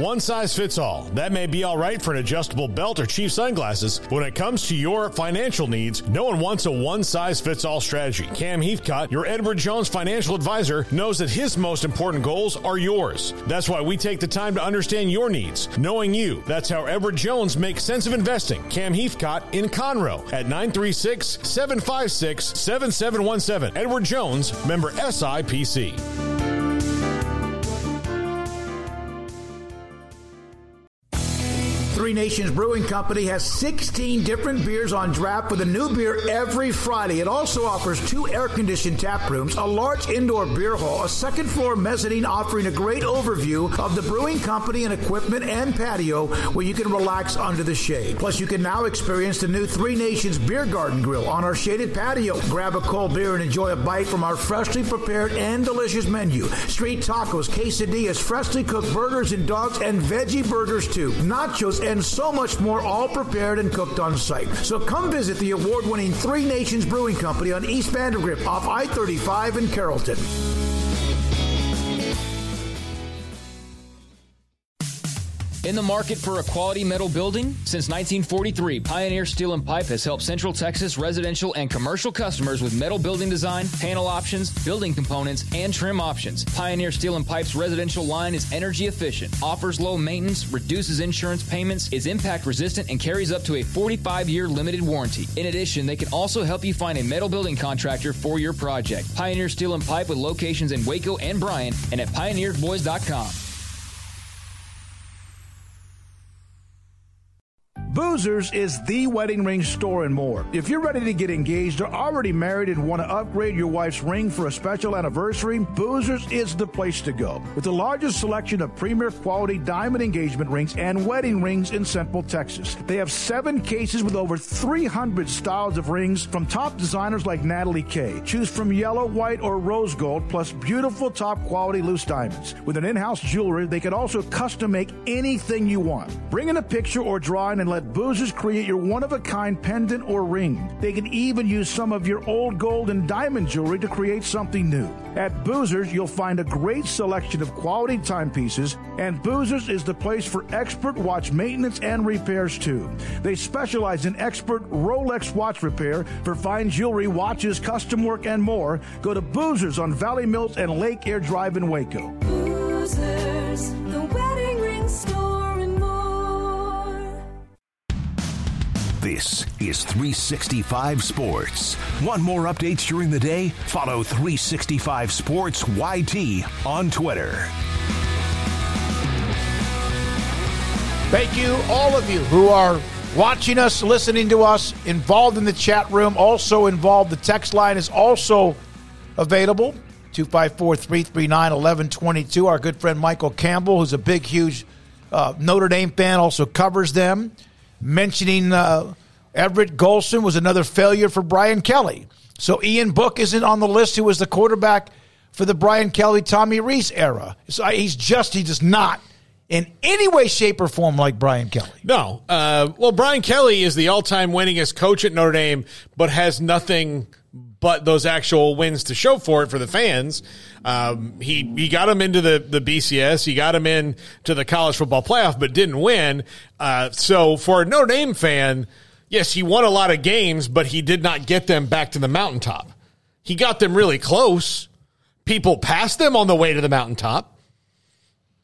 One size fits all. That may be all right for an adjustable belt or cheap sunglasses. But when it comes to your financial needs, no one wants a one size fits all strategy. Cam Heathcott, your Edward Jones financial advisor, knows that his most important goals are yours. That's why we take the time to understand your needs, knowing you. That's how Edward Jones makes sense of investing. Cam Heathcott in Conroe at 936 756 7717. Edward Jones, member SIPC. Three Nations Brewing Company has 16 different beers on draft with a new beer every Friday. It also offers two air conditioned tap rooms, a large indoor beer hall, a second floor mezzanine offering a great overview of the brewing company and equipment and patio where you can relax under the shade. Plus, you can now experience the new Three Nations Beer Garden Grill on our shaded patio. Grab a cold beer and enjoy a bite from our freshly prepared and delicious menu. Street tacos, quesadillas, freshly cooked burgers and dogs, and veggie burgers too. Nachos and so much more, all prepared and cooked on site. So come visit the award winning Three Nations Brewing Company on East Vandergrift off I 35 in Carrollton. In the market for a quality metal building? Since 1943, Pioneer Steel and Pipe has helped Central Texas residential and commercial customers with metal building design, panel options, building components, and trim options. Pioneer Steel and Pipe's residential line is energy efficient, offers low maintenance, reduces insurance payments, is impact resistant, and carries up to a 45 year limited warranty. In addition, they can also help you find a metal building contractor for your project. Pioneer Steel and Pipe with locations in Waco and Bryan and at pioneerboys.com. Boozers is the wedding ring store and more. If you're ready to get engaged or already married and want to upgrade your wife's ring for a special anniversary, Boozers is the place to go. With the largest selection of premier quality diamond engagement rings and wedding rings in Central Texas. They have seven cases with over 300 styles of rings from top designers like Natalie Kay. Choose from yellow, white, or rose gold, plus beautiful top quality loose diamonds. With an in house jewelry, they can also custom make anything you want. Bring in a picture or drawing and let let Boozers create your one of a kind pendant or ring. They can even use some of your old gold and diamond jewelry to create something new. At Boozers, you'll find a great selection of quality timepieces, and Boozers is the place for expert watch maintenance and repairs too. They specialize in expert Rolex watch repair for fine jewelry, watches, custom work, and more. Go to Boozers on Valley Mills and Lake Air Drive in Waco. Boozers, This is 365 Sports. Want more updates during the day? Follow 365 Sports YT on Twitter. Thank you, all of you who are watching us, listening to us, involved in the chat room, also involved. The text line is also available 254 339 1122. Our good friend Michael Campbell, who's a big, huge uh, Notre Dame fan, also covers them mentioning uh, Everett Golson was another failure for Brian Kelly. So Ian Book isn't on the list, who was the quarterback for the Brian Kelly, Tommy Rees era. So he's just, he does not in any way, shape, or form like Brian Kelly. No. Uh, well, Brian Kelly is the all time winningest coach at Notre Dame, but has nothing but those actual wins to show for it for the fans. Um, he he got him into the the BCS, he got him in to the college football playoff, but didn't win. Uh, so for a Notre Dame fan, yes, he won a lot of games, but he did not get them back to the mountaintop. He got them really close. People passed them on the way to the mountaintop.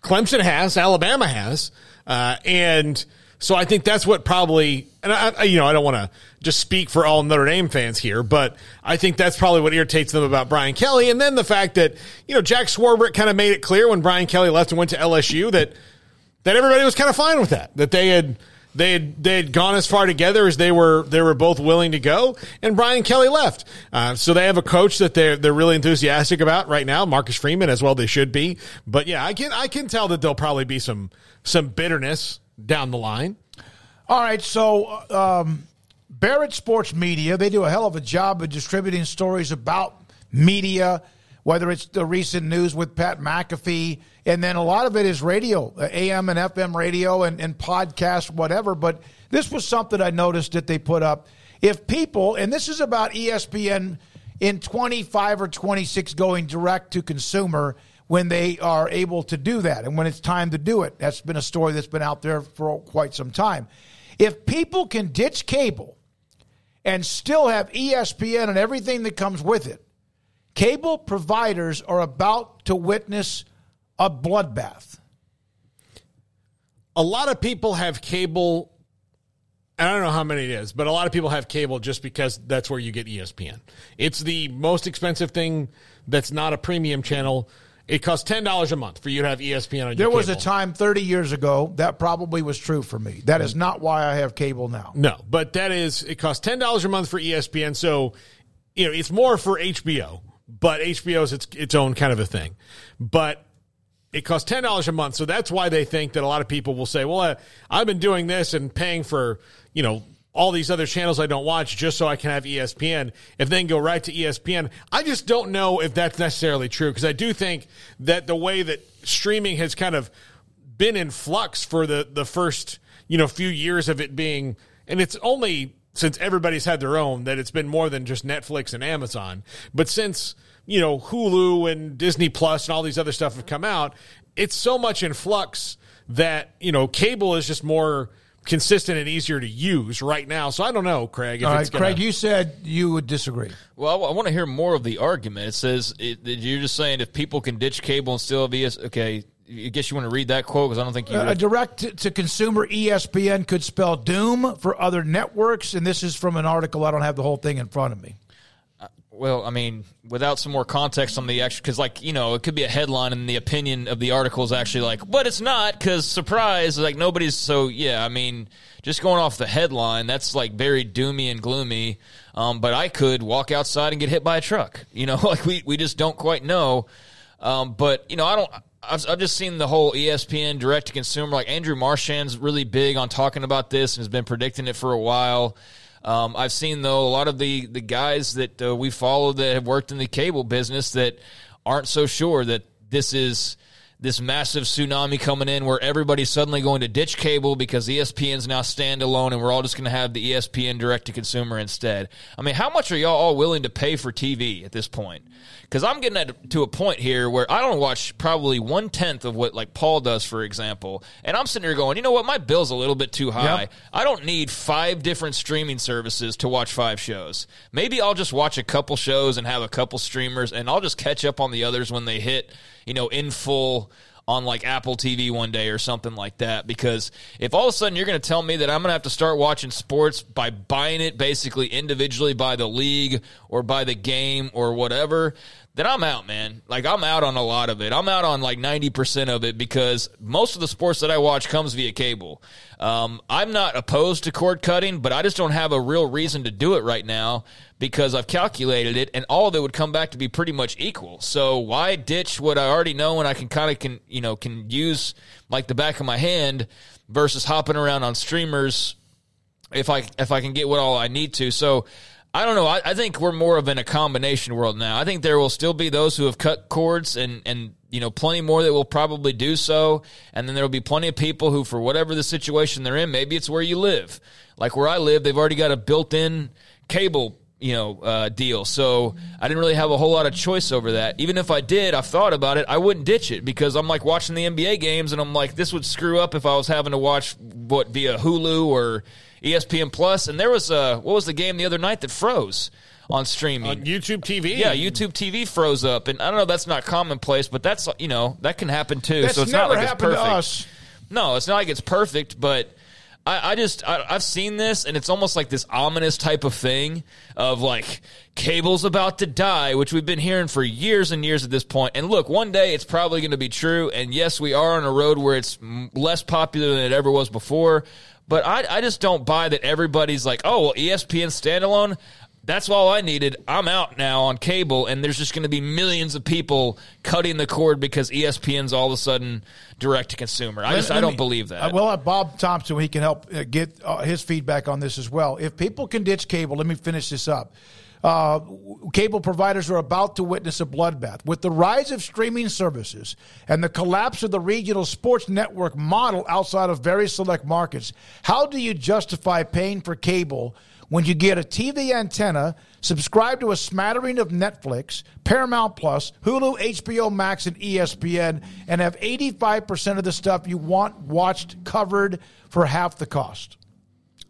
Clemson has, Alabama has, uh, and so I think that's what probably, and I, you know, I don't want to just speak for all Notre Dame fans here, but I think that's probably what irritates them about Brian Kelly. And then the fact that, you know, Jack Swarbrick kind of made it clear when Brian Kelly left and went to LSU that, that everybody was kind of fine with that, that they had, they had, they had gone as far together as they were they were both willing to go, and Brian Kelly left. Uh, so they have a coach that they're they're really enthusiastic about right now, Marcus Freeman as well. They should be, but yeah, I can I can tell that there'll probably be some some bitterness down the line. All right, so um, Barrett Sports Media, they do a hell of a job of distributing stories about media, whether it's the recent news with Pat McAfee, and then a lot of it is radio, uh, AM and FM radio and, and podcast, whatever. But this was something I noticed that they put up. If people, and this is about ESPN in 25 or 26 going direct to consumer when they are able to do that and when it's time to do it. That's been a story that's been out there for quite some time. If people can ditch cable and still have ESPN and everything that comes with it, cable providers are about to witness a bloodbath. A lot of people have cable and I don't know how many it is, but a lot of people have cable just because that's where you get ESPN. It's the most expensive thing that's not a premium channel. It costs ten dollars a month for you to have ESPN on. There was a time thirty years ago that probably was true for me. That is not why I have cable now. No, but that is it costs ten dollars a month for ESPN. So you know it's more for HBO, but HBO is its its own kind of a thing. But it costs ten dollars a month, so that's why they think that a lot of people will say, "Well, uh, I've been doing this and paying for you know all these other channels I don't watch just so I can have ESPN. If they go right to ESPN, I just don't know if that's necessarily true because I do think that the way that streaming has kind of been in flux for the the first you know few years of it being, and it's only since everybody's had their own that it's been more than just Netflix and Amazon, but since you know Hulu and Disney Plus and all these other stuff have come out, it's so much in flux that you know cable is just more consistent and easier to use right now. So I don't know, Craig. All right, gonna... Craig, you said you would disagree. Well, I, want to hear more of the argument. It says it, you're just saying if people can ditch cable and still have ES, okay. I guess you want to read that quote because I don't think you. Uh, a direct to consumer ESPN could spell doom for other networks, and this is from an article. I don't have the whole thing in front of me. Well, I mean, without some more context on the actual, because like you know, it could be a headline, and the opinion of the article is actually like, but it's not, because surprise, like nobody's. So yeah, I mean, just going off the headline, that's like very doomy and gloomy. Um, but I could walk outside and get hit by a truck. [laughs] You know, like we we just don't quite know. Um, but you know, I don't. I've, I've just seen the whole ESPN direct to consumer. Like Andrew Marchand's really big on talking about this and has been predicting it for a while. Um, I've seen though a lot of the the guys that uh, we follow that have worked in the cable business that aren't so sure that this is this massive tsunami coming in where everybody's suddenly going to ditch cable because ESPN's now standalone and we're all just going to have the ESPN direct to consumer instead. I mean, how much are y'all all willing to pay for TV at this point? Because I'm getting at, to a point here where I don't watch probably one tenth of what like Paul does, for example, and I'm sitting here going, you know what, my bill's a little bit too high. Yep. I don't need five different streaming services to watch five shows. Maybe I'll just watch a couple shows and have a couple streamers, and I'll just catch up on the others when they hit, you know, in full on like Apple TV one day or something like that. Because if all of a sudden you're going to tell me that I'm going to have to start watching sports by buying it basically individually by the league or by the game or whatever, then I'm out, man. Like I'm out on a lot of it. I'm out on like 90% of it because most of the sports that I watch comes via cable. Um, I'm not opposed to cord cutting, but I just don't have a real reason to do it right now because I've calculated it and all of it would come back to be pretty much equal. So why ditch what I already know and I can kind of can, you know, can use like the back of my hand versus hopping around on streamers if I if I can get what all I need to. So I don't know. I, I, think we're more of in a combination world now. I think there will still be those who have cut cords and, and, you know, plenty more that will probably do so. And then there will be plenty of people who, for whatever the situation they're in, maybe it's where you live. Like where I live, they've already got a built in cable, you know, uh, deal. So I didn't really have a whole lot of choice over that. Even if I did, I've thought about it. I wouldn't ditch it because I'm like watching the NBA games and I'm like, this would screw up if I was having to watch what via Hulu or, ESPN Plus, and there was a what was the game the other night that froze on streaming on YouTube TV? Yeah, YouTube TV froze up, and I don't know that's not commonplace, but that's you know that can happen too. That's so it's not like it's perfect. us. No, it's not like it's perfect, but. I, I just I, I've seen this, and it's almost like this ominous type of thing of like cable's about to die, which we've been hearing for years and years at this point. And look, one day it's probably going to be true. And yes, we are on a road where it's less popular than it ever was before. But I, I just don't buy that everybody's like, oh, well, ESPN standalone, that's all I needed. I'm out now on cable, and there's just going to be millions of people cutting the cord because ESPN's all of a sudden direct to consumer. I just I don't believe that. Uh, well, uh, Bob Thompson, he can help uh, get his feedback on this as well. If people can ditch cable, let me finish this up. Uh, cable providers are about to witness a bloodbath. With the rise of streaming services and the collapse of the regional sports network model outside of very select markets, how do you justify paying for cable when you get a TV antenna, subscribe to a smattering of Netflix, Paramount Plus, Hulu, HBO Max, and ESPN, and have 85% of the stuff you want watched covered for half the cost.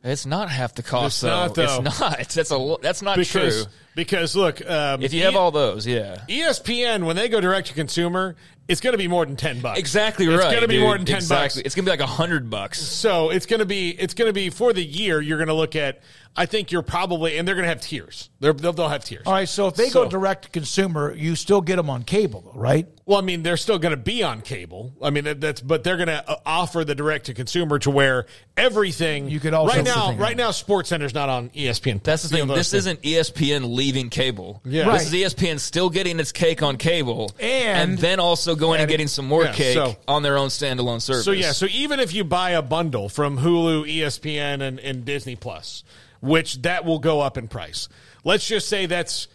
It's not half the cost. It's though. not, though. It's not. That's a. That's not because, true. Because look, um, If you have all those, yeah. ESPN when they go direct to consumer, it's going to be more than ten bucks. Exactly It's right. going to be dude. more than ten exactly. bucks. It's gonna be like a hundred bucks. So it's going to be it's going to be for the year. You're going to look at. I think you're probably and they're going to have tiers. They're, they'll they'll have tiers. All right, so if they So- go direct to consumer, you still get them on cable, though, right? Well, I mean, they're still going to be on cable. I mean, that- that's but they're going to uh, offer the direct to consumer to where everything you could also- right now. Everything. Right now, Sports Center's not on ESPN. That's the You thing. know, This those isn't ESPN leaving cable. Yeah. This is ESPN still getting its cake on cable, And- then also going and getting some more Yeah, cake so- on their own standalone service. So yeah, so even if you buy a bundle from Hulu, ESPN, and, and Disney Plus, which that will go up in price. Let's just say that's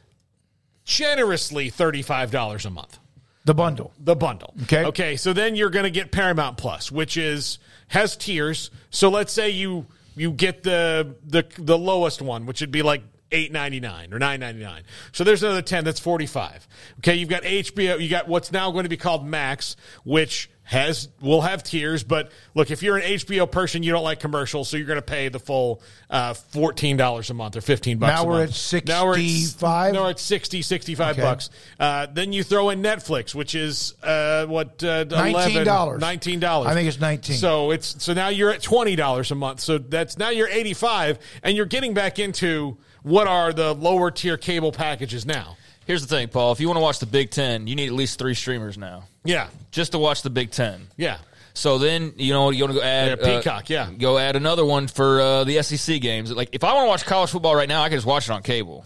generously thirty five dollars a month. The bundle. The bundle. Okay. Okay. So then you're going to get Paramount Plus, which is has tiers. So let's say you you get the the the lowest one, which would be like eight ninety nine or nine ninety nine. So there's another ten. That's forty five. Okay. You've got HBO. You got what's now going to be called Max, which has will have tiers. But look, if you're an HBO person, you don't like commercials, so you're going to pay the full uh, fourteen dollars a month or fifteen bucks. Now a we're month. at Now we're at 65? No, we're at 60, 65 Okay. bucks. Uh, then you throw in Netflix, which is uh, what uh, $19. $11, Nineteen dollars. I think it's 19. So it's so now you're at twenty dollars a month. So that's now you're eighty five, and you're getting back into what are the lower tier cable packages now. Here's the thing, Paul. If you want to watch the Big Ten, you need at least three streamers now. Yeah. Just to watch the Big Ten. Yeah. So then you know you want to go add Yeah, Peacock, uh, yeah. Go add another one for uh, the SEC games. Like if I want to watch college football right now, I can just watch it on cable.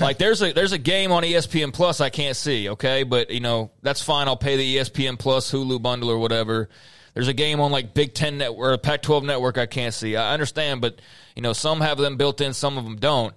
like there's a there's a game on ESPN Plus I can't see, okay, but you know that's fine. I'll pay the ESPN Plus Hulu bundle or whatever. There's a game on like Big Ten network or Pac-12 network I can't see. I understand, but you know some have them built in, some of them don't.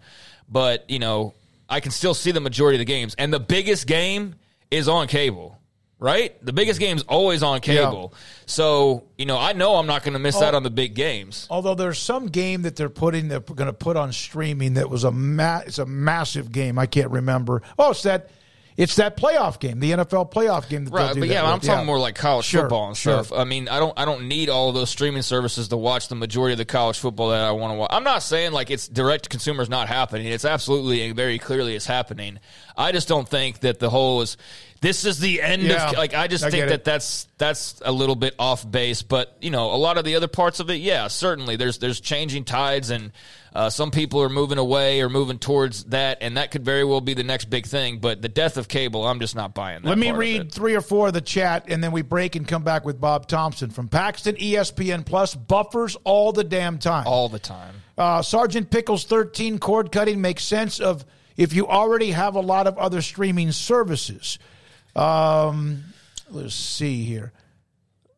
But you know I can still see the majority of the games, and the biggest game is on cable. Right, the biggest game's always on cable. So you know, I know I'm not going to miss Oh. out on the big games. Although there's some game that they're putting that we're going to put on streaming that was a ma- it's a massive game. I can't remember. Oh, it's that it's that playoff game, the NFL playoff game. That Right, do but yeah, with. I'm talking more like college Sure, football and sure. stuff. I mean, I don't, I don't need all of those streaming services to watch the majority of the college football that I want to watch. I'm not saying like it's direct to consumer is not happening. It's absolutely and very clearly is happening. I just don't think that the whole is. This is the end Yeah, of like. I just I think that it. that's that's a little bit off base. But you know, a lot of the other parts of it, yeah, certainly there's there's changing tides and. Uh, some people are moving away or moving towards that, and that could very well be the next big thing. But the death of cable, I'm just not buying that. Let me part of it. read three or four of the chat, and then we break and come back with Bob Thompson from Paxton ESPN Plus. Buffers all the damn time. all the time. Uh, Sergeant Pickles 13 cord cutting makes sense of if you already have a lot of other streaming services. Um, let's see here.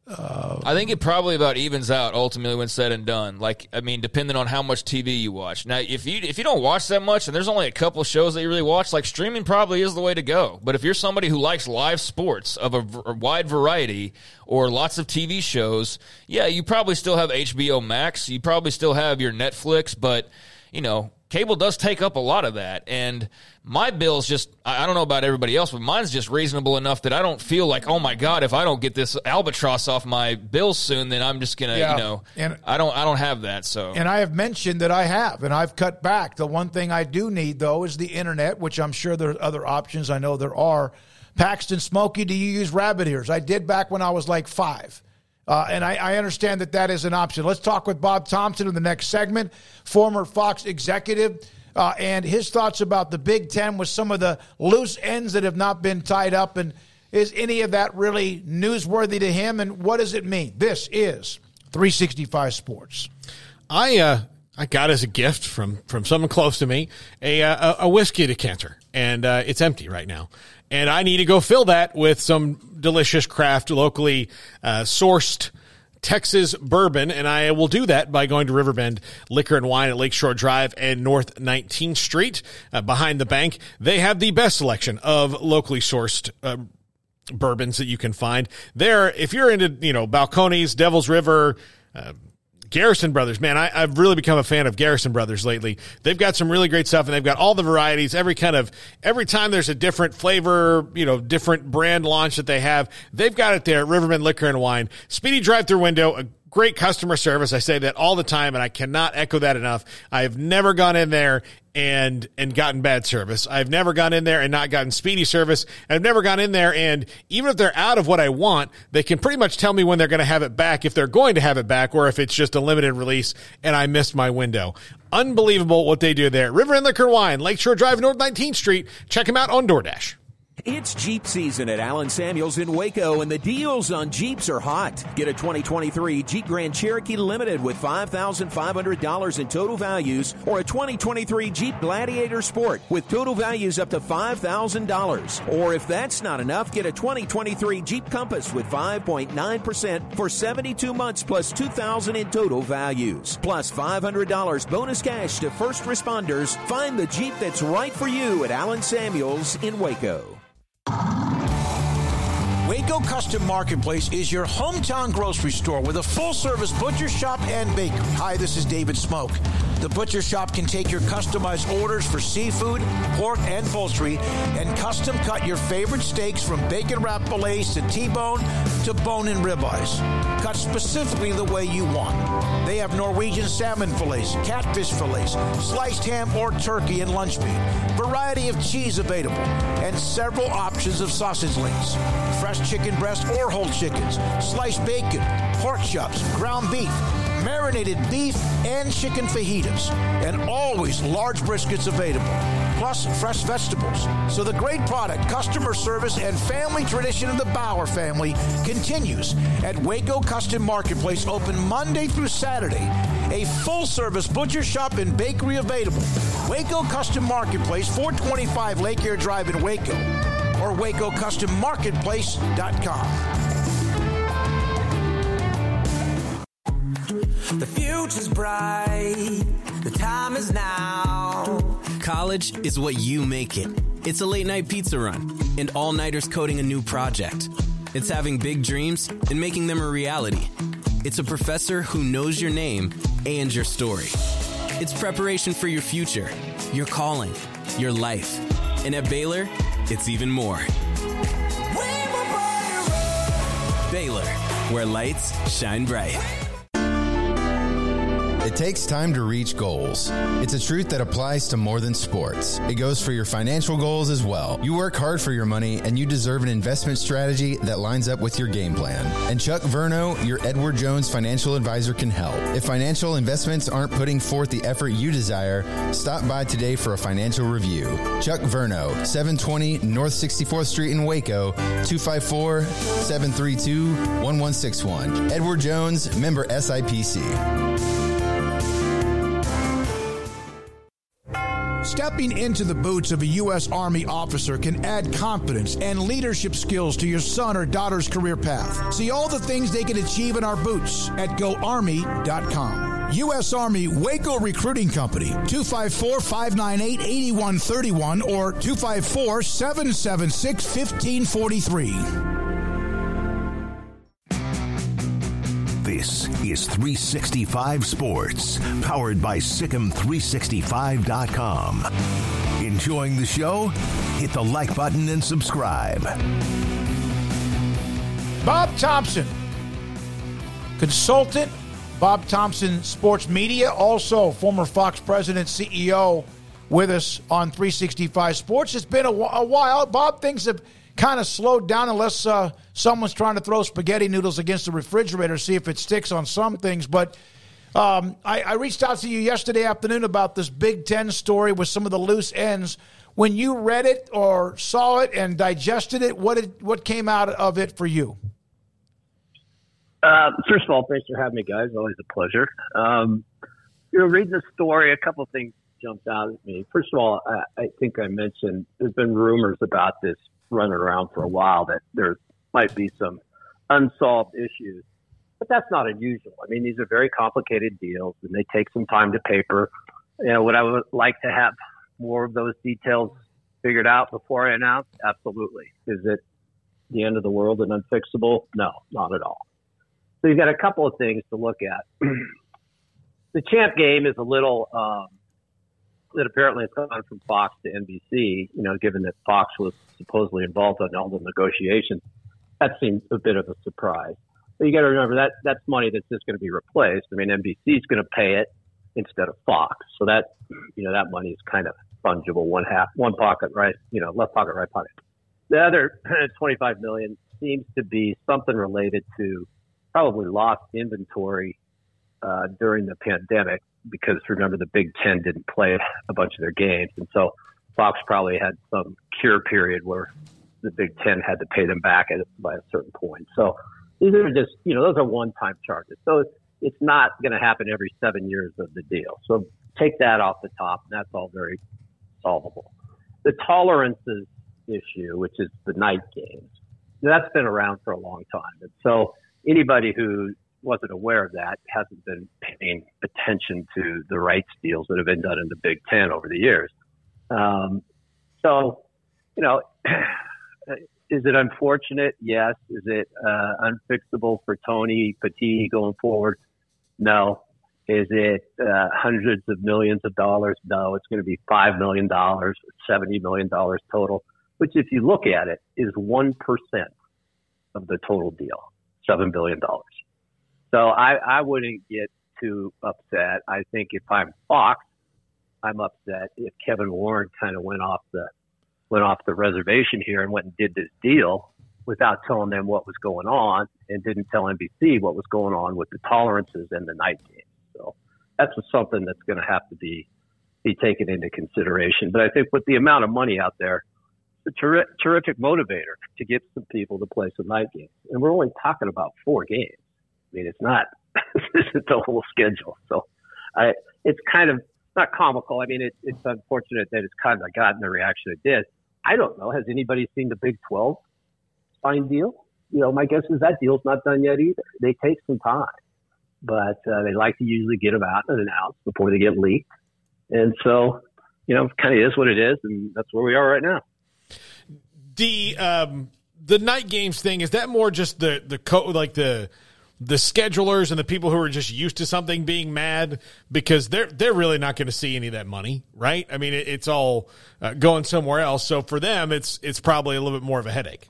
Uh, I think it probably about evens out ultimately when said and done. Like, I mean, depending on how much TV you watch. Now, if you if you don't watch that much, and there's only a couple shows that you really watch, like streaming probably is the way to go. But if you're somebody who likes live sports of a, a wide variety or lots of TV shows, yeah, you probably still have HBO Max. You probably still have your Netflix, but you know, cable does take up a lot of that. And my bill's just, I don't know about everybody else, but mine's just reasonable enough that I don't feel like, oh my God, if I don't get this albatross off my bills soon, then I'm just going to, Yeah. you know, And- I don't, I don't have that. So, And I have mentioned that I have, and I've cut back. The one thing I do need, though, is the internet, which I'm sure there are other options. I know there are. Paxton Smoky, do you use rabbit ears? I did back when I was like five. Uh, and I, I understand that that is an option. Let's talk with Bob Thompson in the next segment, former Fox executive, uh, and his thoughts about the Big Ten with some of the loose ends that have not been tied up. And is any of that really newsworthy to him? And what does it mean? This is 365 Sports. I uh, I got as a gift from from someone close to me a uh, a, a whiskey decanter, and uh, it's empty right now. And I need to go fill that with some delicious craft, locally uh, sourced Texas bourbon, and I will do that by going to Riverbend Liquor and Wine at Lakeshore Drive and North 19th Street uh, behind the bank. They have the best selection of locally sourced. Uh, bourbons that you can find there if you're into you know balcones devil's river uh, Garrison Brothers, man, I, have really become a fan of Garrison Brothers lately. They've got some really great stuff, and they've got all the varieties. Every kind of every time there's a different flavor, you know, different brand launch that they have, they've got it there at Riverbend Liquor and Wine. Speedy drive-through window. A great customer service. I say that all the time, and I cannot echo that enough. I have never gone in there and and gotten bad service. I've never gone in there and not gotten speedy service. I've never gone in there and even if they're out of what I want, they can pretty much tell me when they're going to have it back if they're going to have it back or if it's just a limited release and I missed my window. Unbelievable what they do there. Riverbend Liquor Wine, Lakeshore Drive, North 19th Street. Check them out on DoorDash. It's Jeep season at Allen Samuels in Waco, and the deals on Jeeps are hot. Get a 2023 Jeep Grand Cherokee Limited with $5,500 in total values, or a 2023 Jeep Gladiator Sport with total values up to $5,000. Or if that's not enough, get a 2023 Jeep Compass with 5.9% for 72 months plus plus $2,000 in total values. Plus $500 bonus cash to first responders. Find the Jeep that's right for you at Allen Samuels in Waco you Waco Custom Marketplace is your hometown grocery store with a full service butcher shop and bakery. Hi, this is David Smoke. The butcher shop can take your customized orders for seafood, pork, and poultry and custom cut your favorite steaks from bacon wrap fillets to T-bone to bone-in ribeyes. Cut specifically the way you want. They have Norwegian salmon fillets, catfish fillets, sliced ham or turkey and lunch meat, variety of cheese available, and several options of sausage links. Fresh chicken breast or whole chickens, sliced bacon, pork chops, ground beef, marinated beef, and chicken fajitas, and always large briskets available, plus fresh vegetables. So the great product, customer service, and family tradition of the Bauer family continues at Waco Custom Marketplace, open Monday through Saturday. A full service butcher shop and bakery available. Waco Custom Marketplace, 425 Lake Air Drive in Waco, or WacoCustomMarketplace.com. The future's bright. The time is now. College is what you make it. It's a late night pizza run and all nighters coding a new project. It's having big dreams and making them a reality. It's a professor who knows your name and your story. It's preparation for your future, your calling, your life. And at Baylor, it's even more. Baylor, where lights shine bright. It takes time to reach goals. It's a truth that applies to more than sports. It goes for your financial goals as well. You work hard for your money and you deserve an investment strategy that lines up with your game plan. And Chuck Verno, your Edward Jones financial advisor, can help. If financial investments aren't putting forth the effort you desire, stop by today for a financial review. Chuck Verno, 720 North 64th Street in Waco, 254 732 1161. Edward Jones, member SIPC. Stepping into the boots of a U.S. Army officer can add confidence and leadership skills to your son or daughter's career path. See all the things they can achieve in our boots at goarmy.com. U.S. Army Waco Recruiting Company, 254 598 8131 or 254 776 1543. This is 365 Sports, powered by SicEm365.com. Enjoying the show? Hit the like button and subscribe. Bob Thompson, consultant, Bob Thompson Sports Media, also former Fox president, CEO, with us on 365 Sports. It's been a, a while. Bob, things have kind of slowed down unless uh, someone's trying to throw spaghetti noodles against the refrigerator, see if it sticks on some things. But um, I, I, reached out to you yesterday afternoon about this Big Ten story with some of the loose ends. When you read it or saw it and digested it, what did, what came out of it for you? Uh, first of all, thanks for having me, guys. Always a pleasure. Um, you know, reading the story, a couple things jumped out at me. First of all, I, I think I mentioned there's been rumors about this running around for a while that there might be some unsolved issues. But that's not unusual. I mean, these are very complicated deals and they take some time to paper. You know, would I would like to have more of those details figured out before I announce? Absolutely. Is it the end of the world and unfixable? No, not at all. So you've got a couple of things to look at. [clears throat] the champ game is a little um, that apparently it's gone from Fox to NBC. You know, given that Fox was supposedly involved in all the negotiations, that seems a bit of a surprise. But you got to remember that that's money that's just going to be replaced. I mean, NBC is going to pay it instead of Fox, so that you know that money is kind of fungible. One half, one pocket, right? You know, left pocket, right pocket. The other [clears throat] 25 million seems to be something related to probably lost inventory uh, during the pandemic because remember the Big Ten didn't play a bunch of their games, and so Fox probably had some cure period where the Big Ten had to pay them back at, by a certain point. So these are just you know those are one-time charges. So it's not going to happen every seven years of the deal. So take that off the top, and that's all very solvable. The tolerances issue, which is the night games, that's been around for a long time. And so anybody who wasn't aware of that hasn't been paying attention to the rights deals that have been done in the Big Ten over the years. Um, so, you know, [clears throat] is it unfortunate? Yes. Is it uh, unfixable for Tony Petitti going forward? No. Is it uh, hundreds of millions of dollars? No. It's going to be five million dollars, seventy million dollars total, which, if you look at it, is one percent of the total deal, seven billion dollars. So I, I wouldn't get too upset. I think if I'm Fox, I'm upset if Kevin Warren kind of went off the went off the reservation here and went and did this deal without telling them what was going on and didn't tell NBC what was going on with the tolerances and the night game. So that's something that's going to have to be be taken into consideration. But I think with the amount of money out there, it's a ter- terrific motivator to get some people to play some night games. And we're only talking about four games. I mean, it's not [laughs] this is the whole schedule. So, I it's kind of not comical. I mean, it, it's unfortunate that it's kind of gotten the reaction it did. I don't know. Has anybody seen the Big 12 signed deal? You know, my guess is that deal's not done yet either. They take some time, but uh, they like to usually get them out and announced before they get leaked. And so, you know, kind of is what it is, and that's where we are right now. The um, the night games thing is that more just the the co- like the the schedulers and the people who are just used to something being mad because they're they're really not going to see any of that money, right? I mean, it, it's all uh, going somewhere else. So for them, it's it's probably a little bit more of a headache.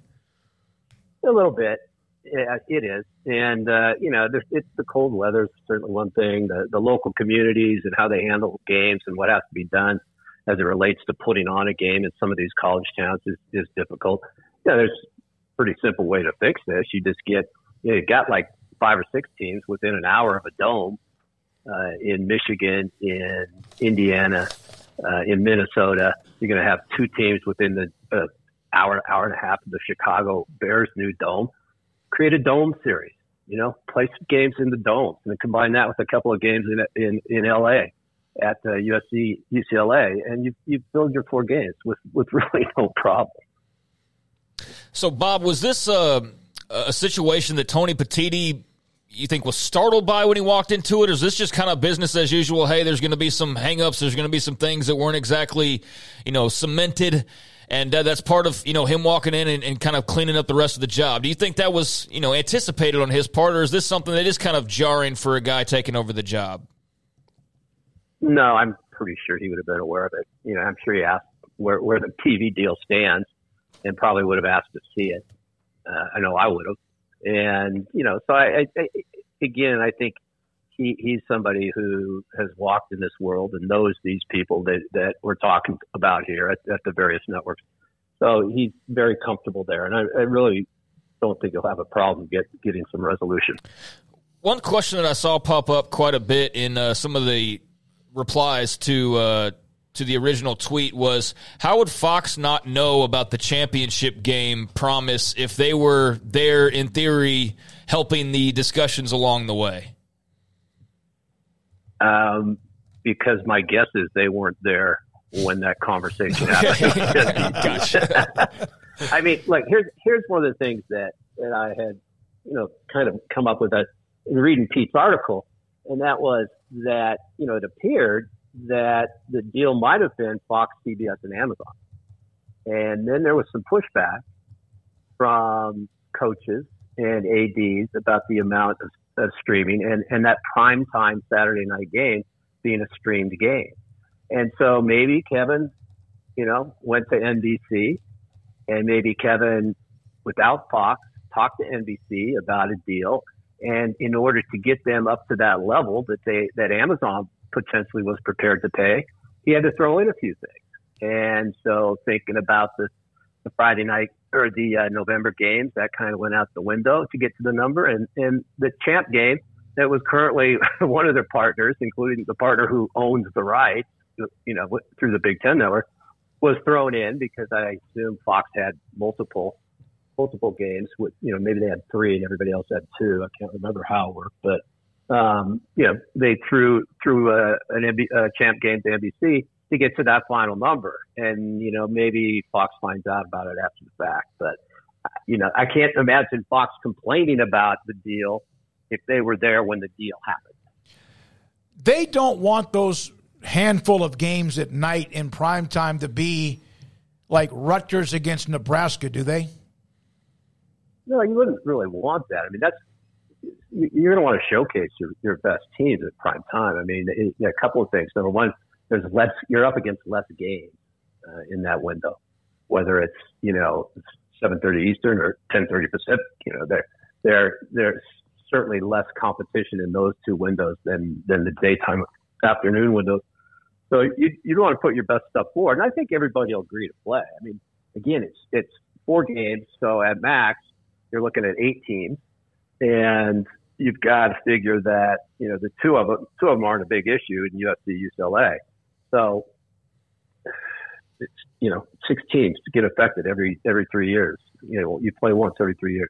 A little bit, yeah, it is, and uh, you know, it's the cold weather is certainly one thing. The the local communities and how they handle games and what has to be done as it relates to putting on a game in some of these college towns is is difficult. Yeah, there's a pretty simple way to fix this. You just get you, know, you got like five or six teams within an hour of a dome uh, in Michigan, in Indiana, uh, in Minnesota. You're going to have two teams within the uh, hour, hour and a half of the Chicago Bears' new dome. Create a dome series. You know, play some games in the dome, and combine that with a couple of games in in, in LA at uh, USC UCLA, and you you filled your four games with with [laughs] really no problem. So, Bob, was this uh, a situation that Tony Petitti you think was startled by when he walked into it? Or is this just kind of business as usual? Hey, there's going to be some hangups. There's going to be some things that weren't exactly, you know, cemented. And uh, that's part of, you know, him walking in and, and, kind of cleaning up the rest of the job. Do you think that was, you know, anticipated on his part? Or is this something that is kind of jarring for a guy taking over the job? No, I'm pretty sure he would have been aware of it. You know, I'm sure he asked where, where the TV deal stands and probably would have asked to see it. Uh, I know I would have. And, you know, so I, I again, I think he, he's somebody who has walked in this world and knows these people that, that we're talking about here at, at the various networks. So he's very comfortable there. And I, I really don't think he'll have a problem get, getting some resolution. One question that I saw pop up quite a bit in uh, some of the replies to uh, to the original tweet was how would Fox not know about the championship game promise if they were there in theory helping the discussions along the way? Um, because my guess is they weren't there when that conversation [laughs] happened. [laughs] I mean, like here's here's one of the things that that I had, you know, kind of come up with that in reading Pete's article, and that was that you know it appeared that the deal might have been Fox, CBS, and Amazon. And then there was some pushback from coaches and ADs about the amount of of streaming and, and that prime time Saturday night game being a streamed game. And so maybe Kevin, you know, went to NBC and maybe Kevin, without Fox, talked to NBC about a deal. And in order to get them up to that level that they, that Amazon potentially was prepared to pay, he had to throw in a few things. And so thinking about the, the Friday night or the uh, November games, that kind of went out the window to get to the number. And, and the champ game that was currently [laughs] one of their partners, including the partner who owns the rights, you know, through the Big Ten network, was thrown in because I assume Fox had multiple multiple games. With you know, maybe they had three and everybody else had two. I can't remember how it worked, but um, you know, they threw threw a, an MB, a champ game to NBC to get to that final number. And, you know, maybe Fox finds out about it after the fact. But, you know, I can't imagine Fox complaining about the deal if they were there when the deal happened. They don't want those handful of games at night in prime time to be like Rutgers against Nebraska, do they? No, you wouldn't really want that. I mean, that's you're going to want to showcase your, your best teams at prime time. I mean, it, a couple of things. Number one, there's less, you're up against less games uh, in that window, whether it's, you know, 7.30 Eastern or 10.30 Pacific, you know, there, there, there's certainly less competition in those two windows than, than the daytime afternoon windows. So you, you don't want to put your best stuff forward. And I think everybody will agree to play. I mean, again, it's, it's four games. So at max, you're looking at eight teams and you've got to figure that, you know, the two of them, two of them aren't a big issue in USC, UCLA. So it's you know six teams to get affected every every three years. You know you play once every three years.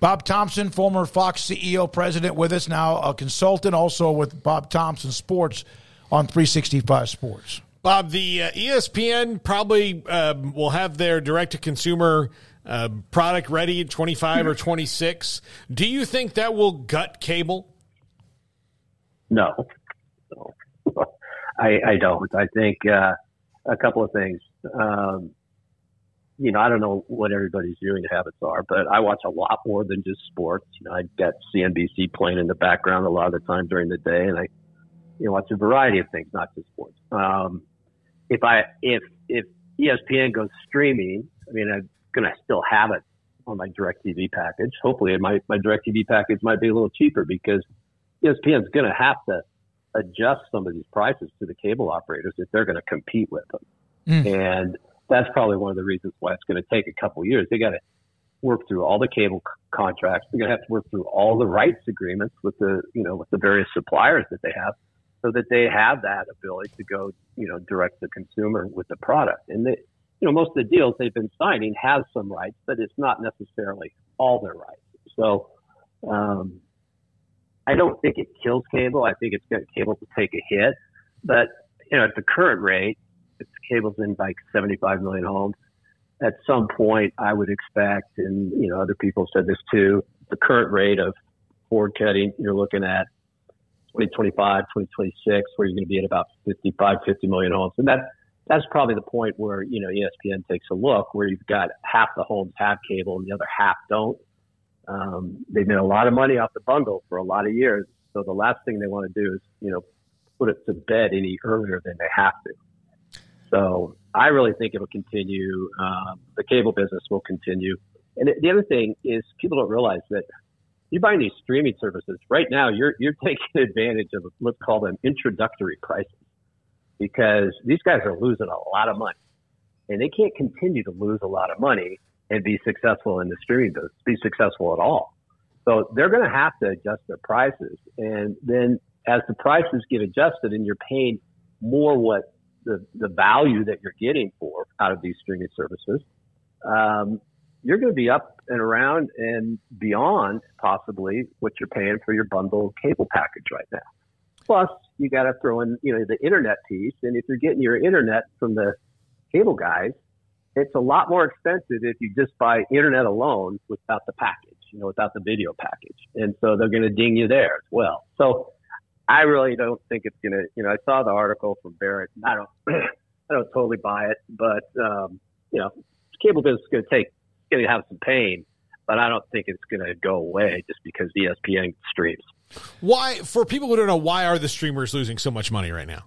Bob Thompson, former Fox CEO, president, with us now, a consultant, also with Bob Thompson Sports on 365 Sports. Bob, the uh, ESPN probably uh, will have their direct to consumer uh, product ready in 25 or 26. Do you think that will gut cable? No. no. [laughs] I, I don't. I think uh, a couple of things. Um, you know, I don't know what everybody's viewing habits are, but I watch a lot more than just sports. You know, I've got CNBC playing in the background a lot of the time during the day, and I, you know, watch a variety of things, not just sports. Um, if I if if ESPN goes streaming, I mean, I'm gonna still have it on my DirecTV package. Hopefully, my my DirecTV package might be a little cheaper because ESPN's gonna have to adjust some of these prices to the cable operators if they're going to compete with them. Mm. And that's probably one of the reasons why it's going to take a couple years. They got to work through all the cable c- contracts. They're going to have to work through all the rights agreements with the, you know, with the various suppliers that they have so that they have that ability to go, you know, direct the consumer with the product. And they, you know, most of the deals they've been signing have some rights, but it's not necessarily all their rights. So, um, I don't think it kills cable. I think it's got cable to take a hit, but you know, at the current rate, if cable's in like 75 million homes, at some point I would expect, and you know, other people said this too, the current rate of cord cutting, you're looking at 2025, 2026, where you're going to be at about 55, 50 million homes. And that, that's probably the point where, you know, ESPN takes a look where you've got half the homes have cable and the other half don't. Um, they've made a lot of money off the bundle for a lot of years. So the last thing they want to do is, you know, put it to bed any earlier than they have to. So I really think it'll continue. Um, the cable business will continue. And the other thing is people don't realize that you're buying these streaming services right now. You're, you're taking [laughs] advantage of let's call them introductory prices because these guys are losing a lot of money and they can't continue to lose a lot of money and be successful in the streaming business, be successful at all. So they're going to have to adjust their prices. And then as the prices get adjusted and you're paying more what the, the value that you're getting for out of these streaming services, um, you're going to be up and around and beyond possibly what you're paying for your bundle cable package right now. Plus, you got to throw in, you know, the internet piece. And if you're getting your internet from the cable guys, it's a lot more expensive if you just buy internet alone without the package, you know, without the video package. And so they're going to ding you there as well. So I really don't think it's going to, you know, I saw the article from Barrett. I don't, [clears throat] I don't totally buy it, but, um, you know, cable business is going to take, going to have some pain. but I don't think it's going to go away just because ESPN streams. Why, for people who don't know, why are the streamers losing so much money right now?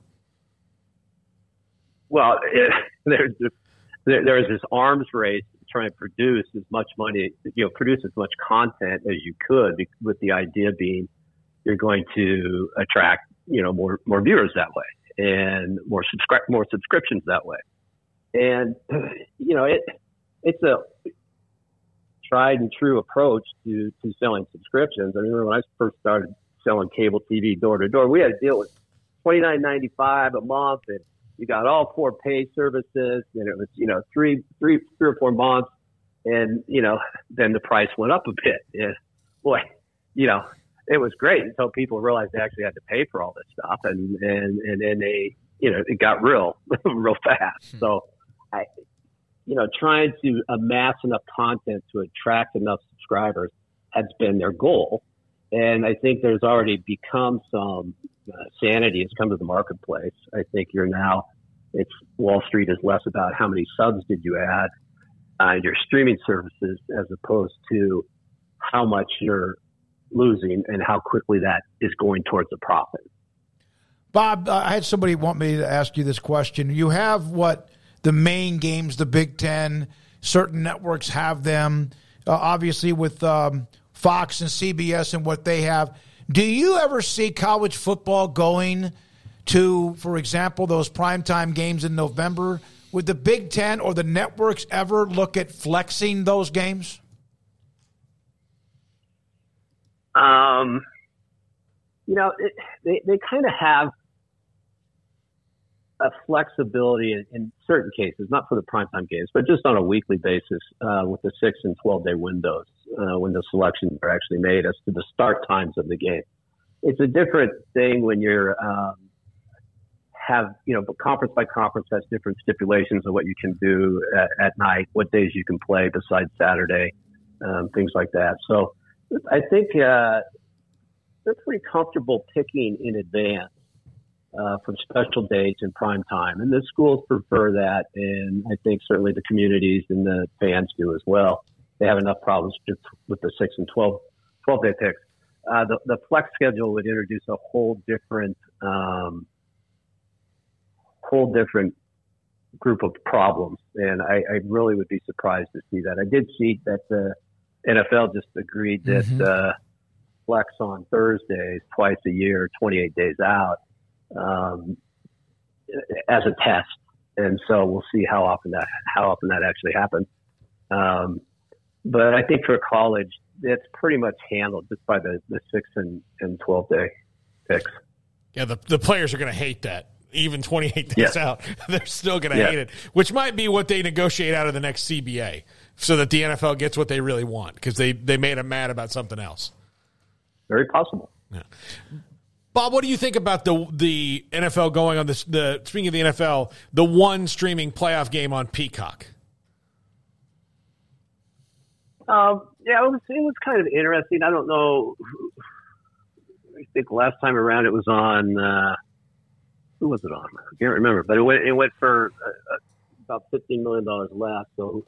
Well, it, there's [laughs] there, there's this arms race trying to produce as much money, you know, produce as much content as you could, with the idea being you're going to attract, you know, more more viewers that way and more subscribe more subscriptions that way. And you know, it it's a tried and true approach to to selling subscriptions. I remember when I first started selling cable TV door to door, we had to deal with twenty nine ninety five a month and you got all four pay services and it was, you know, three, three, three or four months. And, you know, then the price went up a bit. And boy, you know, it was great until people realized they actually had to pay for all this stuff. And, and, and then they, you know, it got real, [laughs] real fast. Hmm. So I, you know, trying to amass enough content to attract enough subscribers has been their goal. And I think there's already become some uh, sanity has come to the marketplace. I think you're now, it's Wall Street is less about how many subs did you add on your streaming services as opposed to how much you're losing and how quickly that is going towards a profit. Bob, uh, I had somebody want me to ask you this question. You have what the main games, the Big Ten, certain networks have them. Uh, obviously, with um, Fox and CBS and what they have. Do you ever see college football going to, for example, those primetime games in November? Would the Big Ten or the networks ever look at flexing those games? Um, you know, it, they they kind of have a flexibility in, in, certain cases, not for the primetime games, but just on a weekly basis uh, with the six and twelve day windows uh, when the selections are actually made as to the start times of the game. It's a different thing when you're um, have you know, conference by conference has different stipulations of what you can do at, at night, what days you can play besides Saturday, um, things like that. So I think uh, they're pretty comfortable picking in advance uh, from special dates and prime time. And the schools prefer that, and I think certainly the communities and the fans do as well. They have enough problems just with the six and 12, 12 day picks. Uh, the, the flex schedule would introduce a whole different, um, whole different group of problems, and I, I, really would be surprised to see that. I did see that the NFL just agreed that mm-hmm. uh, flex on Thursdays twice a year, 28 days out, um, as a test, and so we'll see how often that how often that actually happens. Um, but I think for college, it's pretty much handled just by the, the six and, and twelve day picks. Yeah, the the players are going to hate that. Even 28 days yeah. out, [laughs] they're still going to yeah. hate it, which might be what they negotiate out of the next CBA so that the NFL gets what they really want because they, they made them mad about something else. Very possible. Yeah. Bob, what do you think about the the NFL going on this? The speaking of the NFL, the one streaming playoff game on Peacock. Um, yeah, it was it was kind of interesting. I don't know. I think last time around it was on. Uh, who was it on? I can't remember, but it went it went for uh, uh about fifteen million dollars less. So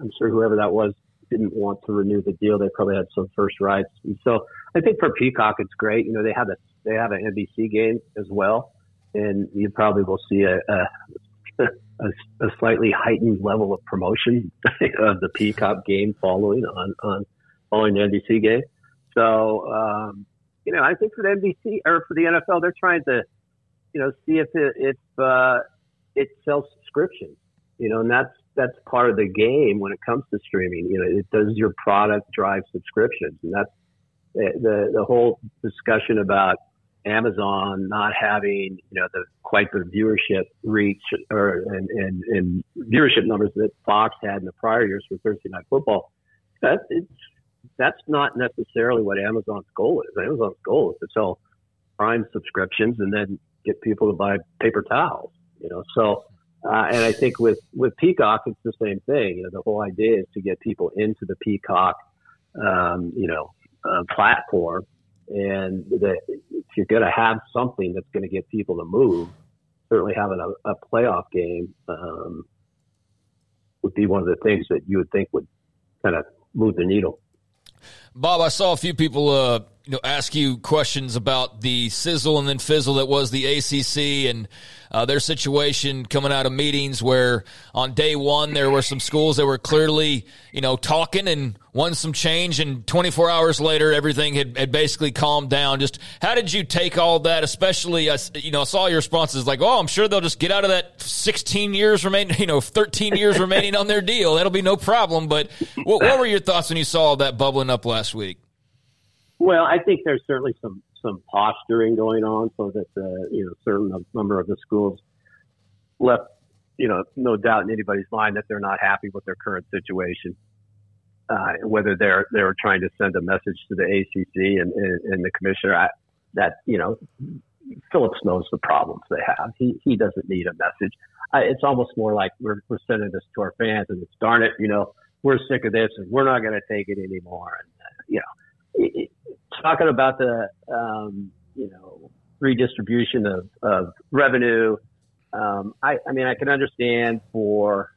I'm sure whoever that was didn't want to renew the deal. They probably had some first rights. And so I think for Peacock, it's great. You know, they have a they have an NBC game as well, and you probably will see a a, a, a slightly heightened level of promotion [laughs] of the Peacock game following on on following the NBC game. So um, you know, I think for the NBC or for the NFL, they're trying to you know see if it if uh, it sells subscriptions. You know, and that's that's part of the game when it comes to streaming. You know, it does your product drive subscriptions, and that's the the whole discussion about Amazon not having you know the quite the viewership reach or and, and, and viewership numbers that Fox had in the prior years for Thursday Night Football. That it's that's not necessarily what Amazon's goal is. Amazon's goal is to sell Prime subscriptions and then get people to buy paper towels. You know, so uh, and I think with with Peacock, it's the same thing. You know, the whole idea is to get people into the Peacock, um, you know, uh, platform, and if you're going to have something that's going to get people to move, certainly having a, a playoff game um, would be one of the things that you would think would kind of move the needle. Bob, I saw a few people uh, you know ask you questions about the sizzle and then fizzle that was the ACC and uh, their situation coming out of meetings where on day one there were some schools that were clearly you know talking and wanting some change and 24 hours later everything had, had basically calmed down. Just how did you take all that especially uh, you know I saw your responses like oh I'm sure they'll just get out of that 16 years remaining [laughs] you know 13 years remaining on their deal. That'll be no problem. But what, what were your thoughts when you saw that bubbling up last week well, I think there's certainly some some posturing going on, so that uh, you know certain number of the schools left, you know, no doubt in anybody's mind that they're not happy with their current situation. Uh, whether they're they're trying to send a message to the ACC and, and, and the commissioner I, that you know Phillips knows the problems they have. He he doesn't need a message. I, it's almost more like we're we're sending this to our fans, and it's darn it, you know, we're sick of this, and we're not going to take it anymore. And you know, it, talking about the um, you know redistribution of, of revenue. Um, I, I mean, I can understand for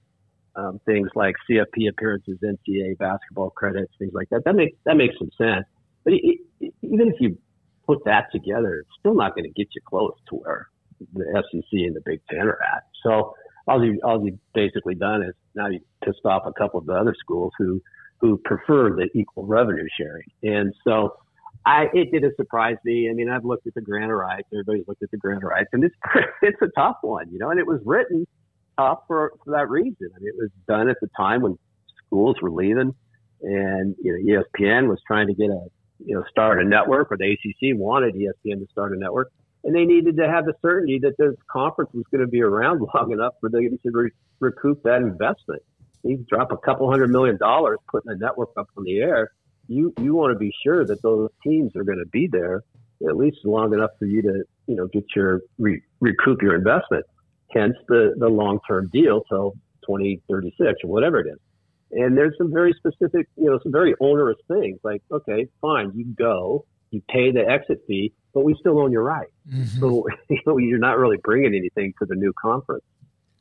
um, things like CFP appearances, NCAA basketball credits, things like that. That makes that makes some sense. But it, it, even if you put that together, it's still not going to get you close to where the SEC and the Big Ten are at. So all you all you basically done is now you pissed off a couple of the other schools who who prefer the equal revenue sharing, and so I, it didn't surprise me. I mean, I've looked at the grant rights. Everybody's looked at the grant rights, and it's [laughs] it's a tough one, you know. And it was written tough for for that reason. I mean, it was done at the time when schools were leaving, and you know, ESPN was trying to get a you know start a network, or the ACC wanted ESPN to start a network, and they needed to have the certainty that this conference was going to be around [laughs] long enough for them to re- recoup that investment. You drop a couple hundred million dollars putting a network up on the air you you want to be sure that those teams are going to be there at least long enough for you to you know get your re, recoup your investment. Hence the the long term deal till 2036 or whatever it is. And there's some very specific, you know, some very onerous things like, okay, fine, you go, you pay the exit fee, but we still own your right. Mm-hmm. So [laughs] you know, you're not really bringing anything to the new conference.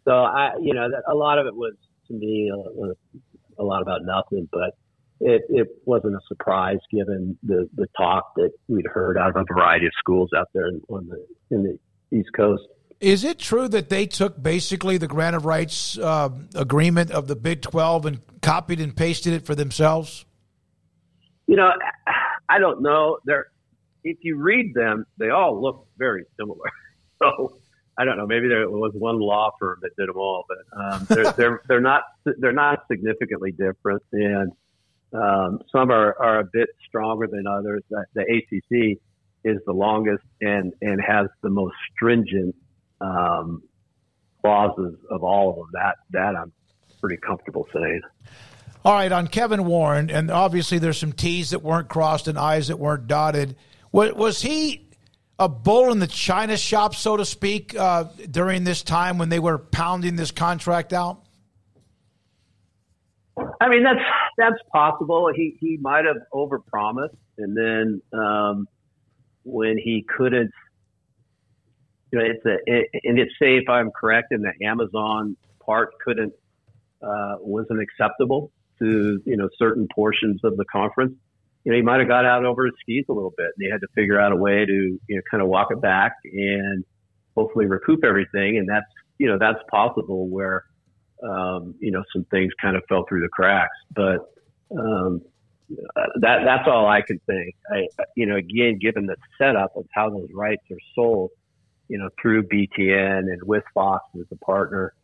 So I, you know, that, a lot of it was to me a, a lot about nothing, but it, it wasn't a surprise given the, the talk that we'd heard out of a variety of schools out there in, on the, in the East Coast. Is it true that they took basically the grant of rights uh, agreement of the Big 12 and copied and pasted it for themselves? You know, [sighs] I don't know. They're, if you read them, they all look very similar. [laughs] So I don't know. Maybe there was one law firm that did them all, but um, they're, [laughs] they're they're not they're not significantly different. And um, some are, are a bit stronger than others. The, the ACC is the longest and, and has the most stringent um, clauses of all of them. That that I'm pretty comfortable saying. All right, on Kevin Warren, and obviously there's some T's that weren't crossed and I's that weren't dotted. Was, was he a bull in the china shop, so to speak, uh, during this time when they were pounding this contract out? I mean, that's that's possible. He he might have overpromised, and then um, when he couldn't, you know, it's a it, and it's say if I'm correct, and the Amazon part couldn't uh, wasn't acceptable to you know certain portions of the conference. You know, he might have got out over his skis a little bit, and they had to figure out a way to you know kind of walk it back and hopefully recoup everything. And that's you know that's possible where um, you know, some things kind of fell through the cracks. But um, that that's all I can think. I, you know, again, given the setup of how those rights are sold, you know, through BTN and with Fox as a partner,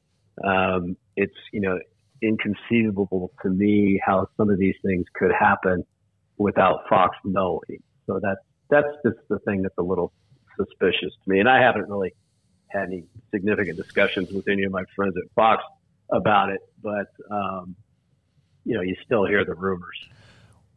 um, it's you know inconceivable to me how some of these things could happen without Fox knowing. So that's that's just the thing that's a little suspicious to me. And I haven't really had any significant discussions with any of my friends at Fox about it, but um, you know, you still hear the rumors.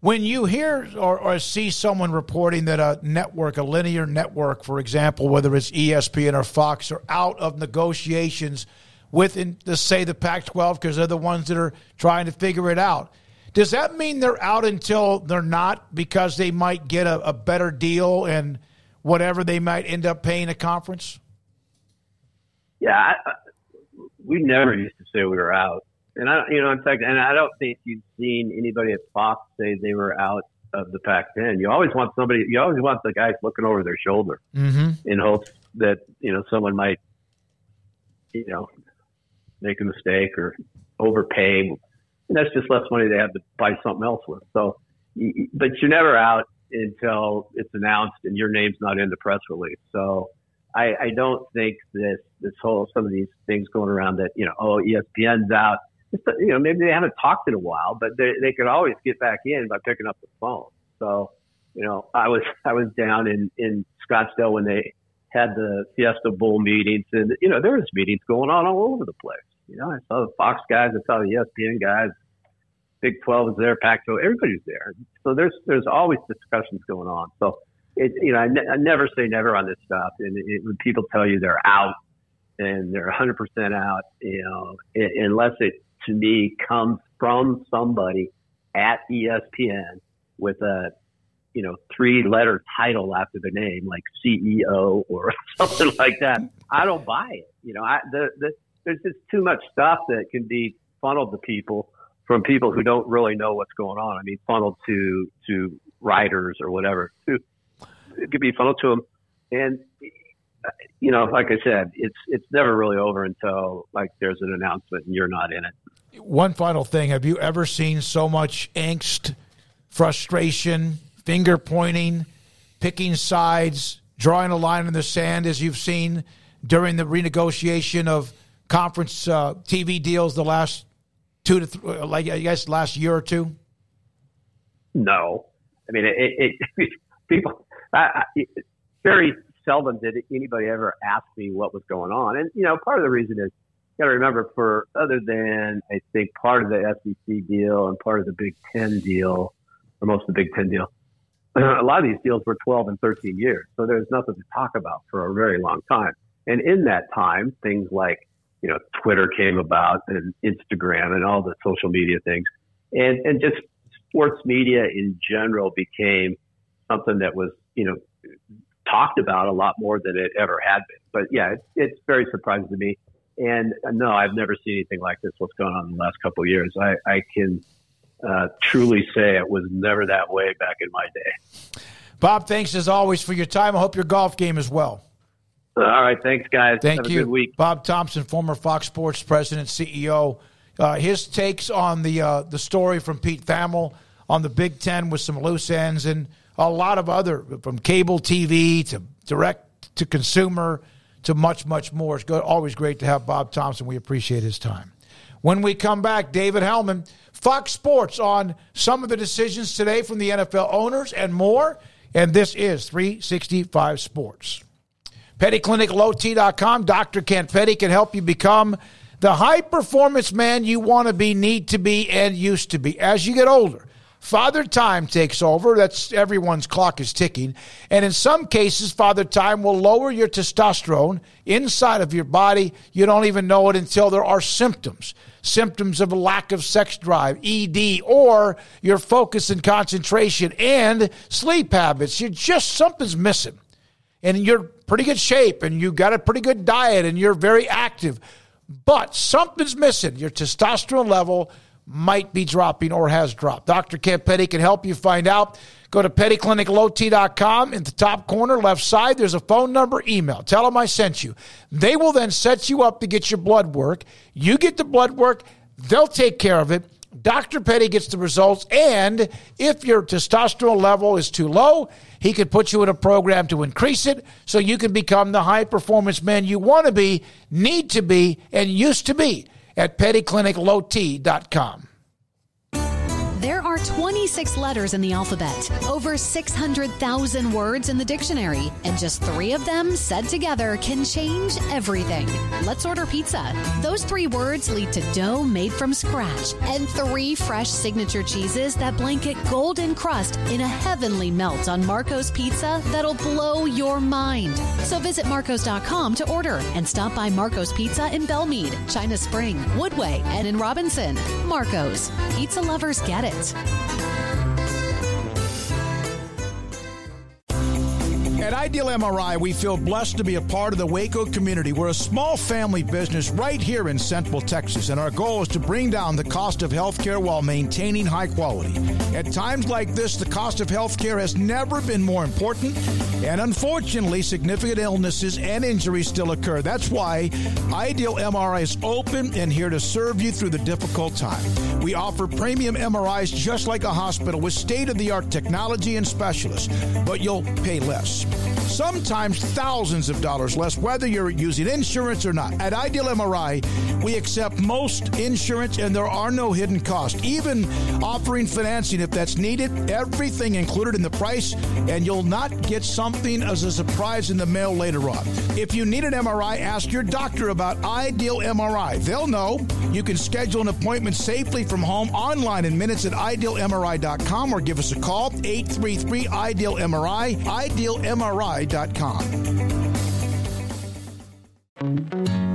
When you hear or, or, see someone reporting that a network, a linear network, for example, whether it's ESPN or Fox, are out of negotiations with, in, let's say, the Pac 12, because they're the ones that are trying to figure it out, does that mean they're out until they're not because they might get a, a better deal and whatever they might end up paying a conference? Yeah, I, we never used to say we were out. And I, you know, in fact, and I don't think you've seen anybody at Fox say they were out of the Pac-10. You always want somebody. You always want the guys looking over their shoulder mm-hmm. in hopes that you know someone might, you know, make a mistake or overpay. And that's just less money they have to buy something else with. So, but you're never out until it's announced and your name's not in the press release. So, I, I don't think this this whole some of these things going around that you know oh ESPN's out you know, maybe they haven't talked in a while, but they, they could always get back in by picking up the phone. So, you know, I was, I was down in, in Scottsdale when they had the Fiesta Bowl meetings and, you know, there was meetings going on all over the place. You know, I saw the Fox guys, I saw the ESPN guys, Big 12 is there, Pac-12, everybody's there. So there's, there's always discussions going on. So, it, you know, I, ne- I never say never on this stuff. And it, when people tell you they're out and they're 100% out, you know, it, unless it to me comes from somebody at ESPN with a you know three letter title after the name like CEO or [laughs] something like that. I don't buy it. You know, I the, the there's just too much stuff that can be funneled to people from people who don't really know what's going on. I mean, funneled to to writers or whatever. It could be funneled to them, and you know, like I said, it's it's never really over until like there's an announcement and you're not in it. One final thing: Have you ever seen so much angst, frustration, finger pointing, picking sides, drawing a line in the sand as you've seen during the renegotiation of conference uh, TV deals the last two to th- uh, like I guess last year or two? No, I mean it. it [laughs] people, I, I, very seldom did anybody ever ask me what was going on. And, you know, part of the reason is you got to remember for other than I think part of the SEC deal and part of the Big Ten deal, or most of the Big Ten deal, [clears throat] a lot of these deals were 12 and 13 years. So there's nothing to talk about for a very long time. And in that time, things like, you know, Twitter came about and Instagram and all the social media things. And, and just sports media in general became something that was, you know, talked about a lot more than it ever had been. But yeah, it's, it's very surprising to me. And uh, no, I've never seen anything like this. What's going on in the last couple of years? I, I can uh, truly say it was never that way back in my day. Bob, thanks as always for your time. I hope your golf game as well. All right, thanks, guys. Thank Have you. Bob Thompson, former Fox Sports president, CEO. Uh, his takes on the uh, the story from Pete Thamel on the Big Ten with some loose ends and a lot of other from cable TV to direct to consumer to much much more. It's good, always great to have Bob Thompson. We appreciate his time. When we come back, David Helman, Fox Sports on some of the decisions today from the NFL owners and more. And this is 365 Sports. PettyClinicLowT.com. Dr. Kent Petty can help you become the high performance man you want to be, need to be, and used to be as you get older. Father Time takes over. That's everyone's clock is ticking. And in some cases, Father Time will lower your testosterone inside of your body. You don't even know it until there are symptoms. Symptoms of a lack of sex drive, ED, or your focus and concentration and sleep habits. You're just something's missing. And you're pretty good shape and you got a pretty good diet and you're very active. But something's missing. Your testosterone level might be dropping or has dropped. Dr. Kent Petty can help you find out. Go to pettycliniclowt.com. In the top corner, left side, there's a phone number, email. Tell them I sent you. They will then set you up to get your blood work. You get the blood work, they'll take care of it. Dr. Petty gets the results. And if your testosterone level is too low, he could put you in a program to increase it so you can become the high performance man you want to be, need to be, and used to be at pettycliniclowt.com. Are 26 letters in the alphabet, over 600,000 words in the dictionary, and just three of them said together can change everything. Let's order pizza. Those three words lead to dough made from scratch and three fresh signature cheeses that blanket golden crust in a heavenly melt on Marco's Pizza that'll blow your mind. So visit Marcos.com to order and stop by Marco's Pizza in Belmead, China Spring, Woodway, and in Robinson. Marco's. Pizza lovers get it. At Ideal MRI, we feel blessed to be a part of the Waco community. We're a small family business right here in Central Texas, and our goal is to bring down the cost of healthcare while maintaining high quality. At times like this, the cost of healthcare has never been more important, and unfortunately, significant illnesses and injuries still occur. That's why Ideal MRI is open and here to serve you through the difficult time. We offer premium MRIs just like a hospital with state of the art technology and specialists, but you'll pay less. Sometimes thousands of dollars less, whether you're using insurance or not. At Ideal MRI, we accept most insurance and there are no hidden costs, even offering financing if that's needed. Everything included in the price, and you'll not get something as a surprise in the mail later on. If you need an MRI, ask your doctor about Ideal MRI. They'll know. You can schedule an appointment safely from home online in minutes at idealmri.com or give us a call 833 Ideal MRI, idealmri.com.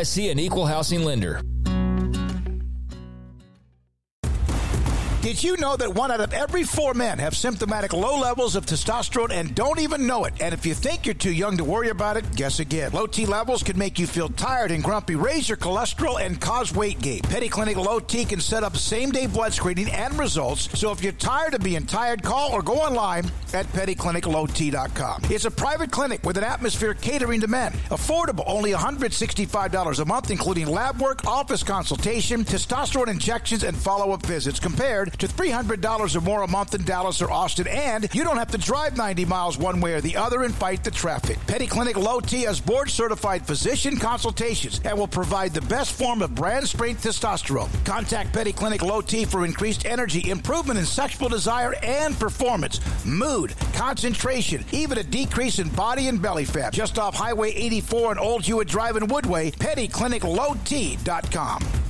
FDIC an equal housing lender. Did you know that one out of every four men have symptomatic low levels of testosterone and don't even know it? And if you think you're too young to worry about it, guess again. Low T levels can make you feel tired and grumpy, raise your cholesterol, and cause weight gain. Petty Clinic Low T can set up same day blood screening and results. So if you're tired of being tired, call or go online at pettycliniclowt.com. It's a private clinic with an atmosphere catering to men. Affordable, only $165 a month, including lab work, office consultation, testosterone injections, and follow up visits compared to $300 or more a month in Dallas or Austin, and you don't have to drive 90 miles one way or the other and fight the traffic. Petty Clinic Low T has board certified physician consultations and will provide the best form of brand strength testosterone. Contact Petty Clinic Low T for increased energy, improvement in sexual desire and performance, mood, concentration, even a decrease in body and belly fat. Just off Highway 84 and Old Hewitt Drive in Woodway, pettycliniclowt.com.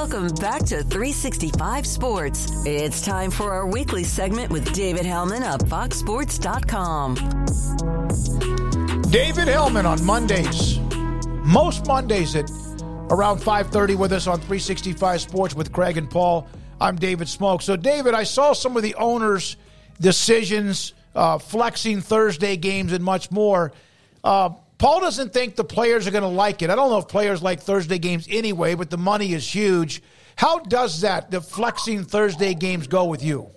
Welcome back to 365 Sports. It's time for our weekly segment with David Helman of FoxSports.com. David Helman on Mondays. Most Mondays at around 5.30 with us on 365 Sports with Craig and Paul. I'm David Smoke. So, David, I saw some of the owners' decisions, uh, flexing Thursday games and much more. Uh, Paul doesn't think the players are going to like it. I don't know if players like Thursday games anyway, but the money is huge. How does that, the flexing Thursday games, go with you?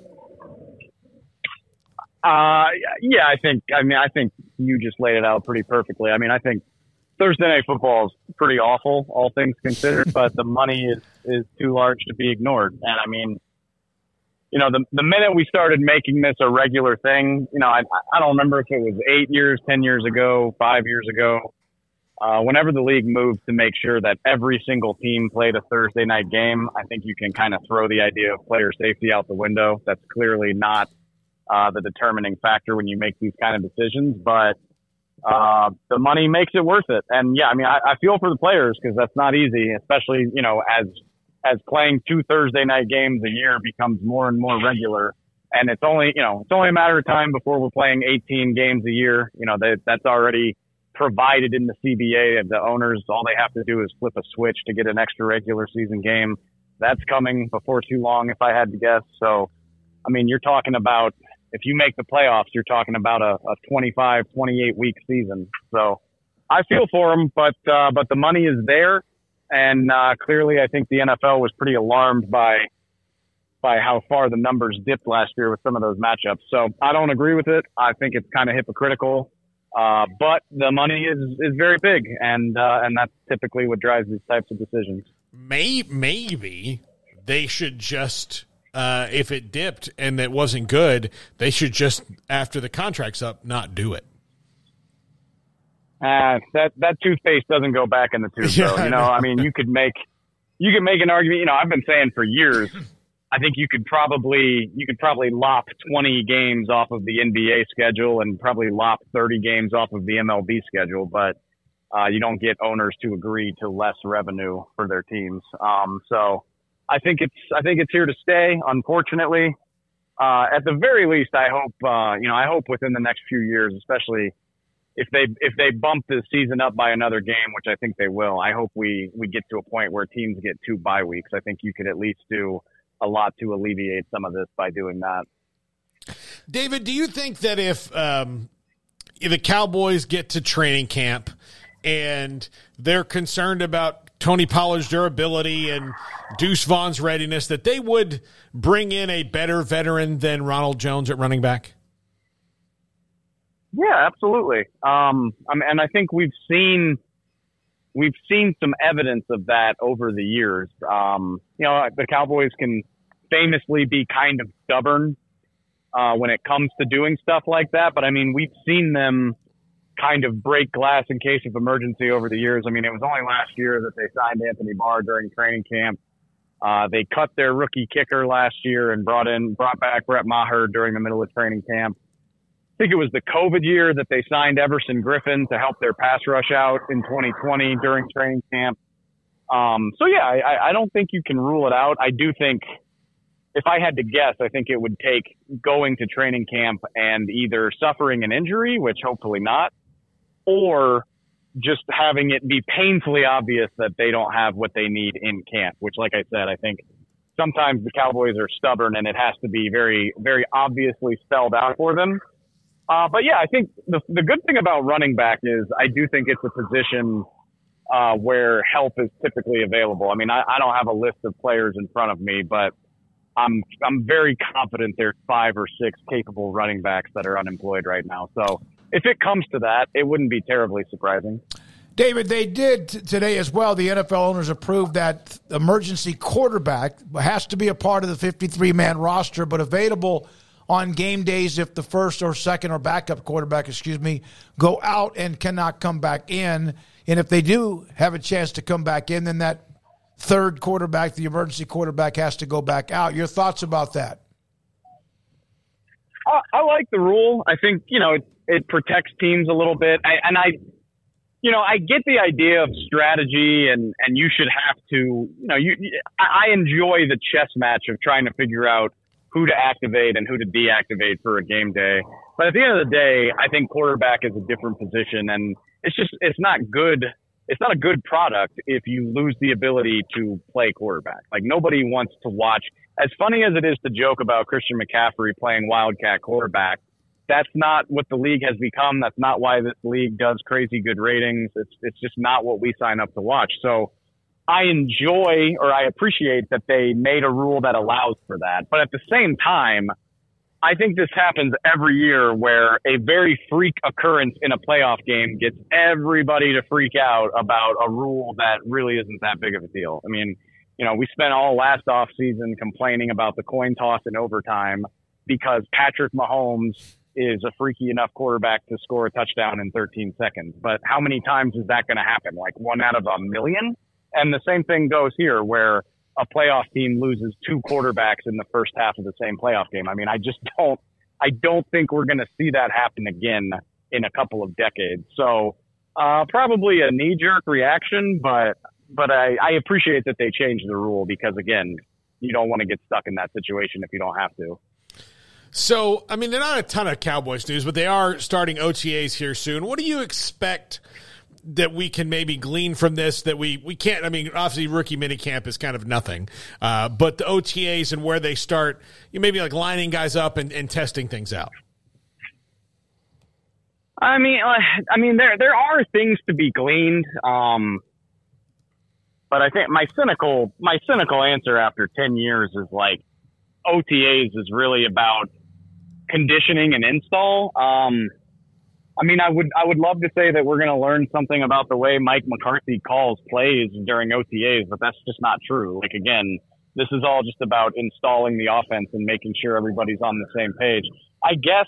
Uh, yeah, I think. I mean, I think you just laid it out pretty perfectly. I mean, I think Thursday night football is pretty awful, all things considered, but the money is is too large to be ignored. And I mean, you know, the, the minute we started making this a regular thing, you know, I, I don't remember if it was eight years, 10 years ago, five years ago, uh, whenever the league moved to make sure that every single team played a Thursday night game, I think you can kind of throw the idea of player safety out the window. That's clearly not uh, the determining factor when you make these kind of decisions, but uh, the money makes it worth it. And yeah, I mean, I, I feel for the players because that's not easy, especially, you know, as as playing two Thursday night games a year becomes more and more regular. And it's only, you know, it's only a matter of time before we're playing 18 games a year. You know, they, that's already provided in the CBA. And the owners, all they have to do is flip a switch to get an extra regular season game. That's coming before too long, if I had to guess. So, I mean, you're talking about, if you make the playoffs, you're talking about a, a 25, 28 week season. So I feel for them, but, uh, but the money is there and uh, clearly, I think the NFL was pretty alarmed by by how far the numbers dipped last year with some of those matchups. So I don't agree with it. I think it's kind of hypocritical. Uh, but the money is, is very big, and uh, and that's typically what drives these types of decisions. May, maybe they should just uh, if it dipped and it wasn't good, they should just after the contract's up not do it. Uh, that that toothpaste doesn't go back in the tube. [laughs] Yeah, you know, I mean, you could make you could make an argument. You know, I've been saying for years I think you could probably you could probably lop 20 games off of the NBA schedule and probably lop 30 games off of the MLB schedule, but uh, you don't get owners to agree to less revenue for their teams. Um, so I think it's I think it's here to stay. Unfortunately, uh, at the very least, I hope uh, you know I hope within the next few years, especially if they if they bump the season up by another game, which I think they will, I hope we we get to a point where teams get two bye weeks. I think you could at least do a lot to alleviate some of this by doing that. David, do you think that if um, the Cowboys get to training camp and they're concerned about Tony Pollard's durability and Deuce Vaughn's readiness, that they would bring in a better veteran than Ronald Jones at running back? Yeah, absolutely. Um, I mean, and I think we've seen we've seen some evidence of that over the years. Um, you know, the Cowboys can famously be kind of stubborn uh, when it comes to doing stuff like that. But I mean, we've seen them kind of break glass in case of emergency over the years. I mean, it was only last year that they signed Anthony Barr during training camp. Uh, they cut their rookie kicker last year and brought in, brought back Brett Maher during the middle of training camp. I think it was the COVID year that they signed Everson Griffen to help their pass rush out in 2020 during training camp. Um, so yeah, I, I don't think you can rule it out. I do think if I had to guess, I think it would take going to training camp and either suffering an injury, which hopefully not, or just having it be painfully obvious that they don't have what they need in camp, which, like I said, I think sometimes the Cowboys are stubborn and it has to be very, very obviously spelled out for them. Uh, but yeah, I think the, the good thing about running back is I do think it's a position uh, where help is typically available. I mean, I, I don't have a list of players in front of me, but I'm I'm very confident there's five or six capable running backs that are unemployed right now. So if it comes to that, it wouldn't be terribly surprising. David, they did t- today as well. The NFL owners approved that emergency quarterback has to be a part of the 53 man roster, but available on game days if the first or second or backup quarterback, excuse me, go out and cannot come back in. And if they do have a chance to come back in, then that third quarterback, the emergency quarterback, has to go back out. Your thoughts about that? I, I like the rule. I think you know it, it protects teams a little bit, I, and I, you know, I get the idea of strategy, and and you should have to, you know, you. I enjoy the chess match of trying to figure out who to activate and who to deactivate for a game day. But at the end of the day, I think quarterback is a different position, and it's just it's not good it's not a good product if you lose the ability to play quarterback. Like nobody wants to watch. As funny as it is to joke about Christian McCaffrey playing wildcat quarterback, that's not what the league has become. That's not why this league does crazy good ratings. It's it's just not what we sign up to watch. So I enjoy or I appreciate that they made a rule that allows for that. But at the same time, I think this happens every year where a very freak occurrence in a playoff game gets everybody to freak out about a rule that really isn't that big of a deal. I mean, you know, we spent all last off season complaining about the coin toss in overtime because Patrick Mahomes is a freaky enough quarterback to score a touchdown in 13 seconds. But how many times is that going to happen? Like one out of a million? And the same thing goes here where a playoff team loses two quarterbacks in the first half of the same playoff game. I mean, I just don't, I don't think we're going to see that happen again in a couple of decades. So, uh, probably a knee jerk reaction, but, but I, I appreciate that they changed the rule because again, you don't want to get stuck in that situation if you don't have to. So, I mean, they're not a ton of Cowboys news, but they are starting OTAs here soon. What do you expect that we can maybe glean from this that we we can't. I mean, obviously, rookie minicamp is kind of nothing, uh, but the OTAs and where they start, you maybe like lining guys up and, and testing things out. I mean, I mean, there there are things to be gleaned. Um, But I think my cynical my cynical answer after ten years is like OTAs is really about conditioning and install. Um, I mean, I would I would love to say that we're going to learn something about the way Mike McCarthy calls plays during OTAs, but that's just not true. Like again, this is all just about installing the offense and making sure everybody's on the same page. I guess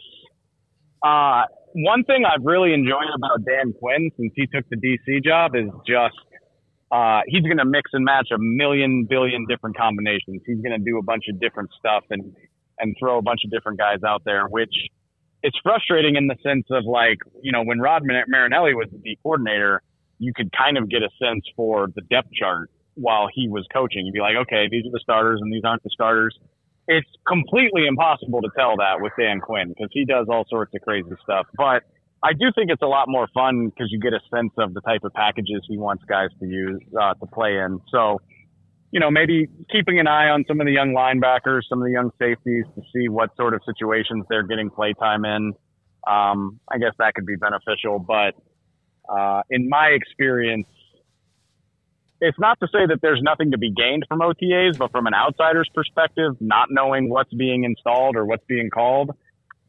uh, one thing I've really enjoyed about Dan Quinn since he took the DC job is just uh, he's going to mix and match a million billion different combinations. He's going to do a bunch of different stuff and and throw a bunch of different guys out there, which it's frustrating in the sense of like you know when Rod Marinelli was the coordinator, you could kind of get a sense for the depth chart while he was coaching. You'd be like, okay, these are the starters and these aren't the starters. It's completely impossible to tell that with Dan Quinn because he does all sorts of crazy stuff. But I do think it's a lot more fun because you get a sense of the type of packages he wants guys to use uh, to play in. So, you know, maybe keeping an eye on some of the young linebackers, some of the young safeties to see what sort of situations they're getting play time in. Um, I guess that could be beneficial, but uh, in my experience, it's not to say that there's nothing to be gained from OTAs, but from an outsider's perspective, not knowing what's being installed or what's being called,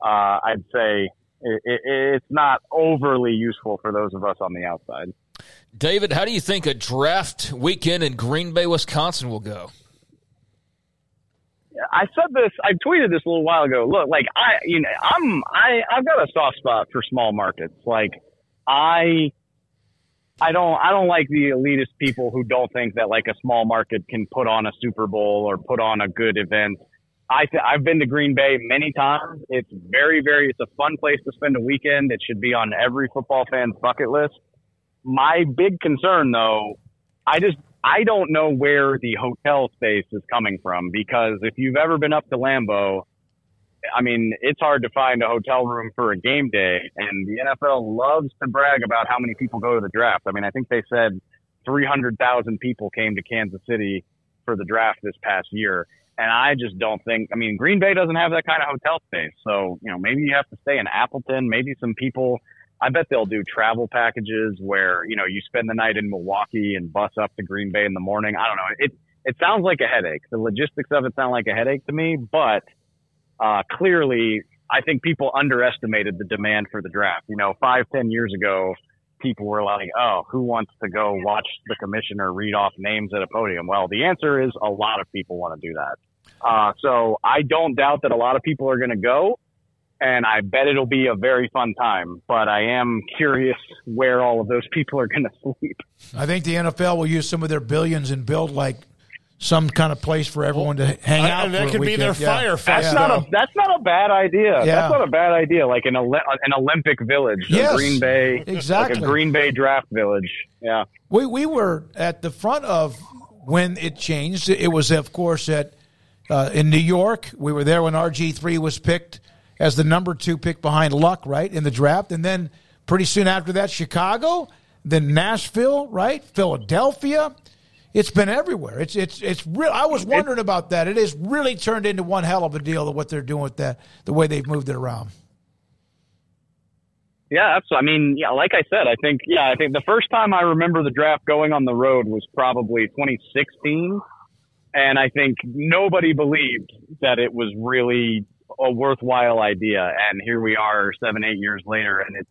uh, I'd say it, it, it's not overly useful for those of us on the outside. David, how do you think a draft weekend in Green Bay, Wisconsin will go? I said this. I tweeted this a little while ago. Look, like I, you know, I'm I I've got a soft spot for small markets. Like I, I don't I don't like the elitist people who don't think that like a small market can put on a Super Bowl or put on a good event. I th- I've been to Green Bay many times. It's very, very, it's a fun place to spend a weekend. It should be on every football fan's bucket list. My big concern though, I just, I don't know where the hotel space is coming from because if you've ever been up to Lambeau, I mean, it's hard to find a hotel room for a game day and the NFL loves to brag about how many people go to the draft. I mean, I think they said 300,000 people came to Kansas City for the draft this past year and I just don't think, I mean, Green Bay doesn't have that kind of hotel space. So, you know, maybe you have to stay in Appleton. Maybe some people, I bet they'll do travel packages where, you know, you spend the night in Milwaukee and bus up to Green Bay in the morning. I don't know. It, it sounds like a headache. The logistics of it sound like a headache to me, but, uh, clearly I think people underestimated the demand for the draft. You know, five, ten years ago, people were like, oh, who wants to go watch the commissioner read off names at a podium? Well, the answer is a lot of people want to do that. Uh, so I don't doubt that a lot of people are going to go, and I bet it'll be a very fun time. But I am curious where all of those people are going [laughs] to sleep. I think the NFL will use some of their billions and build like some kind of place for everyone to hang out. that could be their yeah. fire fest. That's not a that's not a bad idea. Yeah. That's not a bad idea. Like an an Olympic village, yes, Green Bay, exactly, like a Green Bay draft village. Yeah, we we were at the front of when it changed. It was of course at uh, in New York. We were there when RG three was picked as the number two pick behind Luck, right in the draft, and then pretty soon after that, Chicago, then Nashville, right, Philadelphia it's been everywhere. It's it's it's real. I was wondering about that. It has really turned into one hell of a deal of what they're doing with that, the way they've moved it around. Yeah, that's. I mean, yeah, like I said, I think yeah, I think the first time I remember the draft going on the road was probably 2016, and I think nobody believed that it was really a worthwhile idea. And here we are, seven, eight years later, and it's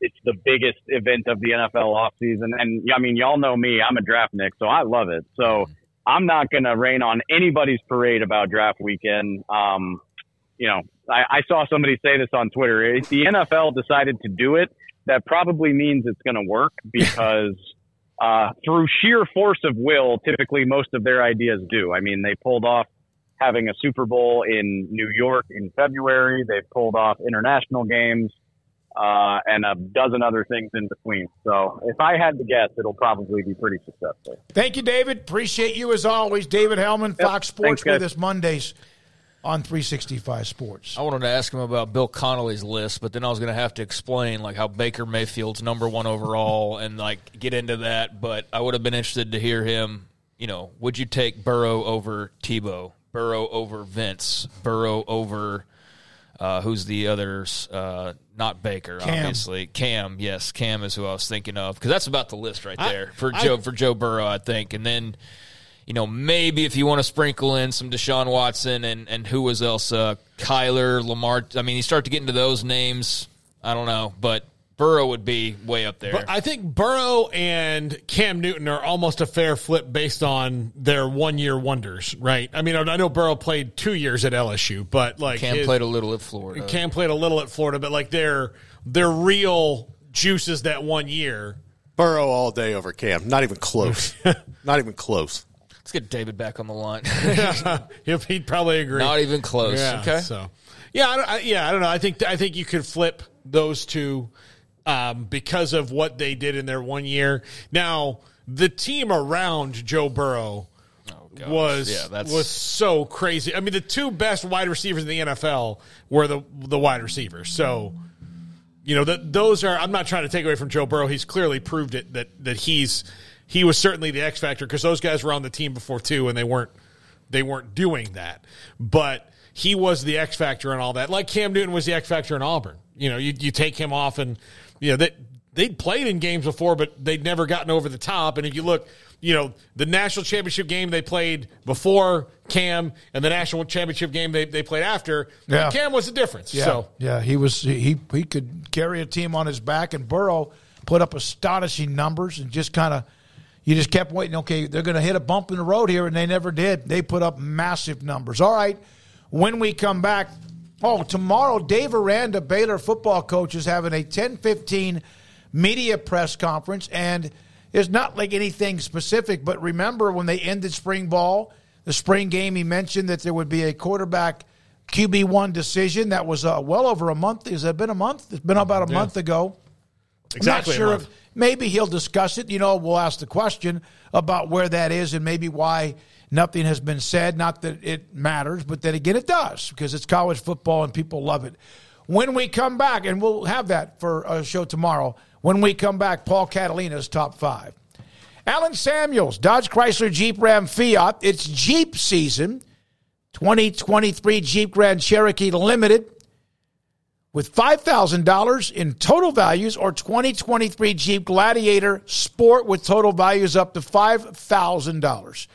it's the biggest event of the NFL offseason. And I mean, y'all know me, I'm a draft Nick, so I love it. So I'm not going to rain on anybody's parade about draft weekend. Um, you know, I, I saw somebody say this on Twitter. If the NFL decided to do it, that probably means it's going to work [laughs] because uh, through sheer force of will, typically most of their ideas do. I mean, they pulled off having a Super Bowl in New York in February. They've pulled off international games uh, and a dozen other things in between. So if I had to guess, it'll probably be pretty successful. Thank you, David. Appreciate you as always. David Helman, yep. Fox Sports Thanks, with us Mondays on 365 Sports. I wanted to ask him about Bill Connelly's list, but then I was going to have to explain like how Baker Mayfield's number one overall [laughs] and like get into that. But I would have been interested to hear him. You know, would you take Burrow over Tebow? Burrow over Vince? Burrow over uh, who's the others? Uh, not Baker, Cam. obviously. Cam, yes, Cam is who I was thinking of because that's about the list right I- there for I- Joe for Joe Burrow, I think. And then, you know, maybe if you want to sprinkle in some Deshaun Watson and and who was else? Uh, Kyler, Lamar. I mean, you start to get into those names. I don't know, but Burrow would be way up there. But I think Burrow and Cam Newton are almost a fair flip based on their one year wonders, right? I mean, I know Burrow played two years at LSU, but like Cam his- played a little at Florida. Cam played a little at Florida, but like their their real juices that one year. Burrow all day over Cam. Not even close. [laughs] Not even close. Let's get David back on the line. [laughs] He'll- He'd probably agree. Not even close. Yeah, Okay. So, yeah, I I, yeah, I don't know. I think I think you could flip those two um, because of what they did in their one year. Now, the team around Joe Burrow was Oh, Yeah, that's- was so crazy. I mean, the two best wide receivers in the NFL were the the wide receivers. So. You know that those are. I'm not trying to take away from Joe Burrow. He's clearly proved it that that he's he was certainly the X factor because those guys were on the team before too, and they weren't they weren't doing that. But he was the X factor and all that. Like Cam Newton was the X factor in Auburn. You know, you you take him off, and you know that they'd played in games before, but they'd never gotten over the top. And if you look, you know, the national championship game they played before Cam, and the national championship game they, they played after, Yeah. Cam was the difference. Yeah, So yeah, he was he he could carry a team on his back, and Burrow put up astonishing numbers, and just kind of you just kept waiting. Okay, they're going to hit a bump in the road here, and they never did. They put up massive numbers. All right, when we come back, oh tomorrow, Dave Aranda, Baylor football coach, is having a ten fifteen media press conference, and it's not like anything specific. But remember when they ended spring ball, the spring game, he mentioned that there would be a quarterback. QB one decision that was uh, well over a month. Has it been a month? It's been about a Yeah. month ago. Exactly I'm not sure if maybe he'll discuss it. You know, we'll ask the question about where that is and maybe why nothing has been said. Not that it matters, but then again, it does because it's college football and people love it. When we come back, and we'll have that for a show tomorrow. When we come back, Paul Catalina's top five. Allen Samuels, Dodge Chrysler Jeep Ram Fiat. It's Jeep season. 2023 Jeep Grand Cherokee Limited with $5,000 in total values or 2023 Jeep Gladiator Sport with total values up to $5,000.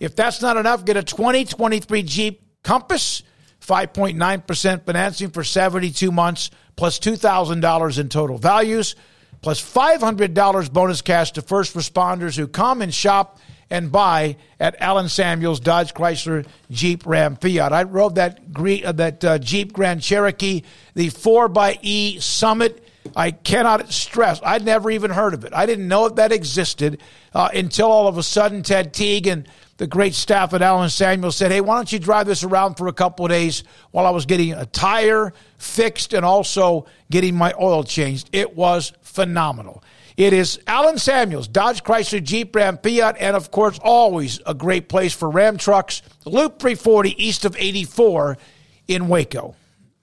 If that's not enough, get a 2023 Jeep Compass, 5.9% financing for 72 months, plus $2,000 in total values, plus $500 bonus cash to first responders who come and shop and buy at Allen Samuels Dodge Chrysler Jeep Ram Fiat. I rode that uh, that uh, Jeep Grand Cherokee, the 4xE Summit. I cannot stress, I'd never even heard of it. I didn't know that existed uh, until all of a sudden Ted Teague and the great staff at Allen Samuels said, Hey, why don't you drive this around for a couple of days while I was getting a tire fixed and also getting my oil changed? It was phenomenal. It is Allen Samuels, Dodge Chrysler Jeep Ram Fiat, and of course, always a great place for Ram trucks. Loop 340 east of 84 in Waco.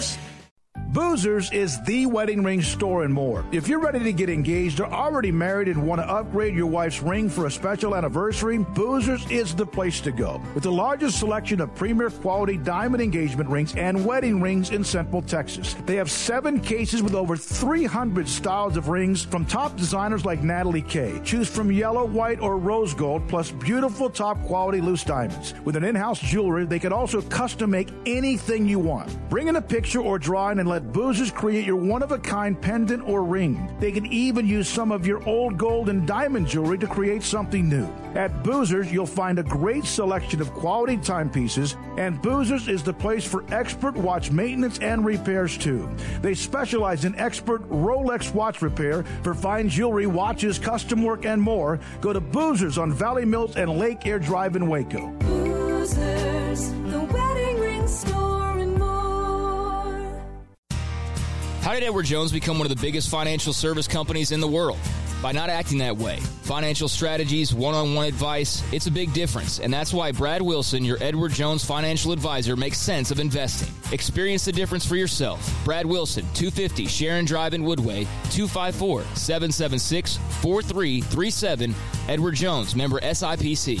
first Boozers is the wedding ring store and more. If you're ready to get engaged or already married and want to upgrade your wife's ring for a special anniversary, Boozers is the place to go. With the largest selection of premier quality diamond engagement rings and wedding rings in Central Texas. They have seven cases with over 300 styles of rings from top designers like Natalie K. Choose from yellow, white, or rose gold, plus beautiful top quality loose diamonds. With an in-house jewelry, they can also custom make anything you want. Bring in a picture or drawing and let Boozers create your one-of-a-kind pendant or ring. They can even use some of your old gold and diamond jewelry to create something new. At Boozers, you'll find a great selection of quality timepieces, and Boozers is the place for expert watch maintenance and repairs too. They specialize in expert Rolex watch repair for fine jewelry, watches, custom work, and more. Go to Boozers on Valley Mills and Lake Air Drive in Waco. Boozers, the wedding ring store at Edward Jones become one of the biggest financial service companies in the world? By not acting that way. Financial strategies, one on one advice, it's a big difference. And that's why Brad Wilson, your Edward Jones financial advisor, makes sense of investing. Experience the difference for yourself. Brad Wilson, 250 Sharon Drive in Woodway, 254 776 4337. Edward Jones, member SIPC.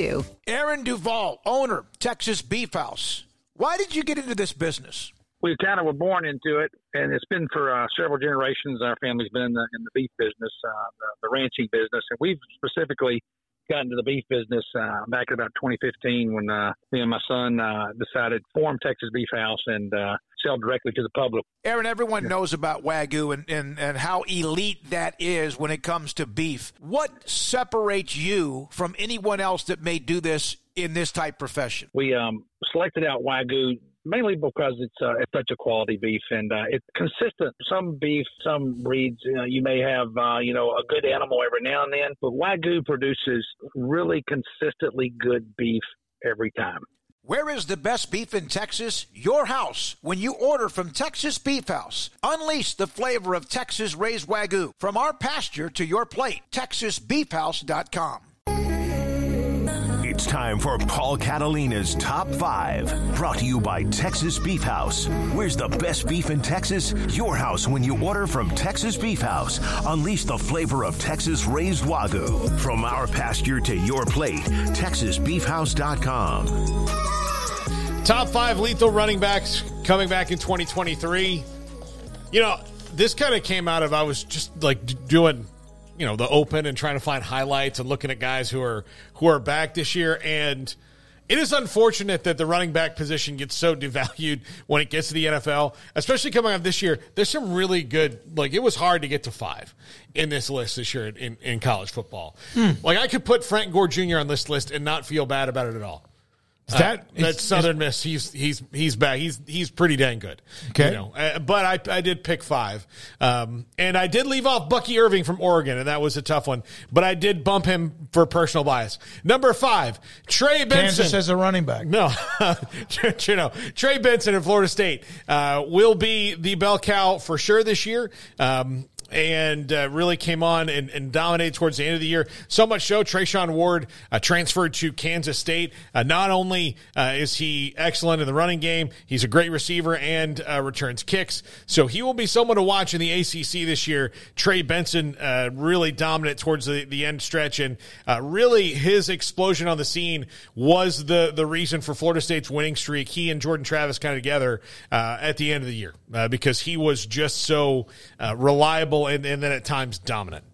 too. Aaron Duvall, owner, Texas Beef House. Why did you get into this business? We kind of were born into it, and it's been for uh, several generations. Our family's been in the, in the beef business, uh, the, the ranching business, and we've specifically got into the beef business uh, back in about 2015 when uh, me and my son uh, decided to form Texas Beef House and uh, sell directly to the public. Aaron, everyone knows about Wagyu and, and, and how elite that is when it comes to beef. What separates you from anyone else that may do this in this type profession? We um, selected out Wagyu mainly because it's uh, it's such a quality beef and uh, it's consistent. Some beef, some breeds, you, know, you may have uh, you know a good animal every now and then, but Wagyu produces really consistently good beef every time. Where is the best beef in Texas? Your house. When you order from Texas Beef House, unleash the flavor of Texas raised Wagyu from our pasture to your plate. TexasBeefHouse.com. It's time for Paul Catalina's Top 5. Brought to you by Texas Beef House. Where's the best beef in Texas? Your house when you order from Texas Beef House. Unleash the flavor of Texas raised Wagyu. From our pasture to your plate, TexasBeefHouse.com. Top five lethal running backs coming back in 2023. You know, this kind of came out of I was just like doing you know the open and trying to find highlights and looking at guys who are who are back this year and it is unfortunate that the running back position gets so [laughs] devalued when it gets to the NFL, especially coming up this year. There's some really good, like, it was hard to get to five in this list this year in, in college football. Hmm. Like, I could put Frank Gore Jr. on this list and not feel bad about it at all. Is that uh, that's Southern Miss? He's he's he's back. He's he's pretty dang good. Okay, you know. Uh, but I I did pick five, um, and I did leave off Bucky Irving from Oregon, and that was a tough one. But I did bump him for personal bias. Number five, Trey Benson. Kansas as a running back. No, [laughs] you know Trey Benson in Florida State uh, will be the bell cow for sure this year. Um, and uh, really came on and, and, dominated towards the end of the year. So much so, Treshaun Ward uh, transferred to Kansas State. Uh, not only uh, is he excellent in the running game, he's a great receiver and uh, returns kicks. So he will be someone to watch in the ACC this year. Trey Benson uh, really dominant towards the, the end stretch, and really his explosion on the scene was the the reason for Florida State's winning streak. He and Jordan Travis kind of together at the end of the year because he was just so reliable and, and then at times dominant.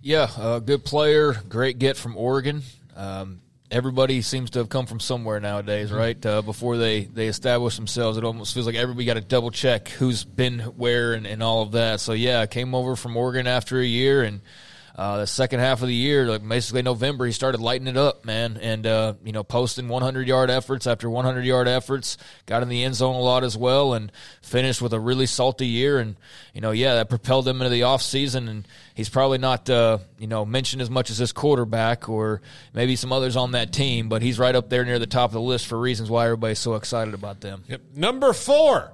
Yeah, uh, good player, great get from Oregon. Um, everybody seems to have come from somewhere nowadays, mm-hmm. right? Uh, before they, they establish themselves, it almost feels like everybody got to double check who's been where and, and all of that. So, yeah, I came over from Oregon after a year and – uh, the second half of the year, like basically November, he started lighting it up, man, and uh, you know posting 100 yard efforts after 100 yard efforts. Got in the end zone a lot as well, and finished with a really salty year. And you know, yeah, that propelled him into the off season. And he's probably not uh, you know mentioned as much as his quarterback or maybe some others on that team, but he's right up there near the top of the list for reasons why everybody's so excited about them. Yep. Number four.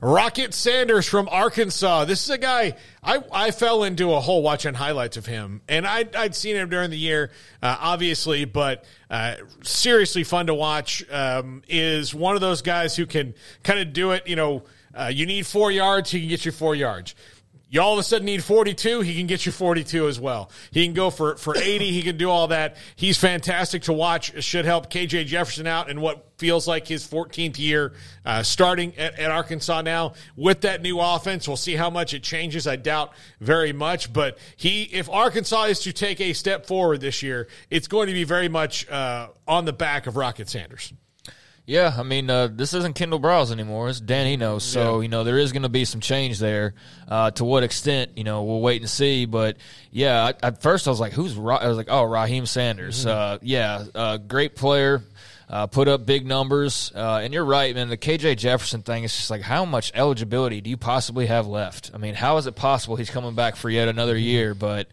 Rocket Sanders from Arkansas. This is a guy I, I fell into a hole watching highlights of him, and I'd, I'd seen him during the year, uh, obviously, but uh, seriously fun to watch. Um, is one of those guys who can kind of do it. You know, uh, you need four yards, he can get you four yards you all of a sudden need 42, he can get you 42 as well. He can go for, for [coughs] 80. He can do all that. He's fantastic to watch. It should help KJ Jefferson out in what feels like his 14th year uh, starting at, at, Arkansas now with that new offense. We'll see how much it changes. I doubt very much, but he, if Arkansas is to take a step forward this year, it's going to be very much uh, on the back of Rocket Sanders. Yeah, I mean, uh, this isn't Kendall Briles anymore. It's Dan Enos. So, yeah. you know, there is going to be some change there. Uh, to what extent, you know, we'll wait and see. But, yeah, I, at first I was like, who's Ra-? I was like, oh, Raheim Sanders. Mm-hmm. Uh, yeah, uh, great player. Uh, put up big numbers. Uh, and you're right, man. The KJ Jefferson thing is just like, how much eligibility do you possibly have left? I mean, how is it possible he's coming back for yet another mm-hmm. year? But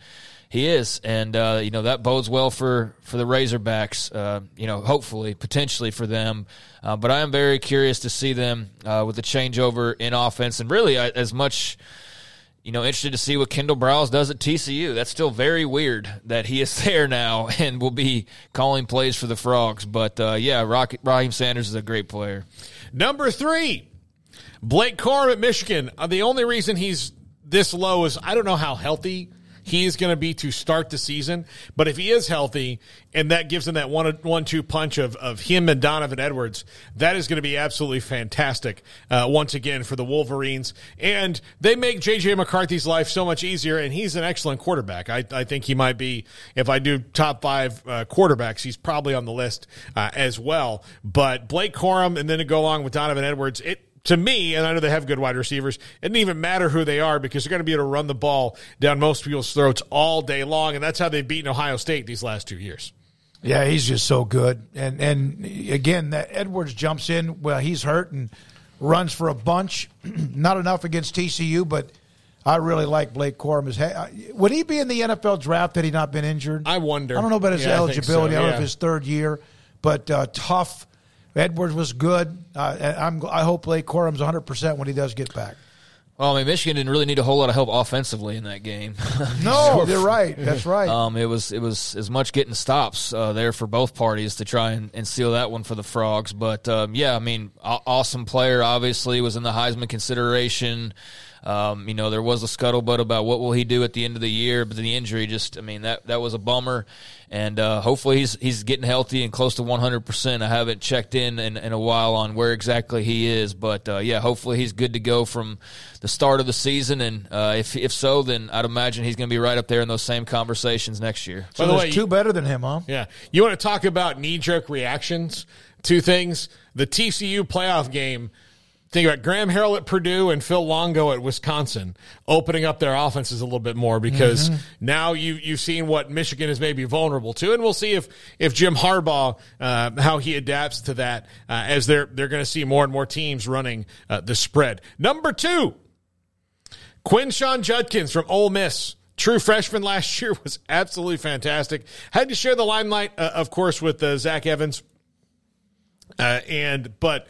he is, and uh, you know that bodes well for for the Razorbacks. Uh, you know, hopefully, potentially for them. Uh, but I am very curious to see them uh, with the changeover in offense, and really uh, as much. You know, interested to see what Kendall Briles does at TCU. That's still very weird that he is [laughs] there now and will be calling plays for the Frogs. But uh, yeah, Rock, Raheim Sanders is a great player. Number three, Blake Corum at Michigan. the only reason he's this low is I don't know how healthy he is going to be to start the season. But if he is healthy and that gives him that one one two punch of, of him and Donovan Edwards, that is going to be absolutely fantastic uh, once again for the Wolverines. And they make JJ McCarthy's life so much easier, and he's an excellent quarterback. I, I think he might be, if I do top five uh, quarterbacks, he's probably on the list uh, as well. But Blake Corum and then to go along with Donovan Edwards, it to me, and I know they have good wide receivers, it didn't even matter who they are because they're going to be able to run the ball down most people's throats all day long, and that's how they've beaten Ohio State these last two years. Yeah, he's just so good, and and again, that Edwards jumps in. Well, he's hurt and runs for a bunch. [clears throat] Not enough against TCU, but I really like Blake Corum. Would he be in the NFL draft had he not been injured? I wonder. I don't know about his yeah, eligibility. I, so, yeah. I don't know if his third year, but uh, tough Edwards was good. Uh, I'm, I hope Blake Corum's 100% when he does get back. Well, I mean, Michigan didn't really need a whole lot of help offensively in that game. [laughs] [laughs] no, you're right. That's [laughs] right. Um, it was it was as much getting stops uh, there for both parties to try and, and seal that one for the Frogs. But um, yeah, I mean, awesome player. Obviously, was in the Heisman consideration. Um, you know, there was a scuttlebutt about what will he do at the end of the year, but the injury just, I mean, that that was a bummer. And uh, hopefully he's he's getting healthy and close to 100%. I haven't checked in, in in, a while on where exactly he is, but uh, yeah, hopefully he's good to go from the start of the season. And uh, if if so, then I'd imagine he's going to be right up there in those same conversations next year. So By the way, two better than him, huh? Yeah. You want to talk about knee jerk reactions? Two things: the TCU playoff game think about Graham Harrell at Purdue and Phil Longo at Wisconsin opening up their offenses a little bit more because mm-hmm. now you you've seen what Michigan is maybe vulnerable to, and we'll see if if Jim Harbaugh uh, how he adapts to that uh, as they're they're going to see more and more teams running uh, the spread. Number two, Quinshon Judkins from Ole Miss. True freshman last year [laughs] was absolutely fantastic. Had to share the limelight, uh, of course, with uh, Zach Evans, uh, and but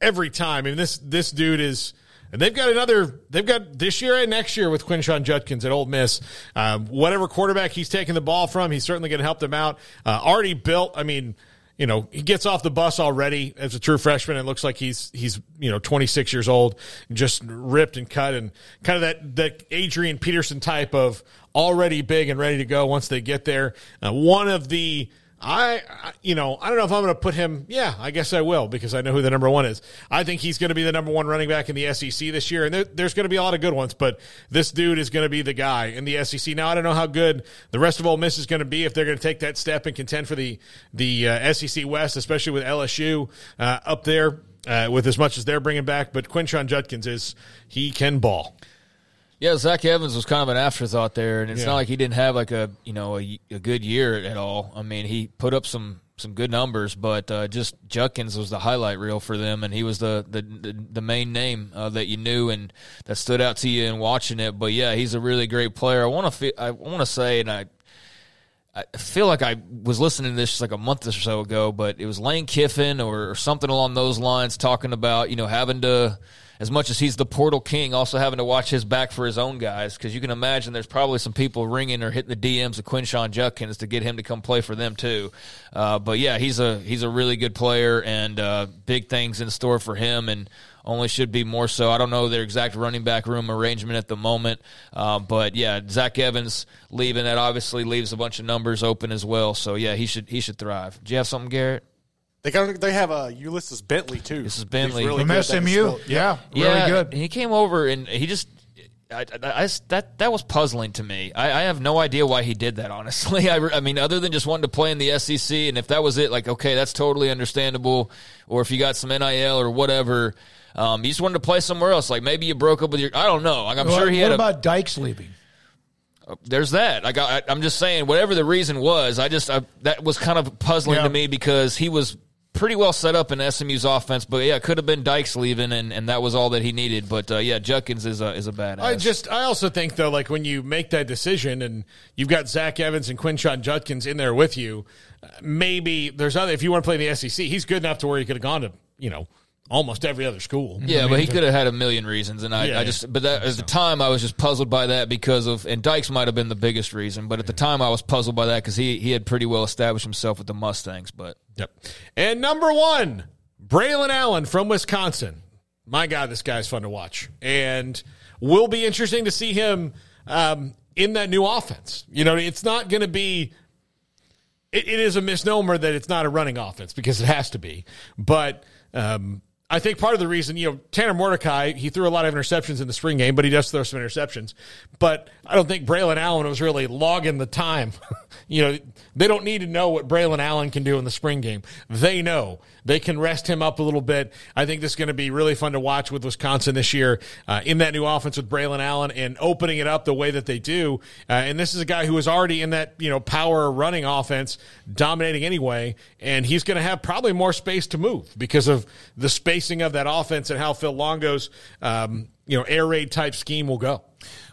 every time. I mean, this this dude is. And they've got another. They've got this year and next year with Quinshon Judkins at Ole Miss. Um, whatever quarterback he's taking the ball from, he's certainly going to help them out. Uh, already built. I mean, you know, he gets off the bus already as a true freshman. It looks like he's he's you know 26 years old, just ripped and cut, and kind of that that Adrian Peterson type of already big and ready to go once they get there. Uh, one of the I, you know, I don't know if I'm going to put him. Yeah, I guess I will because I know who the number one is. I think he's going to be the number one running back in the SEC this year, and there, there's going to be a lot of good ones. But this dude is going to be the guy in the SEC. Now I don't know how good the rest of Ole Miss is going to be if they're going to take that step and contend for the the uh, SEC West, especially with LSU uh, up there uh, with as much as they're bringing back. But Quinshon Judkins is he can ball. Yeah, Zach Evans was kind of an afterthought there, and it's yeah. not like he didn't have like a you know a, a, good year at all. I mean, he put up some some good numbers, but uh, just Judkins was the highlight reel for them, and he was the the, the, the main name uh, that you knew and that stood out to you in watching it. But yeah, he's a really great player. I want to I want to say, and I I feel like I was listening to this just like a month or so ago, but it was Lane Kiffin or, or something along those lines talking about you know having to as much as he's the portal king, also having to watch his back for his own guys because you can imagine there's probably some people ringing or hitting the DMs of Quinshon Judkins to get him to come play for them too. Uh, but yeah, he's a he's a really good player and uh, big things in store for him and only should be more so. I don't know their exact running back room arrangement at the moment, uh, but yeah, Zach Evans leaving that obviously leaves a bunch of numbers open as well. So yeah, he should he should thrive. Do you have something, Garrett? They got they have a Ulysses Bentley too. This is Bentley really from SMU. Yeah, yeah, really good. He came over and he just I, I, I, that that was puzzling to me. I, I, have no idea why he did that. Honestly, [laughs] I, I mean, other than just wanting to play in the SEC, and if that was it, like okay, that's totally understandable. Or if you got some NIL or whatever, um, you just wanted to play somewhere else. Like maybe you broke up with your. I don't know. Like I'm well, sure he what had. What about Dykes leaving? Uh, there's that. Like I, I'm just saying, whatever the reason was, I just I, that was kind of puzzling yeah. to me because he was pretty well set up in SMU's offense, but yeah, it could have been Dykes leaving, and, and that was all that he needed. But uh, yeah, Judkins is a is a bad. I just I also think though, like when you make that decision and you've got Zach Evans and Quinshon Judkins in there with you, maybe there's other. If you want to play in the SEC, he's good enough to where he could have gone to you know almost every other school. Yeah, I mean, but he could have had a million reasons, and I, yeah, I just, but that, at the time, I was just puzzled by that because of, and Dykes might have been the biggest reason, but at the time, I was puzzled by that because he he had pretty well established himself with the Mustangs. But yep. And number one, Braylon Allen from Wisconsin. My God, this guy's fun to watch, and will be interesting to see him um, in that new offense. You know, it's not going to be. It, it is a misnomer that it's not a running offense because it has to be, but. Um, I think part of the reason, you know, Tanner Mordecai, he threw a lot of interceptions in the spring game, but he does throw some interceptions. But I don't think Braylon Allen was really logging the time. [laughs] you know, they don't need to know what Braylon Allen can do in the spring game. They know they can rest him up a little bit. I think this is going to be really fun to watch with Wisconsin this year uh, in that new offense with Braylon Allen and opening it up the way that they do. Uh, and this is a guy who is already in that, you know, power running offense, dominating anyway. And he's going to have probably more space to move because of the spacing of that offense and how Phil Longo's, um, you know, air raid type scheme will go.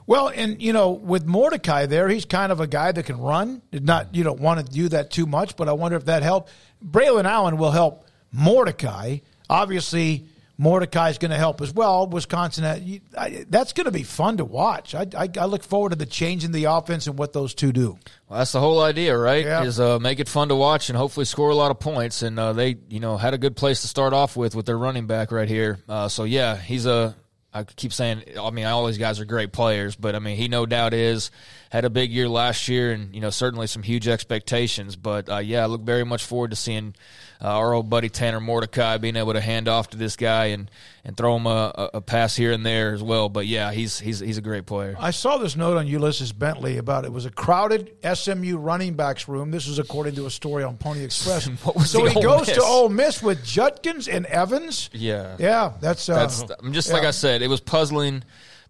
Well, and you know, with Mordecai there, he's kind of a guy that can run. Not you don't want to do that too much, but I wonder if that helped. Braylon Allen will help Mordecai. Obviously, Mordecai is going to help as well. Wisconsin, that's going to be fun to watch. I, I, I, look forward to the change in the offense and what those two do. Well, that's the whole idea, right? Yeah. Is uh, make it fun to watch and hopefully score a lot of points. And uh, they, you know, had a good place to start off with with their running back right here. Uh, so yeah, he's a I keep saying, I mean, all these guys are great players, but I mean, he no doubt is. Had a big year last year, and you know, certainly some huge expectations. But uh, yeah, I look very much forward to seeing uh, our old buddy Tanner Mordecai being able to hand off to this guy and, and throw him a, a, pass here and there as well. But yeah, he's he's he's a great player. I saw this note on Ulysses Bentley about it was a crowded SMU running backs room. This is according to a story on Pony Express. [laughs] so he goes Miss? to Ole Miss with Judkins and Evans. Yeah, yeah, that's uh, that's. I'm just yeah. like I said, it was puzzling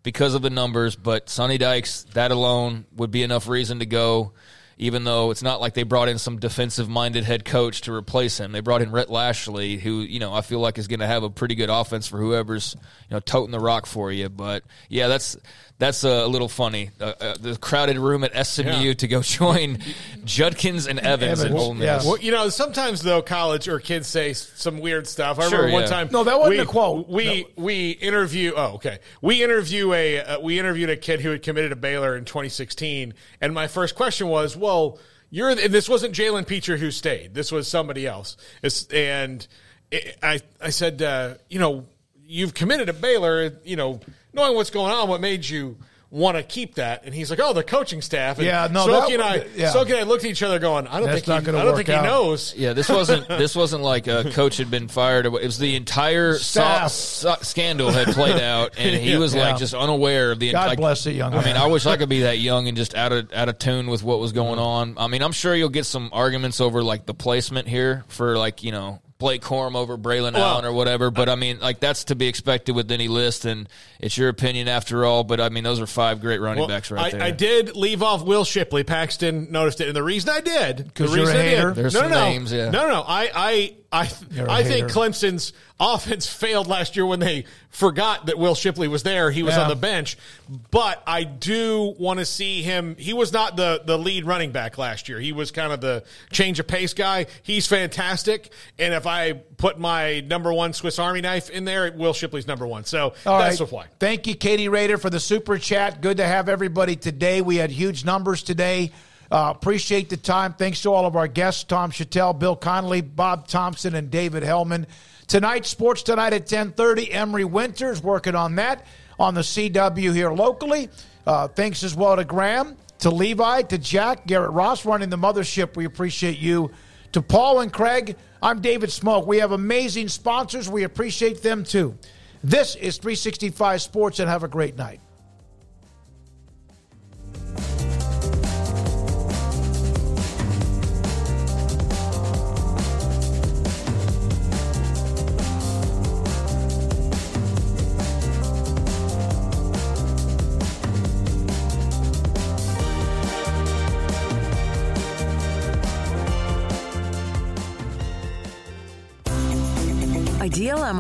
because of the numbers, but Sonny Dykes that alone would be enough reason to go even though it's not like they brought in some defensive minded head coach to replace him. They brought in Rhett Lashlee, who, you know, I feel like is going to have a pretty good offense for whoever's, you know, toting the rock for you. But yeah, that's that's a little funny. Uh, uh, the crowded room at SMU yeah. to go [laughs] join Judkins and Evans, Evans. Ole Miss. Yeah. Well, you know, sometimes though, college or kids say some weird stuff. I sure, remember one yeah. time. No, that wasn't we, a quote. We no. we interview. Oh, okay. We interview a uh, we interviewed a kid who had committed to Baylor in 2016, and my first question was, well. You're, and this wasn't Jalen Pitre who stayed. This was somebody else. It's, and it, I, I said, uh, you know, you've committed to Baylor. You know, knowing what's going on, what made you want to keep that? And he's like, oh, the coaching staff. And yeah, no, Soki and I, yeah. Soki and I looked at each other, going, I don't That's think, he, I don't think he knows. Yeah, this wasn't this wasn't like a coach had been fired. It was the entire [laughs] so, so, scandal had played out, and he [laughs] was yeah. like just unaware of the. God like, bless the young. I mean, I wish I could be that young and just out of out of tune with what was going on. I mean, I'm sure you'll get some arguments over like the placement here for like you know Blake Corum over Braylon well, Allen or whatever. But I mean, like that's to be expected with any list, and it's your opinion after all. But I mean, those are five great running well, backs right I, there. I did leave off Will Shipley. Paxton noticed it, and the reason I did because you're a hater. Did, There's no, some no, names, yeah. No, no, no. I, I I I think Clemson's offense failed last year when they forgot that Will Shipley was there. He was yeah. on the bench, but I do want to see him. He was not the the lead running back last year. He was kind of the change of pace guy. He's fantastic, and if I put my number one Swiss Army knife in there, Will Shipley's number one. So All that's right. why. Thank you, Katie Raider, for the super chat. Good to have everybody today. We had huge numbers today. Uh, appreciate the time. Thanks to all of our guests Tom Shatel, Bill Connelly, Bob Thompson, and David Helman. Tonight, Sports Tonight at 1030. Emery Winters working on that on the CW here locally. Uh, thanks as well to Graham, to Levi, to Jack, Garrett Ross running the mothership. We appreciate you. To Paul and Craig, I'm David Smoak. We have amazing sponsors. We appreciate them too. This is 365 Sports, and have a great night. Ideal